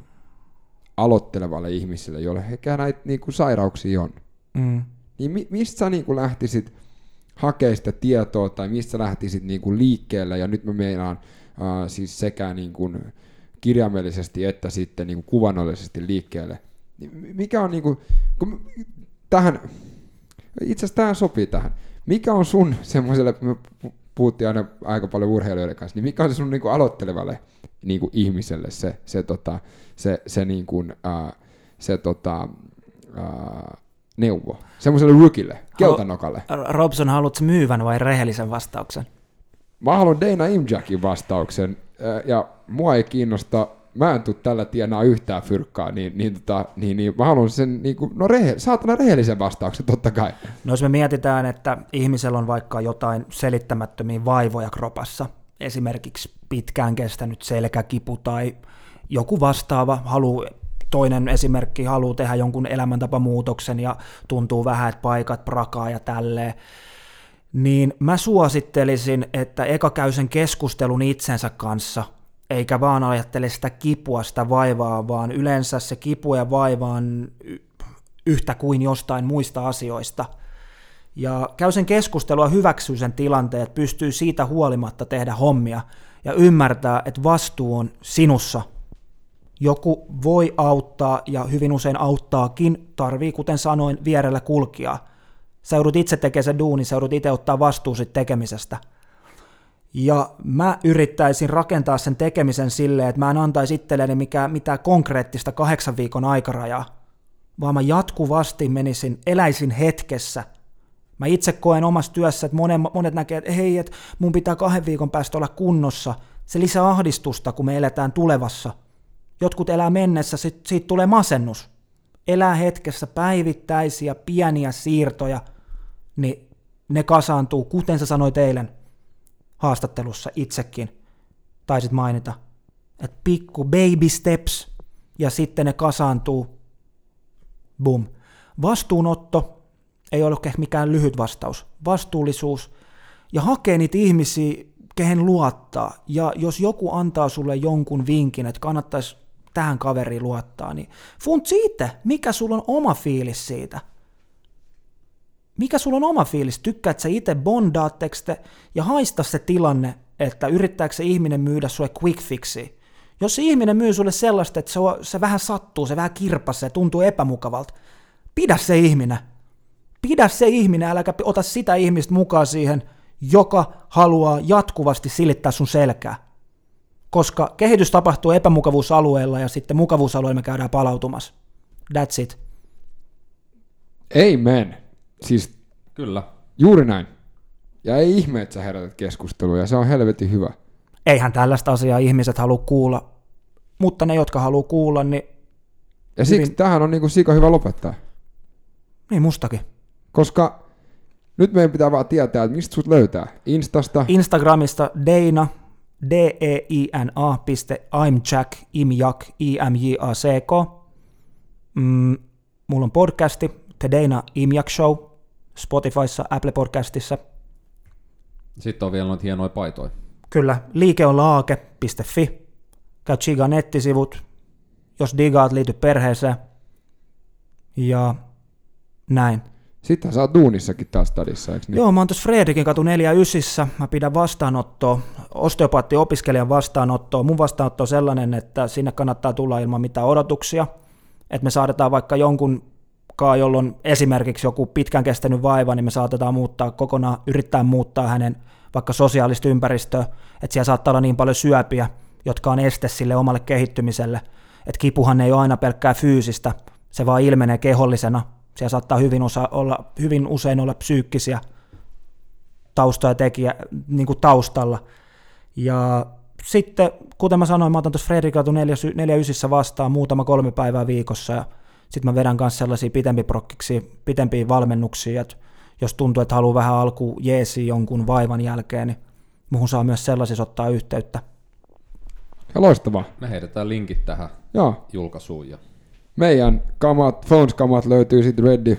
aloittelevalle ihmiselle, jolle ehkä näitä niin kuin sairauksia on? Mm. Niin mi- mistä sä niin kuin lähtisit hakemaan sitä tietoa tai mistä lähtisit niin kuin liikkeelle? Ja nyt mä meinaan äh, siis sekä niin kuin kirjaimellisesti että sitten niin kuin kuvannollisesti liikkeelle. Niin mi- mikä on niin kuin, kun tähän, itse asiassa tähän sopii tähän. Mikä on sun semmoiselle, me pu- puhuttiin aina aika paljon urheilijoiden kanssa, niin mikä on se sun niin kuin aloittelevalle niin kuin ihmiselle se, se, tota, se, se, niin kuin, äh, se tota, äh, neuvo? Semmoiselle rookille, keltanokalle. Robson, haluatko myyvän vai rehellisen vastauksen? Mä haluan Dana Imjakin vastauksen, ja mua ei kiinnosta, mä en tuu tällä tienaa yhtään fyrkkaa, niin, niin, tota, niin, niin mä haluan sen, niin kuin, no rehe, saatana rehellisen vastauksen totta kai. No jos me mietitään, että ihmisellä on vaikka jotain selittämättömiä vaivoja kropassa, esimerkiksi pitkään kestänyt selkäkipu tai joku vastaava halu, toinen esimerkki haluaa tehdä jonkun elämäntapamuutoksen ja tuntuu vähän, että paikat prakaa ja tälleen, niin mä suosittelisin, että eka käy sen keskustelun itsensä kanssa, eikä vaan ajattele sitä kipua, sitä vaivaa, vaan yleensä se kipu ja vaiva on yhtä kuin jostain muista asioista. Ja käy sen keskustelua, hyväksyy sen tilanteen, että pystyy siitä huolimatta tehdä hommia ja ymmärtää, että vastuu on sinussa. Joku voi auttaa ja hyvin usein auttaakin, tarvii kuten sanoin vierellä kulkijaa. Sä joudut itse tekemään sen duuni, sä joudut itse ottaa vastuu tekemisestä. Ja mä yrittäisin rakentaa sen tekemisen silleen, että mä en antaisi itselleni mikään, mitään konkreettista kahdeksan viikon aikarajaa, vaan mä jatkuvasti menisin, eläisin hetkessä. Mä itse koen omassa työssä, että monet, monet näkee, että hei, että mun pitää kahden viikon päästä olla kunnossa. Se lisää ahdistusta, kun me eletään tulevassa. Jotkut elää mennessä, sit, siitä tulee masennus. Elää hetkessä päivittäisiä pieniä siirtoja, niin ne kasaantuu, kuten sä sanoit eilen haastattelussa itsekin, taisit mainita, että pikku baby steps, ja sitten ne kasaantuu, boom. Vastuunotto ei ole mikään lyhyt vastaus. Vastuullisuus ja hakee niitä ihmisiä, kehen luottaa. Ja jos joku antaa sulle jonkun vinkin, että kannattaisi tähän kaveriin luottaa, niin funtsi itse, mikä sulla on oma fiilis siitä. Mikä sulla on oma fiilis? Tykkäät sä itse bondaatteko te ja haista se tilanne, että yrittääkö se ihminen myydä sulle quick fixi. Jos se ihminen myy sulle sellaista, että se, on, se vähän sattuu, se vähän kirpasee, tuntuu epämukavalta, pidä se ihminen. Pidä se ihminen, äläkä ota sitä ihmistä mukaan siihen, joka haluaa jatkuvasti silittää sun selkää. Koska kehitys tapahtuu epämukavuusalueella ja sitten mukavuusalueella me käydään palautumassa. That's it. Amen. Siis Kyllä. juuri näin. Ja ei ihme, että sä herätät keskustelua, ja se on helvetin hyvä. Eihän tällaista asiaa ihmiset halua kuulla, mutta ne, jotka haluaa kuulla, niin, Ja siksi Hyvin. tähän on niinku sika hyvä lopettaa. niin mustakin. Koska nyt meidän pitää vaan tietää, että mistä sut löytää. Instasta, Instagramista Deina, d e i n a piste imjack, imjak, i m j a c k. Mm, mulla on podcasti, The Deina Imjak Show, Spotifyssa, Apple Podcastissa. Sitten on vielä noita hienoja paitoja. Kyllä, liike on laake.fi. Käy chigaa nettisivut, jos digaat liity perheeseen. Ja näin. Sitten sä oot duunissakin taas stadissa, eikö niin? Joo, mä oon tuossa Fredrikin katu 49. Mä pidän vastaanottoa, osteopaatti-opiskelijan vastaanottoa. Mun vastaanotto on sellainen, että sinne kannattaa tulla ilman mitään odotuksia. Että me saadaan vaikka jonkun porukkaa, jolloin esimerkiksi joku pitkän kestänyt vaiva, niin me saatetaan muuttaa kokonaan, yrittää muuttaa hänen vaikka sosiaalista ympäristöä, että siellä saattaa olla niin paljon syöpiä, jotka on este sille omalle kehittymiselle, että kipuhan ei ole aina pelkkää fyysistä, se vaan ilmenee kehollisena, siellä saattaa hyvin, osa olla, hyvin usein olla psyykkisiä taustoja tekijä, niin kuin taustalla. Ja sitten, kuten mä sanoin, mä otan tuossa Fredrikatu 49 vastaan muutama kolme päivää viikossa ja sitten mä vedän myös sellaisia pitempiprokkiksi, pitempiä valmennuksia, että jos tuntuu, että haluaa vähän alku jeesi jonkun vaivan jälkeen, niin muhun saa myös sellaisissa ottaa yhteyttä. Ja loistavaa. Me heitetään linkit tähän Joo. julkaisuun. Ja Meidän kamat, Phones-kamat löytyy sitten ready,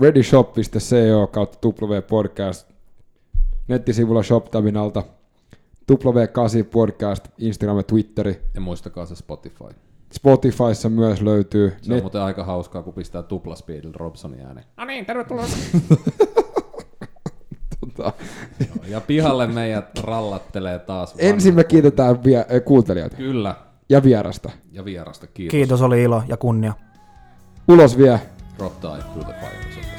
readyshop.co kautta W podcast nettisivulla shop-tabin alta W8 podcast, Instagram ja Twitteri. ja muistakaa se Spotify. Spotifyssa myös löytyy. Se on muuten aika hauskaa, kun pistää tuplaspeedillä Robsonin äänen. No niin, tervetuloa. tota, Joo, Ja pihalle meidät rallattelee taas. ensin me kiitetään vie- äh, kuuntelijoita Kyllä. Ja vierasta. Ja vierasta. Kiitos. Kiitos, oli ilo ja kunnia. Ulos vie Rotta through the fire.